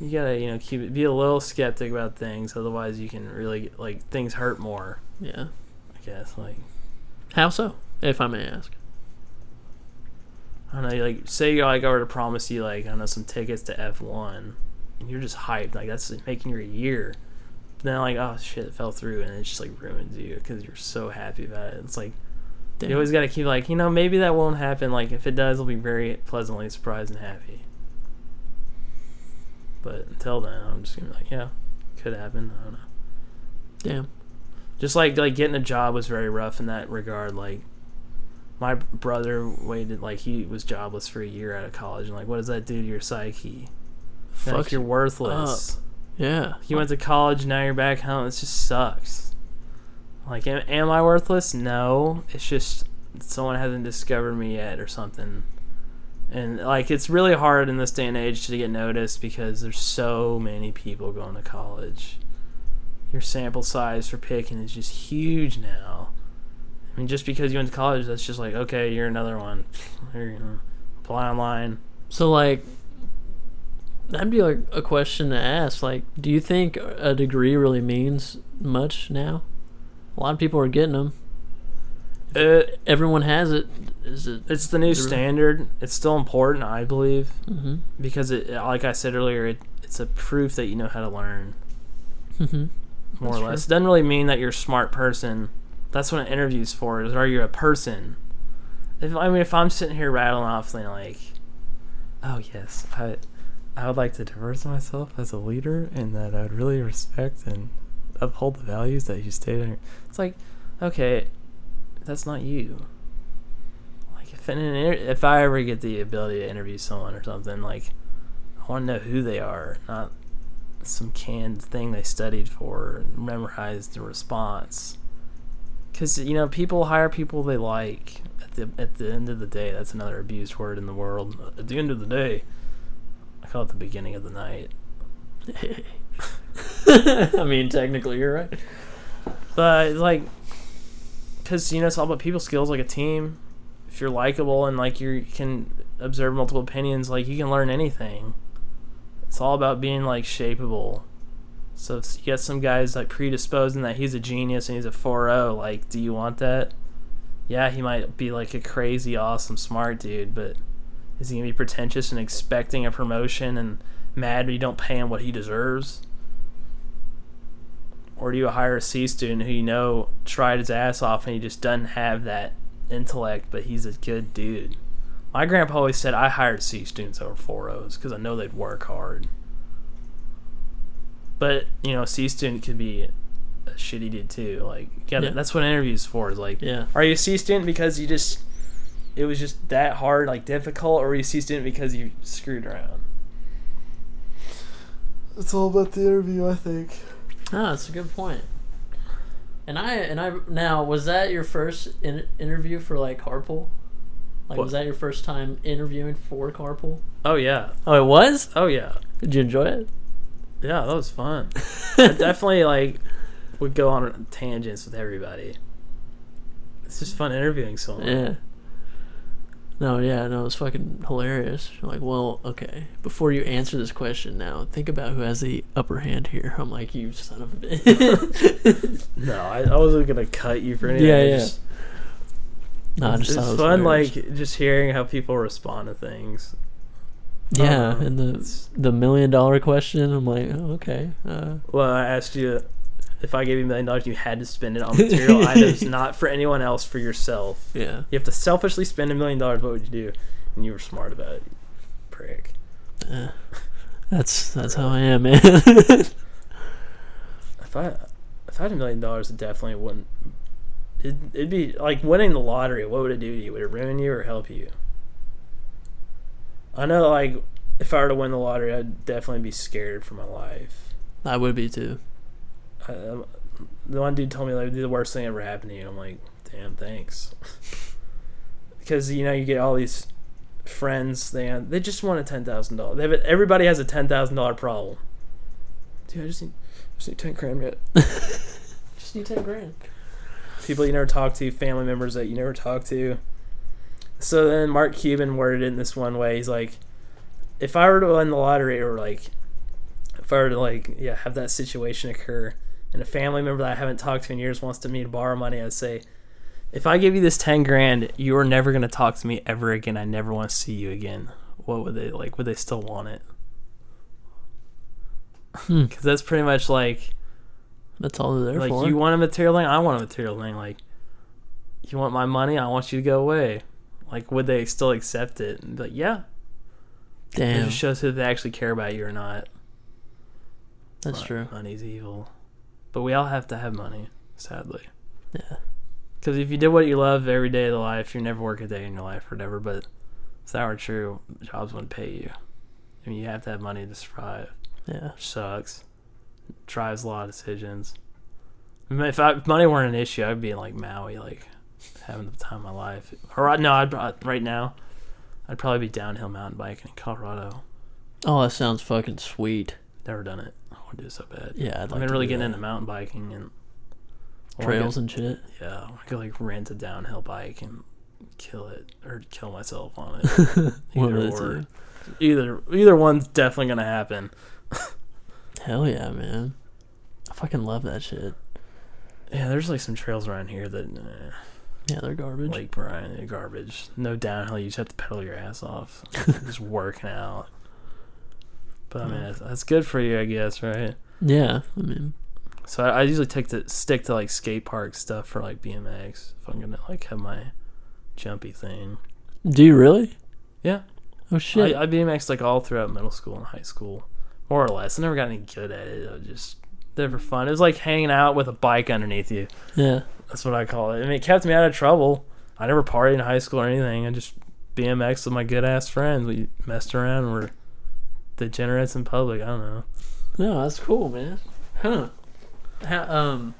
C: you gotta, you know, keep it, be a little skeptic about things. Otherwise, you can really like things hurt more.
B: yeah.
C: I guess like
B: How so, if I may ask?
C: I don't know. Like say like I were to promise you like I don't know some tickets to F one, and you're just hyped. Like that's making your year. But then like oh shit, it fell through, and it just like ruins you because you're so happy about it. It's like
B: Damn.
C: You always got to keep like, you know, maybe that won't happen. Like, if it does, I'll be very pleasantly surprised and happy. But until then, I'm just gonna be like, yeah, could happen. I don't know.
B: Damn.
C: Just like like getting a job was very rough in that regard. Like, my brother waited like he was jobless for a year out of college, and like, what does that do to your psyche?
B: Fuck
C: like you're
B: you
C: worthless.
B: Yeah.
C: You went to college, now you're back home. It just sucks. Like, am, am I worthless? No. It's just someone hasn't discovered me yet or something. And, like, it's really hard in this day and age to get noticed because there's so many people going to college. Your sample size for picking is just huge now. I mean, just because you went to college, that's just like, okay, you're another one. *laughs* Here you go. Apply online.
B: So like that'd be like a question to ask. Like, do you think a degree really means much now? A lot of people are getting them.
C: It,
B: everyone has it. Is it?
C: it's the new standard. It's still important, I believe,
B: Mm-hmm.
C: because it, like I said earlier, it, it's a proof that you know how to learn.
B: Mm-hmm.
C: more
B: That's
C: or less. It doesn't really mean that you're a smart person. That's what an interview's for. Is are you a person? If I mean, if I'm sitting here rattling off thing like, oh yes, I, I would like to diverse myself as a leader, and that I'd really respect and uphold the values that you stated. It's like, okay, that's not you. Like if in inter- if I ever get the ability to interview someone or something, like I want to know who they are, not some canned thing they studied for, memorized the response. Because you know, people hire people they like. At the at the end of the day, that's another abused word in the world. At the end of the day, I call it the beginning of the night. *laughs*
B: I mean, technically, you're right.
C: But like, because you know, it's all about people skills, like a team. If you're likable and like you can observe multiple opinions, like you can learn anything. It's all about being like shapeable. So if you get some guys like predisposing that he's a genius and he's a 4-0, like, do you want that? Yeah, he might be like a crazy, awesome, smart dude, but is he gonna be pretentious and expecting a promotion and mad you don't pay him what he deserves? Or do you hire a C student who you know tried his ass off and he just doesn't have that intellect, but he's a good dude? My grandpa always said I hired C students over 4Os because I know they'd work hard. But, you know, a C student could be a shitty dude too. Like, you gotta,
B: Yeah.
C: that's what an interview's for. Is like,
B: Yeah.
C: are you a C student because you just, it was just that hard, like difficult, or are you a C student because you screwed around? It's all about the interview, I think.
B: Ah, that's a good point. And I and I now was that your first in, interview for like Carpool? Like
C: What?
B: was that your first time interviewing for Carpool?
C: Oh yeah,
B: Oh, it was.
C: oh yeah.
B: Did you enjoy it?
C: Yeah, that was fun. *laughs* I definitely like would go on tangents with everybody. It's just fun interviewing someone.
B: Yeah. No, yeah, no, it was fucking hilarious. You're like, well, okay, before you answer this question now, think about who has the upper hand here. I'm like, you son of a bitch. *laughs*
C: No, I, I wasn't gonna cut you for anything.
B: Yeah,
C: I
B: yeah.
C: Just,
B: no, I
C: it's
B: just thought it was
C: fun,
B: hilarious.
C: like just hearing how people respond to things.
B: Yeah,
C: uh,
B: and the the million dollar question. I'm like, oh, okay, uh,
C: Well, I asked you if I gave you a million dollars, you had to spend it on material *laughs* items, not for anyone else, for yourself.
B: yeah,
C: You have to selfishly spend a million dollars. What would you do? And you were smart about it, you prick.
B: uh, *laughs* that's that's how I am, man. *laughs*
C: If I if I had a million dollars, it definitely wouldn't. It'd, it'd be like winning the lottery. What would it do to you? Would it ruin you or help you? I know, like, if I were to win the lottery, I'd definitely be scared for my life.
B: I would be too.
C: I, um, the one dude told me like the worst thing ever happened to you. I'm like, damn, thanks. *laughs* because you know you get all these friends. They they just want a ten thousand dollars. They have a, everybody has a ten thousand dollar problem. Dude, I just need just need ten grand. man. *laughs*
B: Just need ten grand.
C: People you never talk to, family members that you never talk to. So then Mark Cuban worded it in this one way. He's like, if I were to win the lottery or like, if I were to like, yeah, have that situation occur, and a family member that I haven't talked to in years wants to me to borrow money, I'd say, if I give you this ten grand, you are never gonna talk to me ever again. I never want to see you again. What would they like? Would they still want it?
B: Hmm. *laughs*
C: Because that's pretty much like
B: That's all they're there
C: like
B: for.
C: you want a material thing, I want a material thing. Like you want my money, I want you to go away. Like would they still accept it? And be like yeah, it just shows if they actually care about you or not.
B: that's
C: Mon-
B: true.
C: Money's evil, but we all have to have money, sadly.
B: Yeah,
C: Because if you did what you love every day of the life, you never work a day in your life or whatever. But if that were true, jobs wouldn't pay you. I mean, you have to have money to survive.
B: yeah.
C: Sucks. Drives a lot of decisions. I mean, If, I, if money weren't an issue, I'd be in like Maui, like having the time of my life. Or I- no, I'd right now, I'd probably be downhill mountain biking in Colorado.
B: Oh, that sounds fucking sweet.
C: Never done it. I want to do it so bad.
B: Yeah, I'd
C: I've
B: like
C: been really getting
B: that.
C: into mountain biking and
B: trails
C: get-
B: and shit.
C: yeah, I could like rent a downhill bike and kill it or kill myself on it. *laughs* Either or. Either either one's definitely gonna happen. *laughs*
B: Hell yeah, man. I fucking love that shit.
C: Yeah, there's like some trails around here that eh,
B: Yeah, they're garbage.
C: Lake Bryan, they're garbage. No downhill. You just have to pedal your ass off. *laughs* just working out. But I mean, that's, that's good for you, I guess, right?
B: yeah, I mean,
C: So I, I usually take to stick to like skate park stuff for like BMX. If I'm gonna like have my jumpy thing.
B: do you really?
C: Yeah.
B: Oh shit.
C: I, I BMX like all throughout middle school and high school, more or less. I never got any good at it. I just there for fun. It was like hanging out with a bike underneath you.
B: yeah.
C: That's what I call it. I mean, it kept me out of trouble. I never partied in high school or anything. I just BMX with my good ass friends. We messed around. We're degenerates in public. I don't know.
B: No, that's cool, man. Huh? How, um.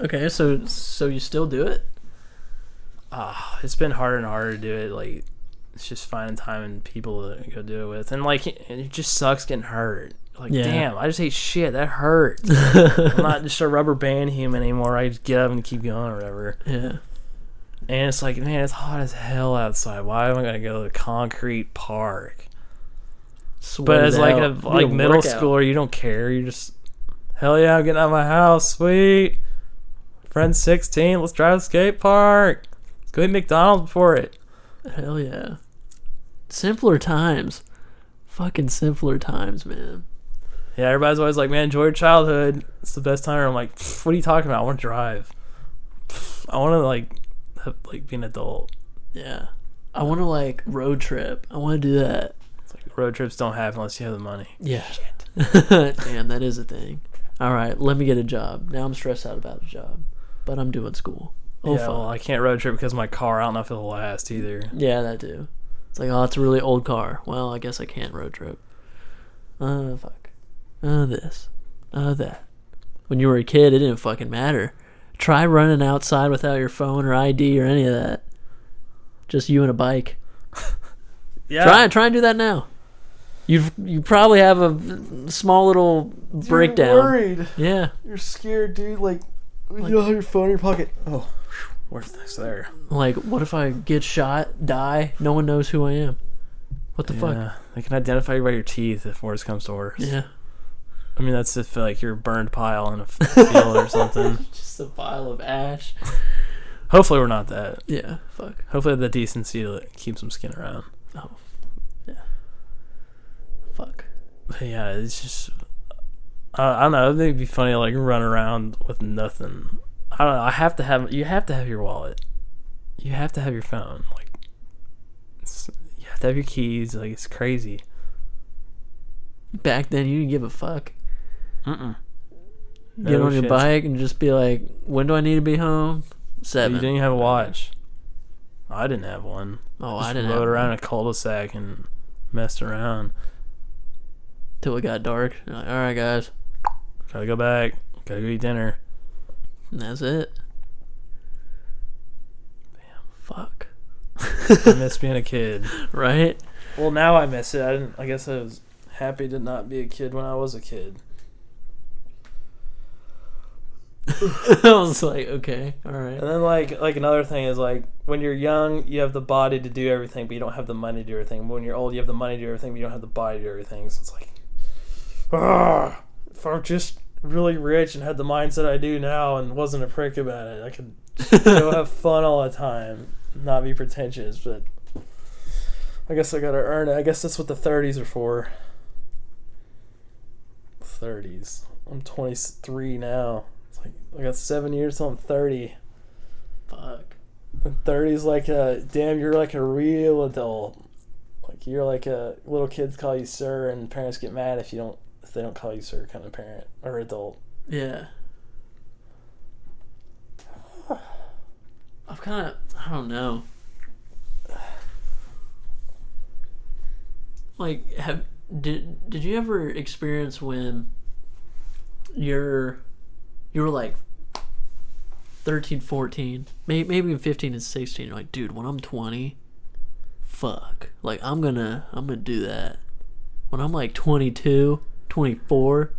B: Okay, so so you still do it?
C: Ah, it's been harder and harder to do it. Like, it's just finding time and people to go do it with. And like, it just sucks getting hurt. Like,
B: Yeah.
C: damn, I just hate shit. That hurts. *laughs* I'm not just a rubber band human anymore. I just get up and keep going or whatever.
B: Yeah.
C: And it's like, man, it's hot as hell outside. Why am I gonna go to the concrete park? But as like a like middle schooler, you don't care. You just hell yeah, I'm getting out of my house, sweet. Friend sixteen, let's drive to the skate park. Let's go eat McDonald's before it.
B: Hell yeah. Simpler times. Fucking simpler times, man.
C: Yeah, everybody's always like, man, enjoy your childhood. It's the best time. I'm like, what are you talking about? I want to drive. I want to like, have, like be an adult.
B: Yeah. I want to like road trip. I want to do that.
C: It's like road trips don't happen unless you have the money.
B: Yeah. *laughs* Damn, that is a thing. All right, let me get a job. Now I'm stressed out about a job, but I'm doing school. Oh
C: yeah, well, I can't road trip because of my car. I don't know if it'll last either.
B: Yeah, that too. It's like, oh, it's a really old car. Well, I guess I can't road trip. Uh, fuck. Uh, this. Uh, that. When you were a kid, it didn't fucking matter. Try running outside without your phone or ID or any of that. Just you and a bike. *laughs*
C: Yeah,
B: Try try and do that now. You you probably have a small little breakdown.
C: worried.
B: Yeah,
C: You're scared, dude. Like, you don't have your phone in your pocket. Oh, where's this there?
B: like what if I get shot, die, no one knows who I am? What the fuck?
C: Yeah, they can identify you by your teeth if worse comes to worse.
B: Yeah,
C: I mean, that's if like you're a burned pile in a *laughs* field or something.
B: just a pile of ash.
C: Hopefully, we're not that.
B: Yeah, fuck.
C: Hopefully, the decency to like, keep some skin around.
B: Oh, yeah. Fuck.
C: But yeah, it's just. Uh, I don't know. I think it'd be funny to like run around with nothing. I don't know. I have to have. You have to have your wallet. You have to have your phone. Like, it's, you have to have your keys. Like, it's crazy.
B: Back then, you didn't give a fuck.
C: Mm-mm.
B: Get
C: No
B: on your
C: shit.
B: bike and just be like, "When do I need to be home?" Seven.
C: You didn't even have a watch. I didn't have one.
B: oh,
C: Just
B: I didn't
C: rode
B: have
C: around
B: one
C: a cul-de-sac and messed around.
B: till it got dark. You're like, All right, guys,
C: Gotta go back. Gotta go eat dinner.
B: and that's it. Damn, Fuck.
C: I *laughs* miss being a kid.
B: Right?
C: Well, now I miss it. I didn't. I guess I was happy to not be a kid when I was a kid. *laughs*
B: I was like, okay, all right.
C: And then like like another thing is like when you're young, you have the body to do everything, but you don't have the money to do everything. But when you're old, you have the money to do everything, but you don't have the body to do everything. So it's like, ah, if I'm just really rich and had the mindset I do now and wasn't a prick about it, I could go *laughs* have fun all the time, not be pretentious. But I guess I gotta earn it. I guess that's what the 30s are for. 30s. I'm 23 now. It's like I got seven years till I'm 30.
B: Fuck.
C: And 30 is like a damn. You're like a real adult. Like you're like a little kids call you sir, and parents get mad if you don't if they don't call you sir kind of parent or adult.
B: Yeah. I've kind of, I don't know. Like, have did did you ever experience when you're you were like 13, 14, maybe maybe even 15 and 16, you're like, dude, when I'm 20, fuck. Like I'm to I'm to do that. When I'm like 22, 24,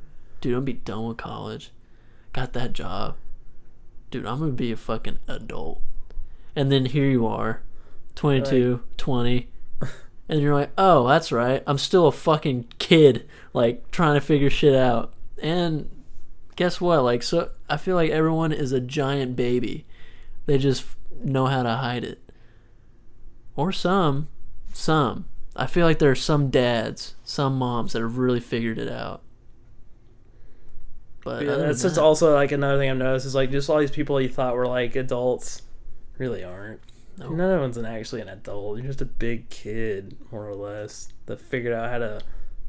B: dude, I'm gonna be done with college. Got that job. Dude, I'm gonna be a fucking adult. And then here you are, 22, 20, and you're like, oh, that's right. I'm still a fucking kid, like trying to figure shit out. And guess what? Like, so I feel like everyone is a giant baby. They just know how to hide it. Or some, some. I feel like there are some dads, some moms that have really figured it out. But
C: Yeah, that's
B: that-
C: also like another thing I've noticed is like just all these people you thought were like adults really aren't.
B: No.
C: None of one's an, actually an adult. You're just a big kid, more or less, that figured out how to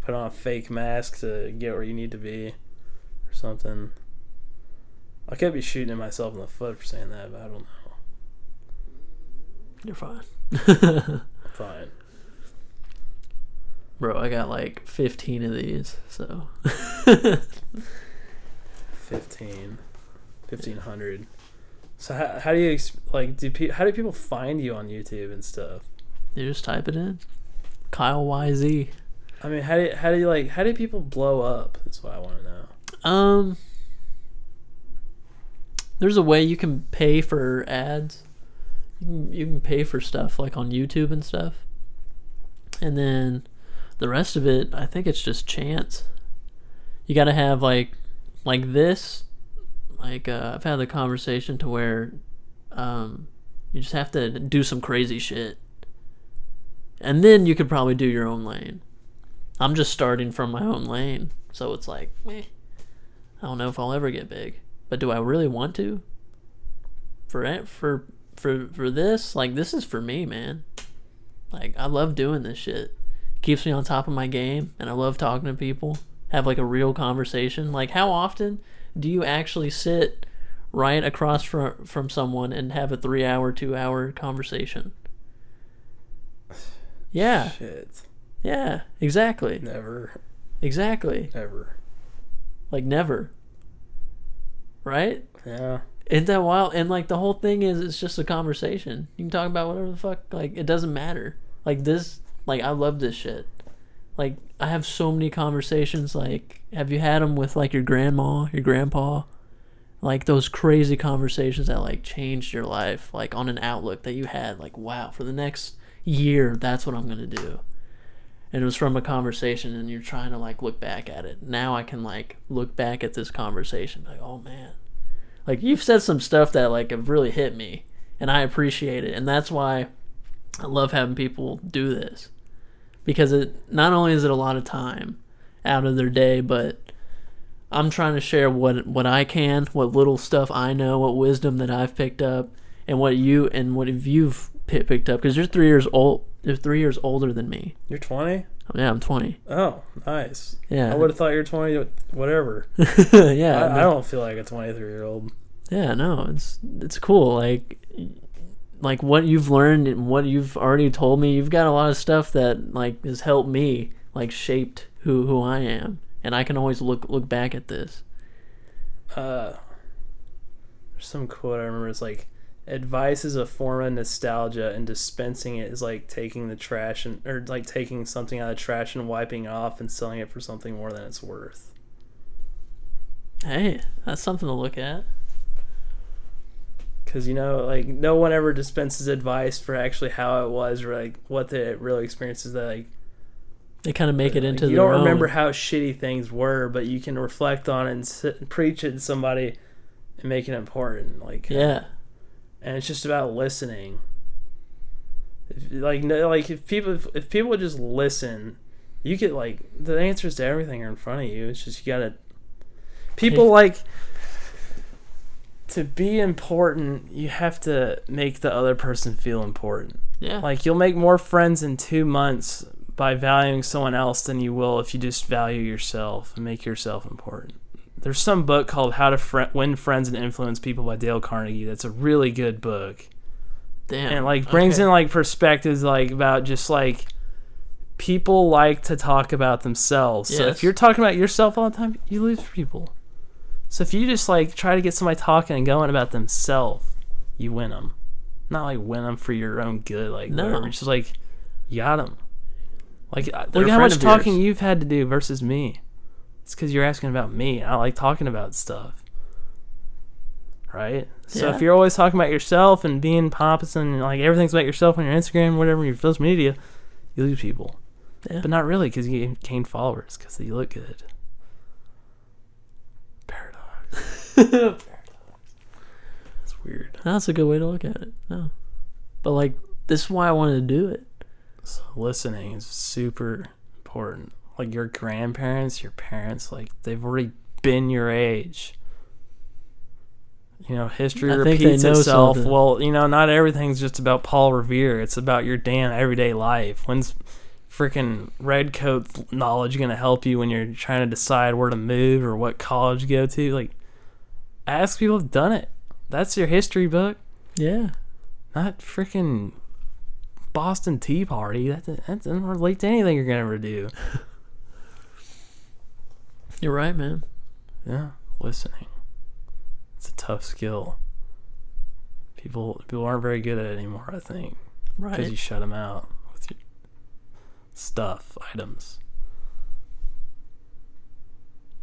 C: put on a fake mask to get where you need to be, something. I could be shooting at myself in the foot for saying that, but I don't know.
B: you're fine.
C: Fine.
B: Bro, I got like 15 of these, so
C: 15 1500 so how, how do you like do pe- how do people find you on youtube and stuff
B: you just type it in. Kyle YZ.
C: i mean how do you, how do you like how do people blow up is what i want to know
B: Um, there's a way you can pay for ads. You can, you can pay for stuff like on YouTube and stuff, and then the rest of it, I think it's just chance. You got to have like, like this, like uh, I've had the conversation to where, um, you just have to do some crazy shit, and then you could probably do your own lane. I'm just starting from my own lane, so it's like, meh. I don't know if I'll ever get big, but do I really want to? For it, for for for this, like this is for me, man. Like I love doing this shit. Keeps me on top of my game, and I love talking to people. Have like a real conversation. Like how often do you actually sit right across from from someone and have a three hour, two hour conversation? *sighs* Yeah,
C: shit
B: yeah, exactly,
C: never
B: exactly.
C: ever
B: Like never. Right?
C: yeah
B: Isn't that wild? And like the whole thing is, it's just a conversation. You can talk about whatever the fuck. Like it doesn't matter. Like this, like I love this shit. Like I have so many conversations. Like, have you had them with like your grandma, your grandpa? Like those crazy conversations that like changed your life, like on an outlook that you had. Like, wow, for the next year, that's what I'm gonna do. It was from a conversation, and you're trying to like look back at it. Now I can like look back at this conversation, like, oh man, like you've said some stuff that like have really hit me and i appreciate it and that's why i love having people do this because it not only is it a lot of time out of their day but i'm trying to share what what i can what little stuff i know what wisdom that i've picked up and what you and what if you've picked up because you're three years old you're three years older than me
C: you're 20
B: yeah i'm 20
C: oh nice
B: yeah
C: i would have thought you're 20 whatever *laughs*
B: yeah
C: I,
B: no-
C: I don't feel like a 23 year old
B: Yeah, no, it's it's cool. Like like what you've learned and what you've already told me, you've got a lot of stuff that like has helped me, like shaped who who I am. And I can always look look back at this.
C: uh there's some quote i remember it's like advice is a form of nostalgia and dispensing it is like taking the trash and or like taking something out of the trash and wiping it off and selling it for something more than it's worth
B: Hey, that's something to look at.
C: because you know like no one ever dispenses advice for actually how it was or like what the real experience is that like
B: They kind of make it
C: like,
B: into
C: you
B: their
C: don't remember how shitty things were but you can reflect on it and sit and preach it to somebody and make it important like
B: Yeah.
C: And it's just about listening. If, like no, like if people if, if people would just listen, you get like the answers to everything are in front of you. It's just you gotta. People
B: If-
C: like to be important. You have to make the other person feel important.
B: Yeah.
C: Like you'll make more friends in two months by valuing someone else than you will if you just value yourself and make yourself important. There's some book called How to Fri Win Friends and Influence People by Dale Carnegie. That's a really good book,
B: Damn.
C: and like brings
B: Okay.
C: in like perspectives like about just like people like to talk about themselves. So if you're talking about yourself all the time, you lose people. So if you just like try to get somebody talking and going about themselves, you win them. Not like win them for your own good, like
B: No.
C: whatever. It's just like you got them. Like
B: They're
C: look how much talking
B: yours.
C: you've had to do versus me. It's because you're asking about me. I like talking about stuff. Right? So
B: Yeah.
C: if you're always talking about yourself and being pompous and like everything's about yourself on your Instagram, whatever, your social media, you lose people.
B: Yeah.
C: But not really because you gain followers because you look good. Paradox. *laughs* It's weird.
B: That's a good way to look at it. No. But like this is why I wanted to do it.
C: So listening is super important. Like your grandparents, your parents, like they've already been your age. You know, history
B: I
C: repeats itself.
B: something.
C: Well, you know, not everything's just about Paul Revere. It's about your damn everyday life. When's freaking redcoat knowledge going to help you when you're trying to decide where to move or what college to go to? Like, ask people who've done it. That's your history book,
B: Yeah.
C: not freaking Boston Tea Party. That, that doesn't relate to anything you're going to ever do. *laughs*
B: You're right, man.
C: Yeah, listening. It's a tough skill. People people aren't very good at it anymore. I think because you shut them out with your stuff items.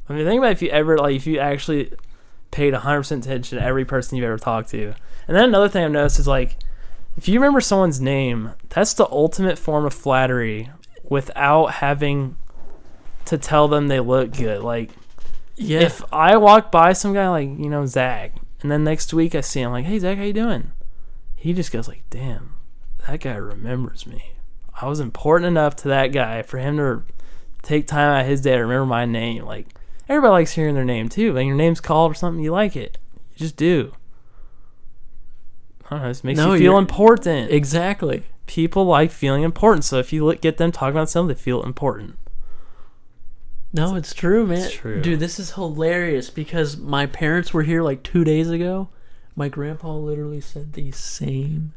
C: I mean, think about if you ever like if you actually paid 100% attention to every person you've ever talked to. And then another thing I've noticed is like if you remember someone's name, that's the ultimate form of flattery without having to tell them they look good. Like
B: yeah.
C: if I walk by some guy like you know Zach, and then next week I see him like, "Hey Zach, how you doing?" He just goes like, "Damn, that guy remembers me. I was important enough to that guy for him to take time out of his day to remember my name." Like everybody likes hearing their name too. When your name's called or something, you like it. You just do. I don't know. It makes
B: No,
C: you feel important.
B: exactly.
C: People like feeling important. So if you look, get them talking about something, they feel important.
B: No, it's true, man.
C: It's true.
B: Dude, this is hilarious because my parents were here like two days ago. My grandpa literally said the same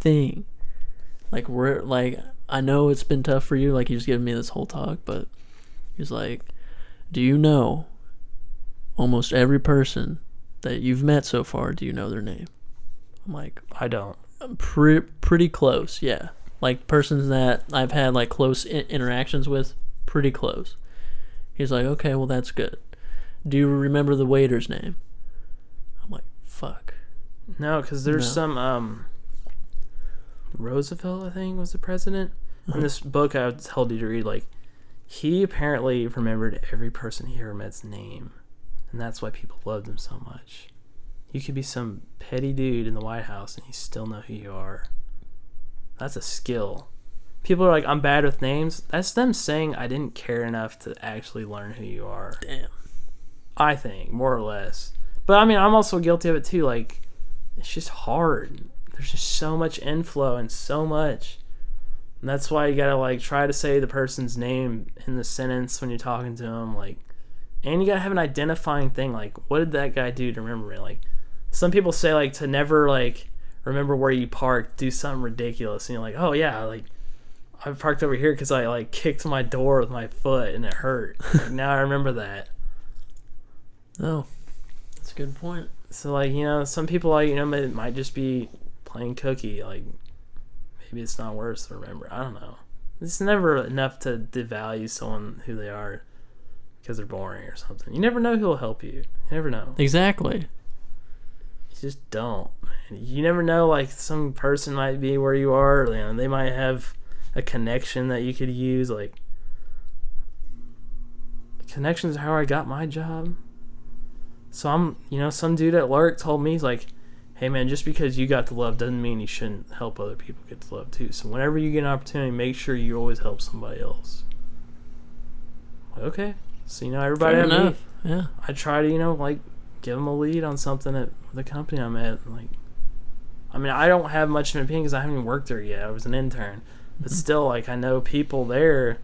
B: thing. Like we're like I know it's been tough for you, like he's giving me this whole talk, but he's like, Do you know almost every person that you've met so far, do you know their name? I'm like,
C: I don't.
B: pretty pretty close yeah like persons that i've had like close I- interactions with pretty close he's like okay well that's good do you remember the waiter's name i'm like fuck
C: No, because there's
B: No.
C: some um Roosevelt, I think, was the president. In this book I told you to read, like he apparently remembered every person he ever met's name, and that's why people loved him so much. You could be some petty dude in the White House, and he still know who you are. That's a skill. People are like, "I'm bad with names." That's them saying, "I didn't care enough to actually learn who you are."
B: damn
C: I think, more or less. But I mean, I'm also guilty of it too. Like, it's just hard. There's just so much inflow and so much. And that's why you gotta like try to say the person's name in the sentence when you're talking to them. Like, and you gotta have an identifying thing. Like, what did that guy do to remember me? Like, some people say like to never like remember where you parked, do something ridiculous, and you're like, oh yeah, like. I parked over here because I like kicked my door with my foot and it hurt. Like, now I remember that.
B: no *laughs* oh, that's a good point
C: So like you know, some people like you know it might just be plain cookie. Like maybe it's not worth to remember. I don't know. It's never enough to devalue someone who they are because they're boring or something. You never know who'll help you. You never know.
B: exactly
C: You just don't. You never know. Like some person might be where you are. You know, they might have a connection that you could use. Like connections are how I got my job. So I'm, you know, some dude at Lark told me he's like, "Hey man, just because you got the love doesn't mean you shouldn't help other people get the love too. So whenever you get an opportunity, make sure you always help somebody else." Okay, so you know everybody
B: Fair
C: at me-
B: yeah
C: I try to, you know, like give them a lead on something at the company I'm at. Like, I mean, I don't have much of an opinion because I haven't even worked there yet. I was an intern, but still, like, I know people there.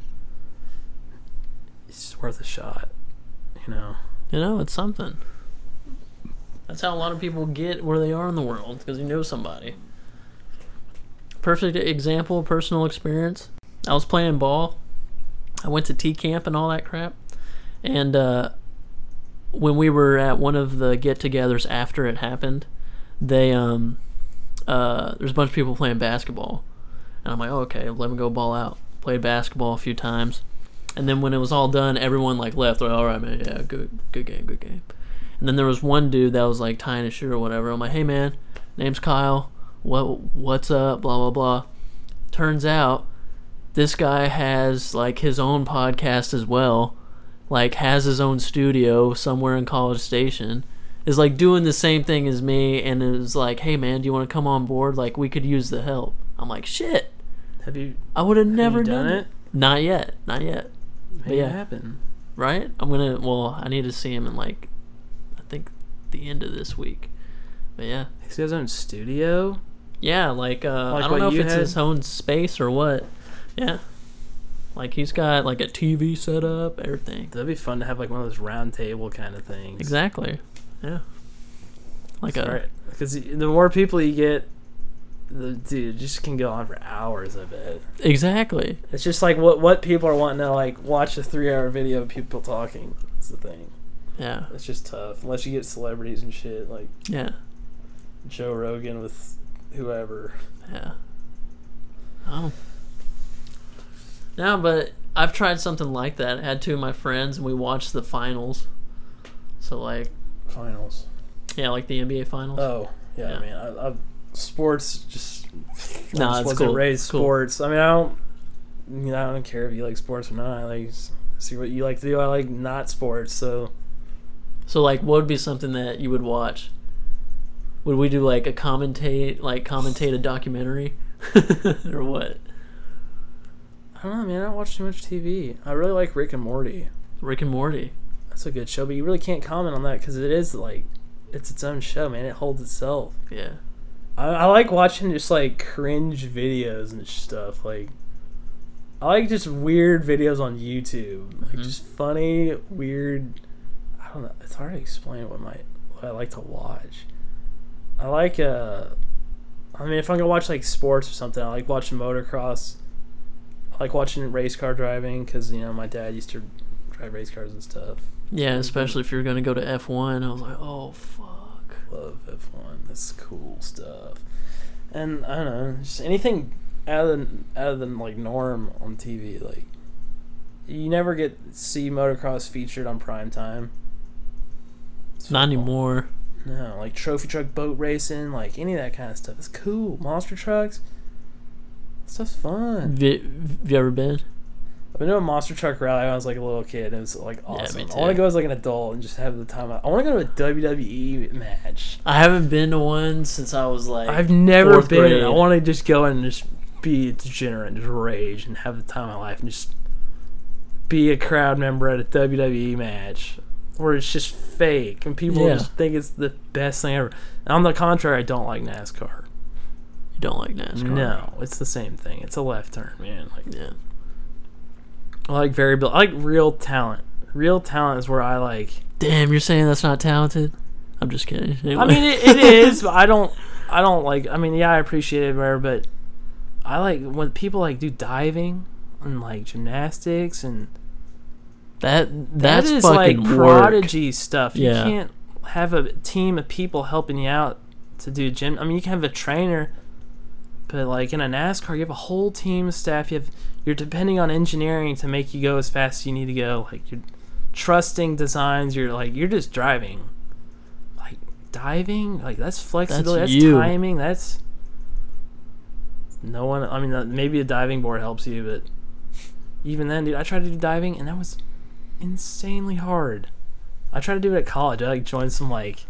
C: It's worth a shot, you know.
B: you know it's something. That's how a lot of people get where they are in the world because you know somebody. Perfect example personal experience. I was playing ball. I went to t camp and all that crap. And uh, when we were at one of the get-togethers after it happened they um uh there's a bunch of people playing basketball and i'm like oh, okay let me go ball out played basketball a few times and then when it was all done, everyone like left. They're like, all right, man, yeah, good, good game, good game. And then there was one dude that was like tying his shoe or whatever. I'm like, hey man, name's Kyle. What what's up? Blah blah blah. Turns out this guy has like his own podcast as well. Like has his own studio somewhere in College Station, is like doing the same thing as me, and was like, "Hey man, do you want to come on board? Like we could use the help." I'm like, "Shit,
C: Have you
B: I would have never
C: done
B: done
C: it?
B: Not yet, not yet.
C: Make
B: yeah.
C: it happen?
B: Right? I'm gonna. Well, I need to see him in like, I think the end of this week. But yeah,
C: He has his own studio.
B: yeah. Like, uh,
C: Like
B: I don't know if it's
C: had?
B: his own space or what. Yeah. Like he's got like a TV set up, everything.
C: That'd be fun to have like one of those round table kind of things.
B: Exactly. Yeah. Like a
C: Because the more people you get, the dude just can go on for hours. of it.
B: exactly.
C: It's just like what what people are wanting to like watch a three hour video of people talking. It's the thing.
B: Yeah.
C: It's just tough unless you get celebrities and shit like
B: Yeah.
C: Joe Rogan with whoever.
B: Yeah. Oh. No, but I've tried something like that. I had two of my friends and we watched the finals. So like,
C: Finals.
B: yeah, like the NBA finals.
C: Oh yeah,
B: Yeah.
C: I mean, I, I, sports just. I
B: Nah,
C: just
B: it's
C: wasn't
B: cool.
C: raised
B: cool.
C: sports. I mean, I don't. You know, I don't care if you like sports or not. I like see what you like to do. I like not sports, so
B: So like, what would be something that you would watch? Would we do like a commentate, like commentate a documentary, *laughs* or what?
C: I don't know, man. I don't watch too much TV. I really like Rick and Morty.
B: Rick and Morty.
C: That's a good show, but you really can't comment on that because it is like it's its own show, man. It holds itself.
B: Yeah.
C: I, I like watching just like cringe videos and stuff. Like, I like just weird videos on YouTube, like
B: Mhm.
C: just funny, weird. I don't know. It's hard to explain what my what I like to watch. I like uh, I mean, if I'm gonna watch like sports or something, I like watching motocross. I like watching race car driving because you know my dad used to drive race cars and stuff.
B: Yeah, especially if you're gonna go to F one. I was like, oh fuck.
C: Love F1. That's cool stuff. And I don't know, just anything out of the, out of the like norm on TV. Like you never get see motocross featured on prime time. It's
B: Not anymore.
C: No, like trophy truck boat racing, like any of that kind of stuff. It's cool. Monster trucks. Stuff's fun.
B: Have you, have you ever been?
C: I've been to a monster truck rally when I was like a little kid. And It was like awesome.
B: me
C: I want to go as like an adult and just have the time. I, I want to go to a WWE match.
B: I haven't been to one since I was like.
C: I've never been.
B: grade.
C: I want to just go and just be a degenerate, and just rage, and have the time of my life, and just be a crowd member at a WWE match where it's just fake and people
B: Yeah.
C: just think it's the best thing ever. And on the contrary, I don't like NASCAR.
B: You don't like NASCAR?
C: No, it's the same thing. It's a left turn, man. Like
B: Yeah.
C: I like variable. I like real talent. Real talent is where I like.
B: Damn, you're saying that's not talented? I'm just kidding.
C: I mean, it, it *laughs* is, but I don't. I don't like. I mean, yeah, I appreciate it, whatever, but I like when people like do diving and like gymnastics and
B: that
C: that
B: that's
C: is like
B: fucking work.
C: prodigy stuff. You
B: Yeah.
C: can't have a team of people helping you out to do gym. I mean, you can have a trainer, but like in a NASCAR, you have a whole team of staff. You have you're depending on engineering to make you go as fast as you need to go. Like you're trusting designs. You're like you're just driving. Like diving, like that's flexibility. That's,
B: you.
C: timing. That's no one. I mean, uh, maybe a diving board helps you, but even then, dude, I tried to do diving and that was insanely hard. I tried to do it at college. I like joined some like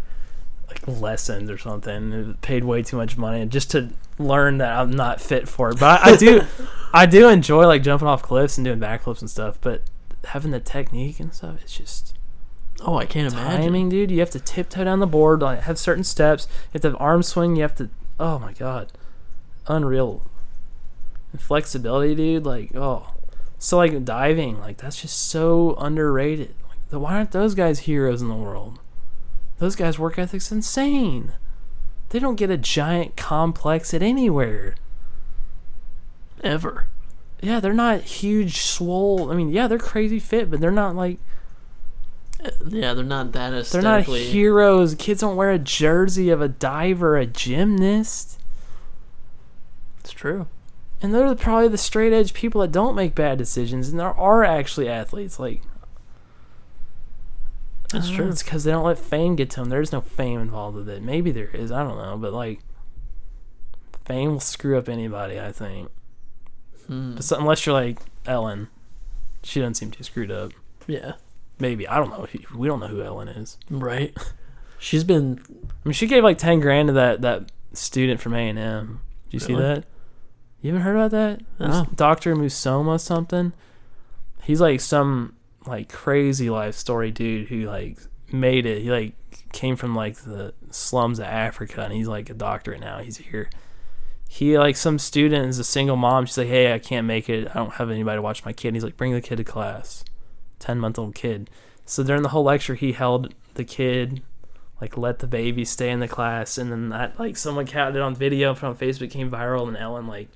C: like lessons or something. It paid way too much money just to learn that I'm not fit for it. But I, I do, *laughs* I do enjoy like jumping off cliffs and doing backflips and stuff. But having the technique and stuff, it's just
B: Oh, I can't imagine.
C: timing, dude. You have to tiptoe down the board. Like have certain steps. You have to have arm swing. You have to. Oh my god, unreal. And flexibility, dude. Like oh, so like diving, like that's just so underrated. Like, why aren't those guys heroes in the world? Those guys' work ethic's insane. They don't get a giant complex at anywhere.
B: Ever.
C: Yeah, they're not huge, swole. I mean, yeah, they're crazy fit, but they're not like
B: Uh, Yeah, they're not that
C: They're not heroes. Kids don't wear a jersey of a diver, a gymnast.
B: It's true.
C: And they're probably the straight edge people that don't make bad decisions, and there are actually athletes. Like,
B: That's true.
C: know, It's because they don't let fame get to them. There's no fame involved with it. Maybe there is. I don't know. But, like, fame will screw up anybody, I think.
B: Hmm.
C: But so, unless you're like Ellen. She doesn't seem too screwed up.
B: Yeah.
C: Maybe. I don't know. We don't know who Ellen is.
B: Right. She's been
C: I mean, she gave like ten grand to that that student from A and M. Do you see that? You haven't heard about that?
B: No.
C: Doctor Musoma something. He's like some like crazy life story dude who like made it. He like came from like the slums of Africa and he's like a doctorate now. He's here. He like some student is a single mom. She's like, hey, I can't make it. I don't have anybody to watch my kid. And he's like, bring the kid to class. Ten month old kid. So during the whole lecture, he held the kid like let the baby stay in the class and then that like someone counted it on video from Facebook came viral and Ellen like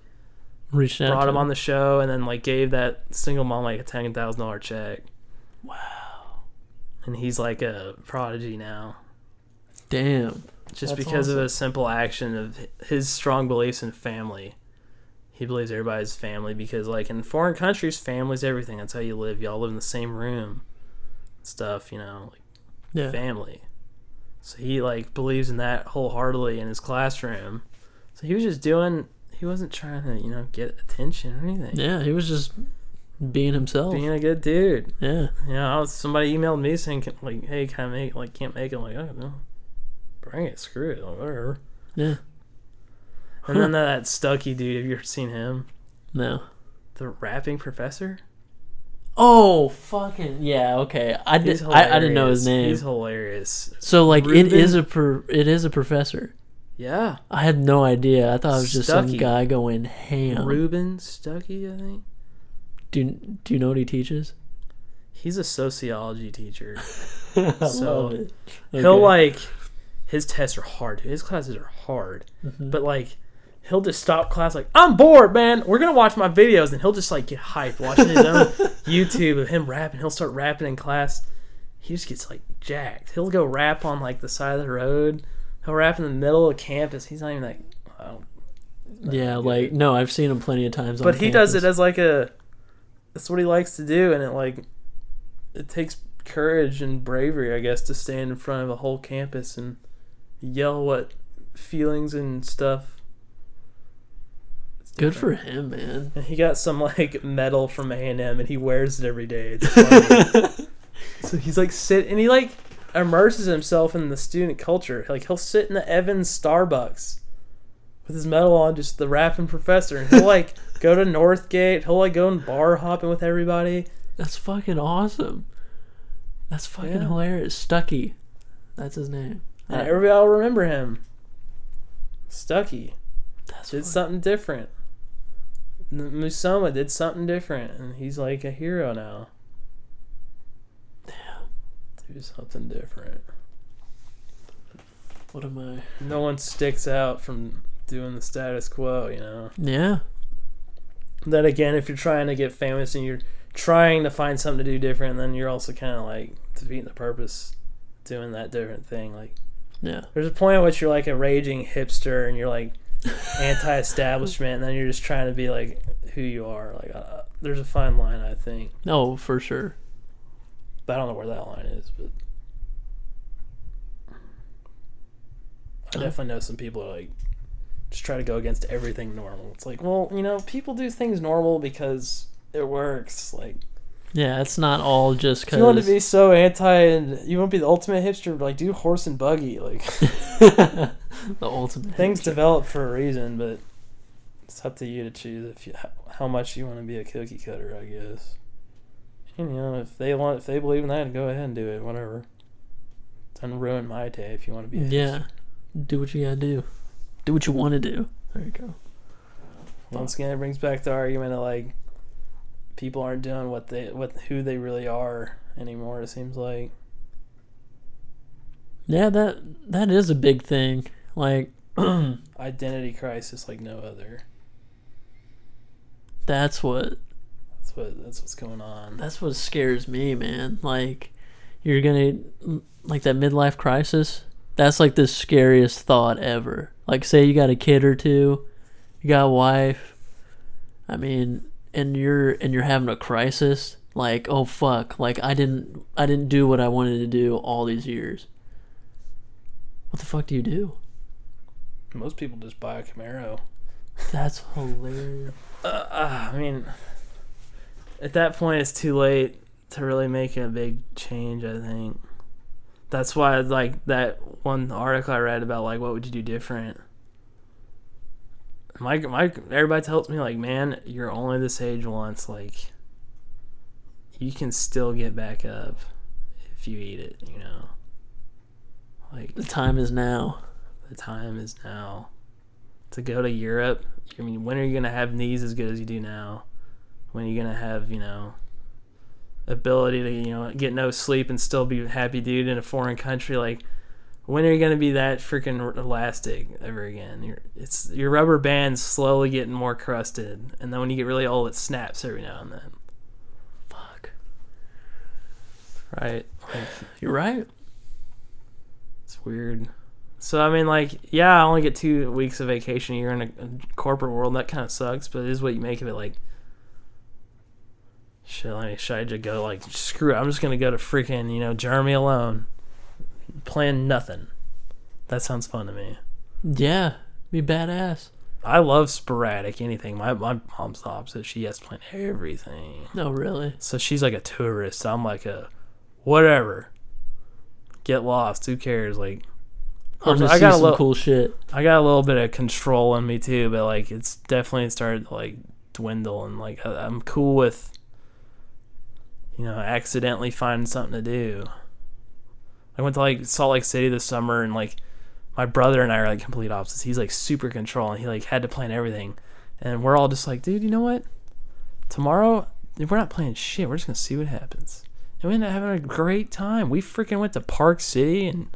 B: reached
C: brought him on the show and then like gave that single mom like a ten thousand dollar check.
B: Wow.
C: And he's like a prodigy now.
B: Damn.
C: Just
B: That's
C: because of a simple action of his strong beliefs in family. He believes everybody's family because like in foreign countries, family's everything. That's how you live. Y'all live in the same room. Stuff, you know, like
B: Yeah.
C: family. So he like believes in that wholeheartedly in his classroom. So he was just doing. He wasn't trying to you know get attention or anything.
B: Yeah, he was just being himself.
C: Being a good dude.
B: yeah.
C: Know, I was, somebody emailed me saying like, "Hey, can I make like can't make it?" I'm like, "Oh no, bring it, screw it, like, whatever."
B: Yeah.
C: And then *laughs* that Stucky dude. Have you ever seen him?
B: No.
C: The rapping professor.
B: Oh fucking yeah. Okay. I did. I, I didn't know his name.
C: He's hilarious.
B: so like it
C: Ruben-
B: is a per, it is a professor.
C: Yeah,
B: I had no idea. I thought it was just some guy going ham.
C: Ruben Stucky, I think.
B: Do Do you know what he teaches?
C: He's a sociology teacher. *laughs* So,
B: it.
C: He'll like his tests are hard. His classes are hard,
B: Mm-hmm.
C: but like he'll just stop class like I'm bored, man. We're gonna watch my videos, and he'll just like get hyped watching his own *laughs* YouTube of him rapping. He'll start rapping in class. He just gets like jacked. He'll go rap on like the side of the road. He'll rap in the middle of campus. He's not even like, don't
B: Yeah, like no, I've seen him plenty of times.
C: but he does it as like a that's what he likes to do and it like it takes courage and bravery i guess to stand in front of a whole campus and yell what feelings and stuff It's
B: good for him, man.
C: and he got some like medal from a&m and he wears it every day it's *laughs* funny. so he's like sit and he like immerses himself in the student culture like he'll sit in the evans starbucks with his medal on, just the rapping professor, and he'll like *laughs* go to Northgate. He'll like go and bar hopping with everybody.
B: That's fucking awesome. That's fucking
C: Yeah.
B: hilarious. Stucky, that's his name.
C: And
B: I-
C: everybody will remember him. Stucky
B: that's
C: did something different. Musoma did something different, and he's like a hero now.
B: Damn.
C: Do something different.
B: What am I?
C: No one sticks out from doing the status quo, you know.
B: Yeah.
C: Then again, if you're trying to get famous and you're trying to find something to do different, then you're also kind of like defeating the purpose, doing that different thing. Like,
B: Yeah.
C: there's a point at which you're like a raging hipster and you're like anti-establishment, and then you're just trying to be like who you are. Like, uh, there's a fine line, I think.
B: No, for sure.
C: But I don't know where that line is, but I definitely know some people are like just try to go against everything normal. It's like, well, you know, people do things normal because it works. Like,
B: Yeah, it's not all just
C: if you want to be so anti and you want to be the ultimate hipster, like do horse and buggy. Like *laughs*
B: the ultimate
C: things
B: hipster.
C: develop for a reason, but it's up to you to choose if you how, much you want to be a cookie cutter. I guess. And, you know, if they want, if they believe in that, go ahead and do it. Whatever. Doesn't ruin my day if you want to be.
B: Yeah. Do what you gotta do. Do what you want to do. There you go.
C: Once again, it brings back the argument of like people aren't doing what they what who they really are anymore. It seems like
B: Yeah, that that is a big thing. Like *clears throat*
C: identity crisis like no other.
B: that's what
C: That's what that's what's going on.
B: that's what scares me, man. Like you're gonna like that midlife crisis. That's like the scariest thought ever. Like say you got a kid or two, you got a wife. I mean, and you're and you're having a crisis. Like oh fuck, like I didn't I didn't do what I wanted to do all these years. What the fuck do you do?
C: Most people just buy a Camaro.
B: That's hilarious.
C: Uh, uh, I mean, at that point, it's too late to really make a big change. I think That's why like that one article I read about like what would you do different. My my everybody tells me like, man, you're only this age once. Like, you can still get back up if you eat it. You know, like
B: The time is now.
C: the time is now to go to Europe. I mean, when are you gonna have knees as good as you do now? When are you gonna have you know ability to you know get no sleep and still be a happy dude in a foreign country? Like, when are you gonna be that freaking elastic ever again? Your it's your rubber band's slowly getting more crusted, and then when you get really old, it snaps every now and then.
B: Fuck.
C: Right? Like,
B: You're right.
C: It's weird. So I mean, like, yeah, I only get two weeks of vacation a year in a, a corporate world. That kind of sucks, but it is what you make of it. Like, shit, I should I just go like, screw it? I'm just gonna go to freaking, you know, Germany alone, plan nothing. That sounds fun to me.
B: Yeah. Be badass.
C: I love sporadic anything. My my mom's the opposite. She has to plan everything.
B: No, really.
C: So she's like a tourist. So I'm like a whatever. Get lost. Who cares? Like.
B: Just
C: I got a
B: some
C: little,
B: cool shit.
C: I got a little bit of control in me too, but like it's definitely started to like dwindle, and like I- I'm cool with, you know, accidentally find something to do. I went to like Salt Lake City this summer, and like my brother and I are like complete opposites. He's like super control, and he like had to plan everything, and we're all just like, dude, you know what? Tomorrow we're not playing shit. We're just gonna see what happens, and we ended up having a great time. We freaking went to Park City and.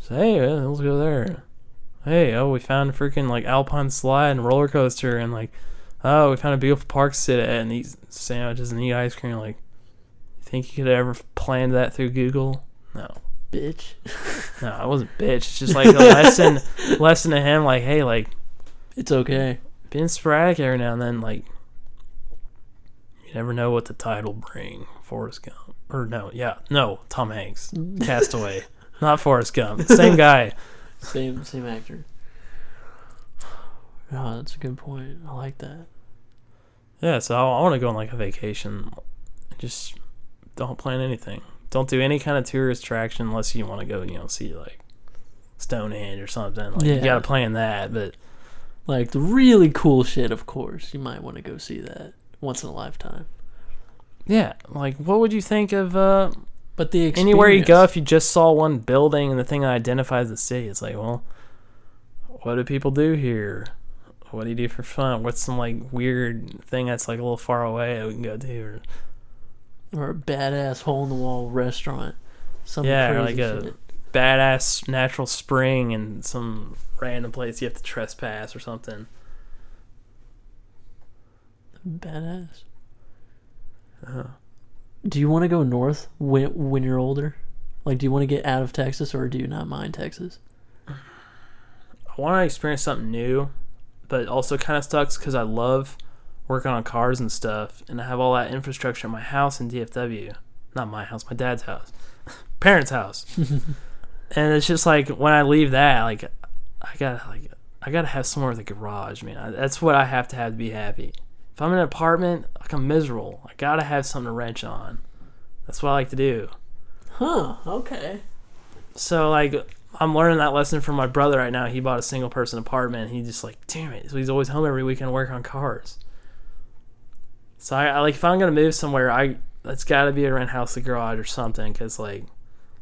C: So, hey, let's go there hey, oh, we found freaking like alpine slide and roller coaster, and like, oh, we found a beautiful park to sit at and eat sandwiches and eat ice cream. Like, you think you could ever plan that through Google? No,
B: Bitch.
C: no, I wasn't bitch. It's just like a lesson, *laughs* lesson to him. Like, hey, like,
B: It's okay.
C: being sporadic every now and then. Like, you never know what the tide will bring. Forrest Gump, or no, yeah, no, Tom Hanks, Cast Away, *laughs* not Forrest Gump, same guy.
B: Same same actor. Oh, that's a good point. I like that.
C: Yeah, so I, I want to go on like a vacation. Just don't plan anything. Don't do any kind of tourist attraction unless you want to go, you know, see like Stonehenge or something. Like you got to plan that, but
B: Like the really cool shit, of course. You might want to go see that once in a lifetime.
C: yeah, like what would you think of uh,
B: But the experience,
C: anywhere you go if you just saw one building and the thing that identifies the city? It's like, well, what do people do here? What do you do for fun? What's some like weird thing that's like a little far away that we can go to? Or,
B: or a badass hole in the wall restaurant, some
C: Yeah, or like a-
B: shit.
C: badass natural spring and some random place you have to trespass or something.
B: badass.
C: Uh,
B: Do you want to go north when when you're older? Like, do you want to get out of Texas, or do you not mind Texas?
C: I want to experience something new, but also kind of sucks because I love working on cars and stuff, and I have all that infrastructure in my house in DFW. Not my house, my dad's house, *laughs* parents' house, *laughs* and it's just like when I leave that, like I gotta like I gotta have somewhere with a garage, man. I, that's what I have to have to be happy. If I'm in an apartment, like I'm miserable. I gotta have something to wrench on. That's what I like to do.
B: Huh. Okay.
C: So like I'm learning that lesson from my brother right now. He bought a single person apartment. And he just like, damn it. So he's always home every weekend to work on cars. So I, I like if I'm gonna move somewhere, I it's got to be a rent house, a garage, or something, because like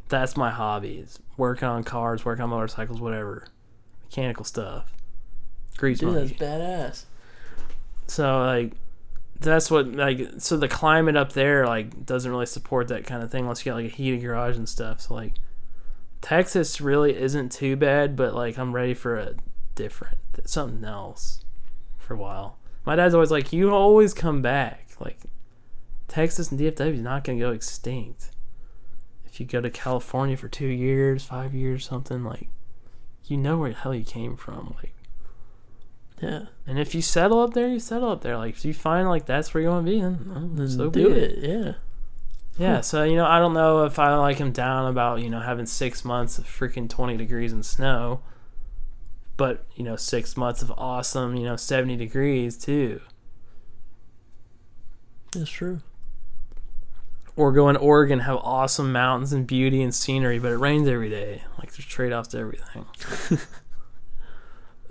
C: that's my hobbies: working on cars, working on motorcycles, whatever, mechanical stuff. Grease
B: Dude, that's badass.
C: So like that's what like so the climate up there like doesn't really support that kind of thing unless you got like a heated garage and stuff. So like Texas really isn't too bad, but like I'm ready for a different something else for a while. My dad's always like, "You always come back." Like Texas and DFW is not gonna go extinct. If you go to California for two years, five years, something like, you know where the hell you came from. Like
B: Yeah.
C: and if you settle up there, you settle up there. Like if you find like that's where you want to be, then, so
B: do
C: be
B: it. Yeah.
C: Yeah. So you know, I don't know if I like him down about you know having six months of freaking twenty degrees and snow, but you know six months of awesome you know seventy degrees too.
B: That's true.
C: or go in Oregon, have awesome mountains and beauty and scenery, but it rains every day. Like there's trade offs to everything. *laughs*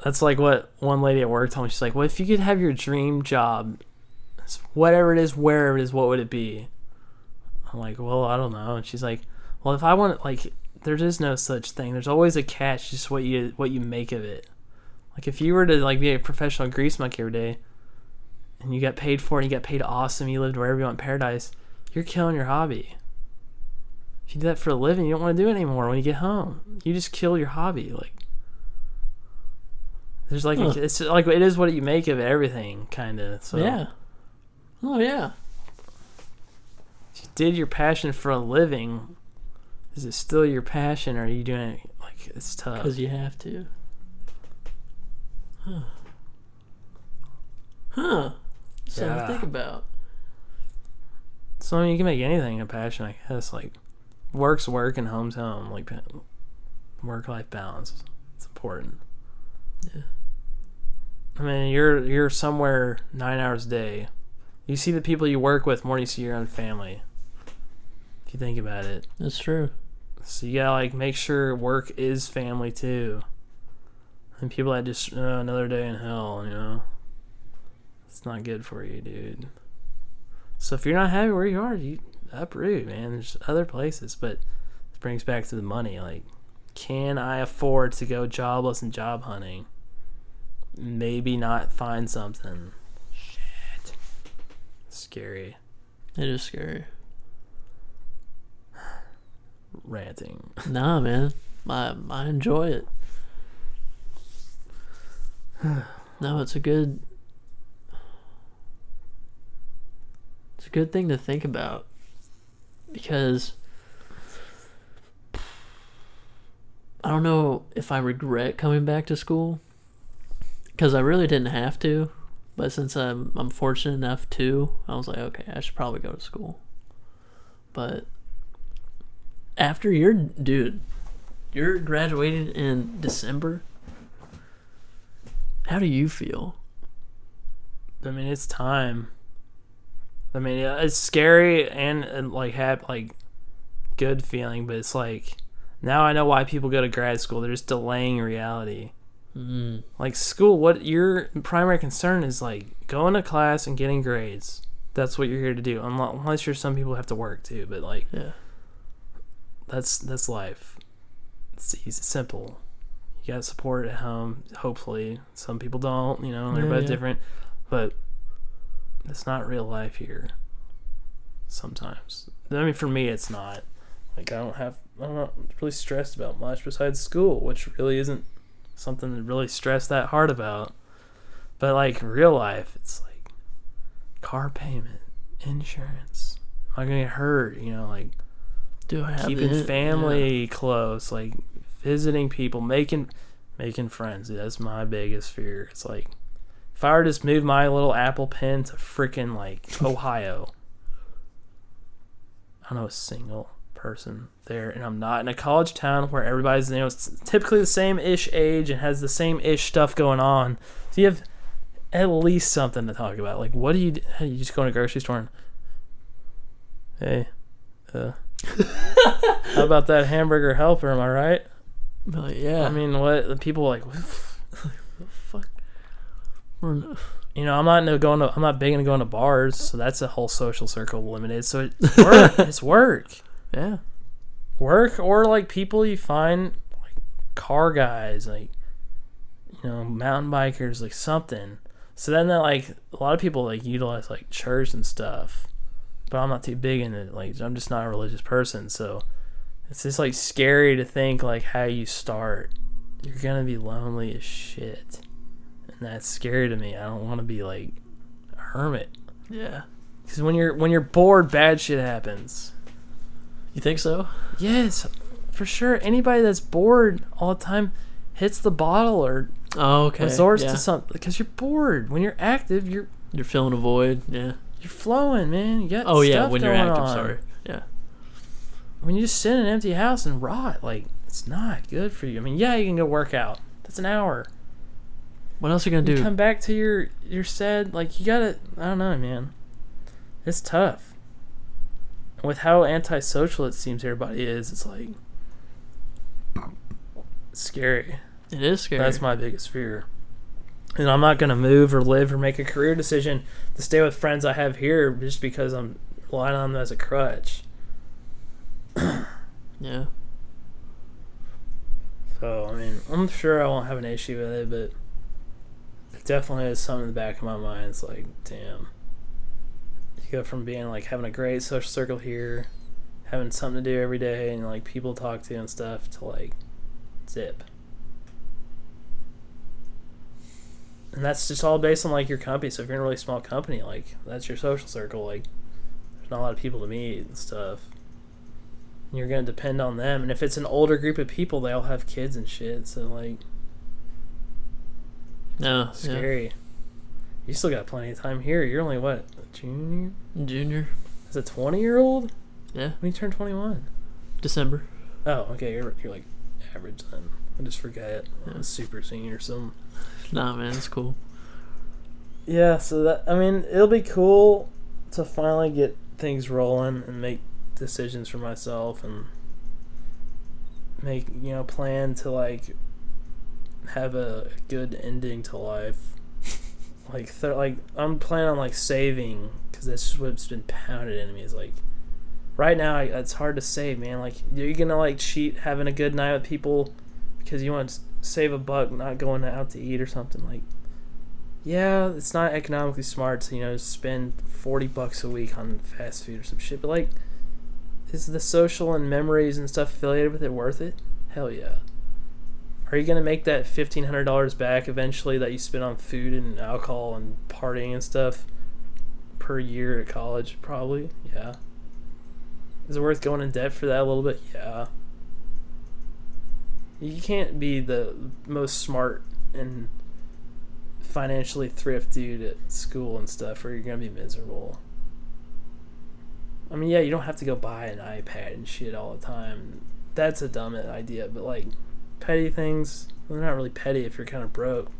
C: That's like what one lady at work told me. She's like, "Well, if you could have your dream job, whatever it is, wherever it is, what would it be?" I'm like, "Well, I don't know." And she's like, "Well, if I want, like, there is no such thing. There's always a catch. Just what you what you make of it. Like, if you were to like be a professional grease monkey every day, and you got paid for it, and you got paid awesome, you lived wherever you want in paradise, you're killing your hobby." If you do that for a living, you don't want to do it anymore when you get home. You just kill your hobby. Like, there's like
B: Huh.
C: it's like it is what you make of everything, kind of. So
B: Yeah. Oh yeah.
C: Did your passion for a living, is it still your passion, or are you doing it like it's tough?
B: Because you have to. Huh. Huh. Something
C: Yeah.
B: to think about.
C: So I mean, you can make anything a passion, I guess. Like work's work and home's home. Like work life balance, it's important.
B: Yeah.
C: I mean, you're you're somewhere nine hours a day. You see the people you work with more than you see your own family. If you think about it.
B: That's true.
C: So you gotta like make sure work is family too. And people that just uh, another day in hell, you know, it's not good for you, dude. So if you're not happy where you are, you uproot, man. There's other places, but it brings back to the money. Like, can I afford to go jobless and job hunting? Maybe not find something. Shit, scary
B: It is scary.
C: Ranting. *laughs*
B: Nah, man. I I enjoy it. no, it's a good. It's a good thing to think about, because I don't know if I regret coming back to school, because I really didn't have to, but since I'm I'm fortunate enough to, I was like, okay, I should probably go to school. But after you're dude you're graduating in december how do you feel
C: I mean, it's time. I mean, it's scary and, and like have like good feeling, but it's like now I know why people go to grad school. They're just delaying reality.
B: mm,
C: Like school, what your primary concern is like going to class and getting grades. That's what you're here to do. Unless, you're some people who have to work too, but like
B: yeah
C: that's that's life. It's easy, simple. You got support at home. Hopefully, some people don't. You know,
B: Yeah,
C: everybody's
B: yeah.
C: different, but it's not real life here. Sometimes, I mean, for me, it's not. Like I don't have, I'm not really stressed about much besides school, which really isn't something to really stress that hard about. But like real life, it's like car payment, insurance. Am I gonna get hurt? You know, like
B: do i have
C: keeping
B: it?
C: family close, like visiting people, making making friends. That's my biggest fear. It's like if I were to just move my little Apple Pen to freaking like *laughs* Ohio, I don't know a single person there, and I'm not in a college town where everybody's you know typically the same ish age and has the same ish stuff going on. So you have at least something to talk about. Like, what do you? do? You just go to a grocery store and hey, uh, *laughs* how about that hamburger helper? Am I right?
B: yeah. But yeah
C: I mean, what the people like?
B: The fuck We're
C: You know, I'm not into going to. I'm not big into going to bars, so that's a whole social circle limited. So it's *laughs* work. it's work,
B: yeah
C: work, or like people you find like car guys, like you know, mountain bikers, like something. So then that like a lot of people like utilize like church and stuff, but I'm not too big into it. Like I'm just not a religious person, so it's just like scary to think like how you start. You're gonna be lonely as shit, and that's scary to me. I don't want to be like a hermit.
B: yeah
C: Because when you're when you're bored, bad shit happens.
B: you think so
C: Yes, for sure. Anybody that's bored all the time hits the bottle or
B: oh okay
C: resorts
B: yeah.
C: to something because you're bored. When you're active, you're
B: you're feeling a void yeah
C: you're flowing, man. You got
B: oh yeah when you're active
C: on.
B: sorry yeah
C: When you just sit in an empty house and rot, like it's not good for you. I mean, yeah, you can go work out. That's an hour.
B: what else are you gonna
C: You
B: do
C: come back to your your sad. Like you gotta. I don't know, man. It's tough. with how antisocial it seems everybody is, it's like scary.
B: It is scary.
C: That's my biggest fear. And I'm not gonna move or live or make a career decision to stay with friends I have here just because I'm relying on them as a crutch. *coughs*
B: yeah.
C: So I mean, I'm sure I won't have an issue with it, but it definitely is something in the back of my mind. It's like, damn, you go from being like having a great social circle here, having something to do every day, and like people to talk to and stuff, to like zip. And that's just all based on like your company. So if you're in a really small company, like that's your social circle. Like there's not a lot of people to meet and stuff. And you're gonna depend on them. And if it's an older group of people, they all have kids and shit. So like oh,
B: No.
C: scary. You still got plenty of time here. You're only what a junior?
B: Junior.
C: As a 20 year old?
B: Yeah.
C: When you turn 21?
B: December.
C: Oh, okay. You're you're like average then. I just forget. I'm
B: Yeah.
C: super senior or something.
B: Nah, man, it's cool.
C: Yeah, so that I mean, it'll be cool to finally get things rolling and make decisions for myself and make you know plan to like have a good ending to life. *laughs* like th- like I'm planning on like saving because that's just what's been pounded into me. Is like right now I, it's hard to save, man. Like you're gonna like cheat having a good night with people because you want to save a buck, not going out to eat or something like yeah, it's not economically smart to you know spend forty bucks a week on fast food or some shit. But like, is the social and memories and stuff affiliated with it worth it? Hell yeah. Are you gonna make that fifteen hundred dollars back eventually that you spent on food and alcohol and partying and stuff per year at college? Probably, yeah. Is it worth going in debt for that a little bit? Yeah. You can't be the most smart and financially thrift dude at school and stuff or you're gonna be miserable. I mean, yeah, you don't have to go buy an iPad and shit all the time. That's a dumb idea, but like petty things, they're not really petty if you're kind of broke.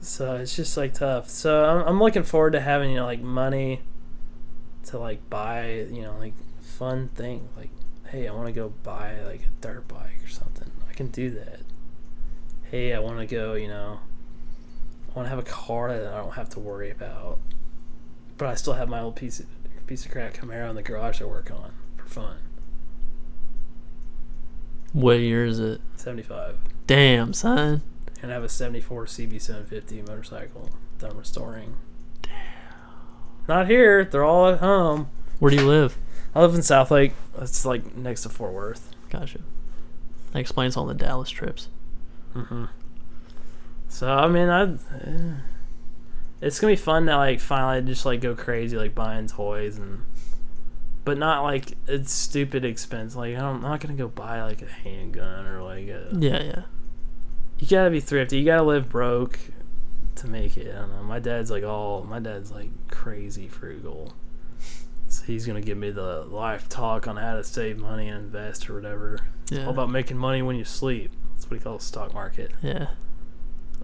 C: So it's just like tough. So I'm, I'm looking forward to having you know like money to like buy you know like fun thing like hey I want to go buy like a dirt bike or something. I can do that. Hey, I want to go you know I want to have a car that I don't have to worry about, but I still have my old piece of piece of crap Camaro in the garage I work on for fun.
B: What year is it?
C: Seventy five,
B: Damn, son.
C: and I have a seventy four CB seven fifty motorcycle that I'm restoring. Damn. Not here. They're all at home.
B: Where do you live?
C: I live in Southlake. It's like next to Fort Worth.
B: Gotcha. That explains all the Dallas trips.
C: Mm-hmm. So I mean, I. eh. It's gonna be fun to like finally just like go crazy, like buying toys and, but not like it's stupid expense. Like I don't, I'm not gonna go buy like a handgun or like a.
B: Yeah, yeah.
C: You gotta be thrifty. You gotta live broke to make it. I don't know. My dad's like all. My dad's like crazy frugal. He's gonna give me the life talk on how to save money and invest or whatever.
B: Yeah.
C: All about making money when you sleep. That's what he calls stock market.
B: yeah.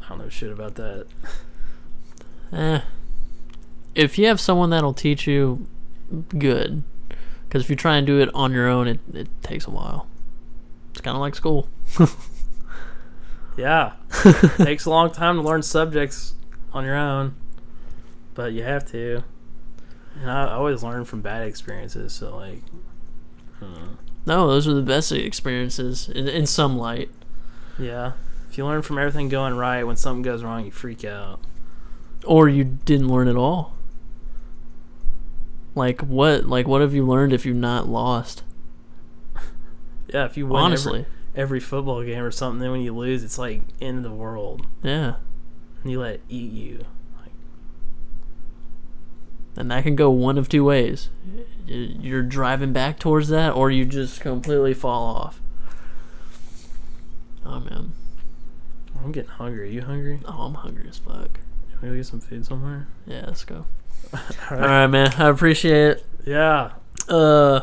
C: I don't know shit about that.
B: Eh. If you have someone that'll teach you, good. Because if you try and do it on your own, it, it takes a while. It's kind of like school.
C: Yeah. *laughs* Takes a long time to learn subjects on your own, but you have to. And I, I always learn from bad experiences, so like, hmm.
B: No, those are the best experiences in, in some light.
C: yeah. If you learn from everything going right, when something goes wrong, you freak out.
B: Or you didn't learn at all. Like what? Like what have you learned if you're not lost? *laughs*
C: Yeah, if you win
B: Honestly,
C: every, every football game or something, then when you lose, it's like end of the world.
B: yeah.
C: And you let it eat you. Like,
B: And that can go one of two ways. You're driving back towards that, or you just completely fall off. Oh man,
C: I'm getting hungry. Are you hungry?
B: oh I'm hungry as fuck.
C: Can we go get some food somewhere?
B: Yeah, let's go. *laughs*
C: All
B: All right, man. I appreciate it.
C: Yeah.
B: Uh,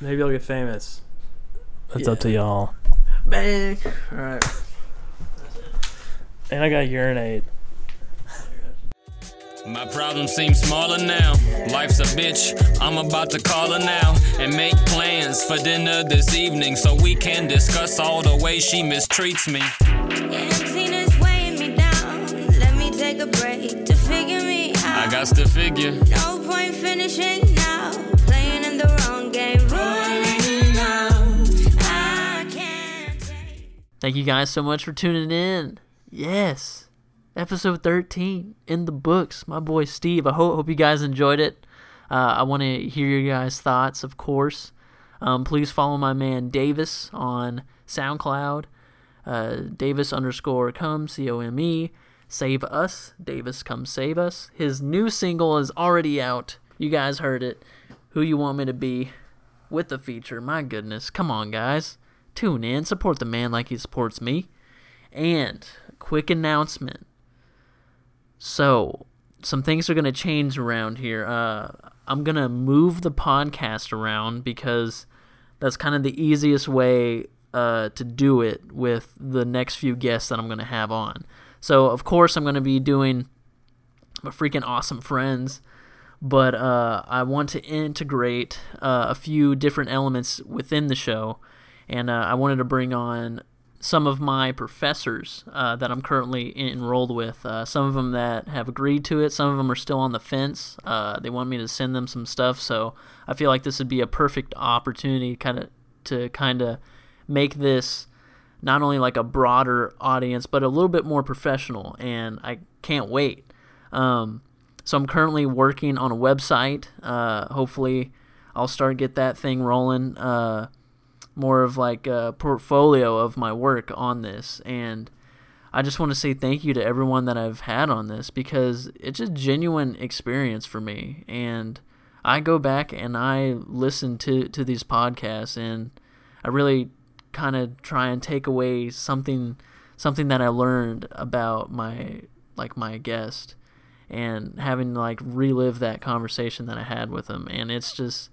C: Maybe I'll get famous. That's
B: Yeah.
C: up to y'all.
B: bang. All right.
C: And I got urinate.
A: My problem seems smaller now. Life's a bitch. I'm about to call her now and make plans for dinner this evening so we can discuss all the ways she mistreats me.
D: Emptiness weighing me down. Let me take a break to figure me out.
A: I got to figure.
D: No point finishing now. Playing in the wrong game. Rolling out. I can't take.
B: Thank you guys so much for tuning in. Yes, episode 13 in the books. My boy Steve. I hope, hope you guys enjoyed it. Uh, I want to hear your guys' thoughts, of course. Um, please follow my man Davis on SoundCloud. Uh, Davis underscore come C O M E. Save us. Davis come save us. His new single is already out. You guys heard it. Who you want me to be with the feature? My goodness, come on, guys. Tune in, support the man like he supports me. And quick announcement. So, some things are going to change around here. Uh, I'm going to move the podcast around because that's kind of the easiest way uh, to do it with the next few guests that I'm going to have on. So, of course, I'm going to be doing my freaking awesome friends, but uh, I want to integrate uh, a few different elements within the show, and uh, I wanted to bring on some of my professors uh, that I'm currently enrolled with. Uh, some of them that have agreed to it. Some of them are still on the fence. Uh, they want me to send them some stuff, so I feel like this would be a perfect opportunity, kind of to kind of make this not only like a broader audience, but a little bit more professional. And I can't wait. Um, so I'm currently working on a website. Uh, hopefully, I'll start get that thing rolling. More of like a portfolio of my work on this. And I just want to say thank you to everyone that I've had on this because it's a genuine experience for me. And I go back and I listen to to these podcasts and I really kind of try and take away something something that I learned about my like my guest and having to like relive that conversation that I had with him. And it's just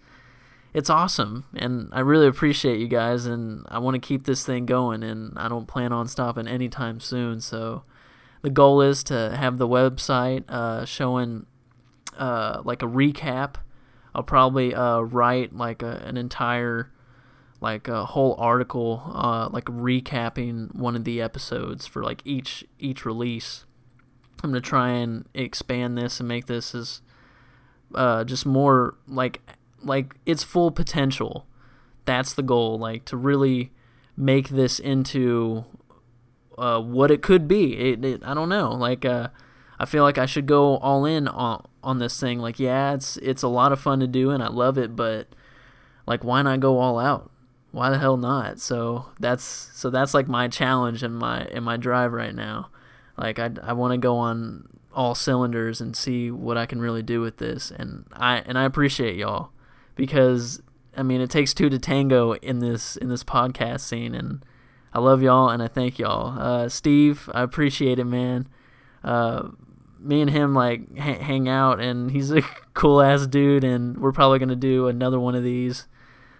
B: it's awesome and I really appreciate you guys and I want to keep this thing going and I don't plan on stopping anytime soon so the goal is to have the website uh, showing uh, like a recap. I'll probably uh, write like a, an entire like a whole article uh, like recapping one of the episodes for like each each release. I'm gonna try and expand this and make this as uh, just more like like its full potential. That's the goal, like to really make this into uh, what it could be. It, it, I don't know. Like uh, I feel like I should go all in on on this thing. Like yeah, it's it's a lot of fun to do and I love it, but like why not go all out? Why the hell not? So that's so that's like my challenge and my and my drive right now. Like I I want to go on all cylinders and see what I can really do with this and I and I appreciate y'all because I mean it takes two to tango in this in this podcast scene and I love y'all and I thank y'all. Uh, Steve, I appreciate it, man. Uh, me and him like ha- hang out and he's a *laughs* cool ass dude and we're probably gonna do another one of these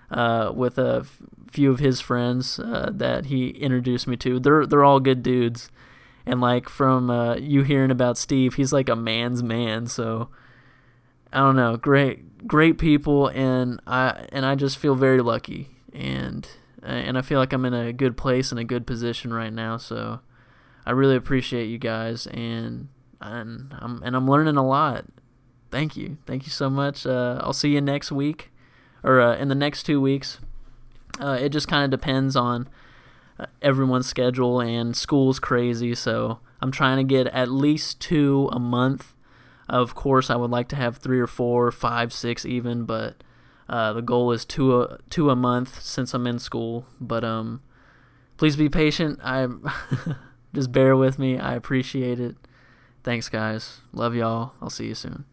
B: uh, with a f- few of his friends uh, that he introduced me to. They're they're all good dudes, and like from uh, you hearing about Steve, he's like a man's man. So I don't know, great great people, and I and I just feel very lucky, and and I feel like I'm in a good place and a good position right now. So I really appreciate you guys, and and I'm and I'm learning a lot. Thank you, thank you so much. Uh, I'll see you next week or uh, in the next two weeks. Uh, it just kind of depends on uh, everyone's schedule, and school's crazy, so I'm trying to get at least two a month. Of course, I would like to have three or four, five, six, even, but uh, the goal is two a two a month since I'm in school. But um, please be patient. I *laughs* just bear with me. I appreciate it. Thanks, guys. Love y'all. I'll see you soon.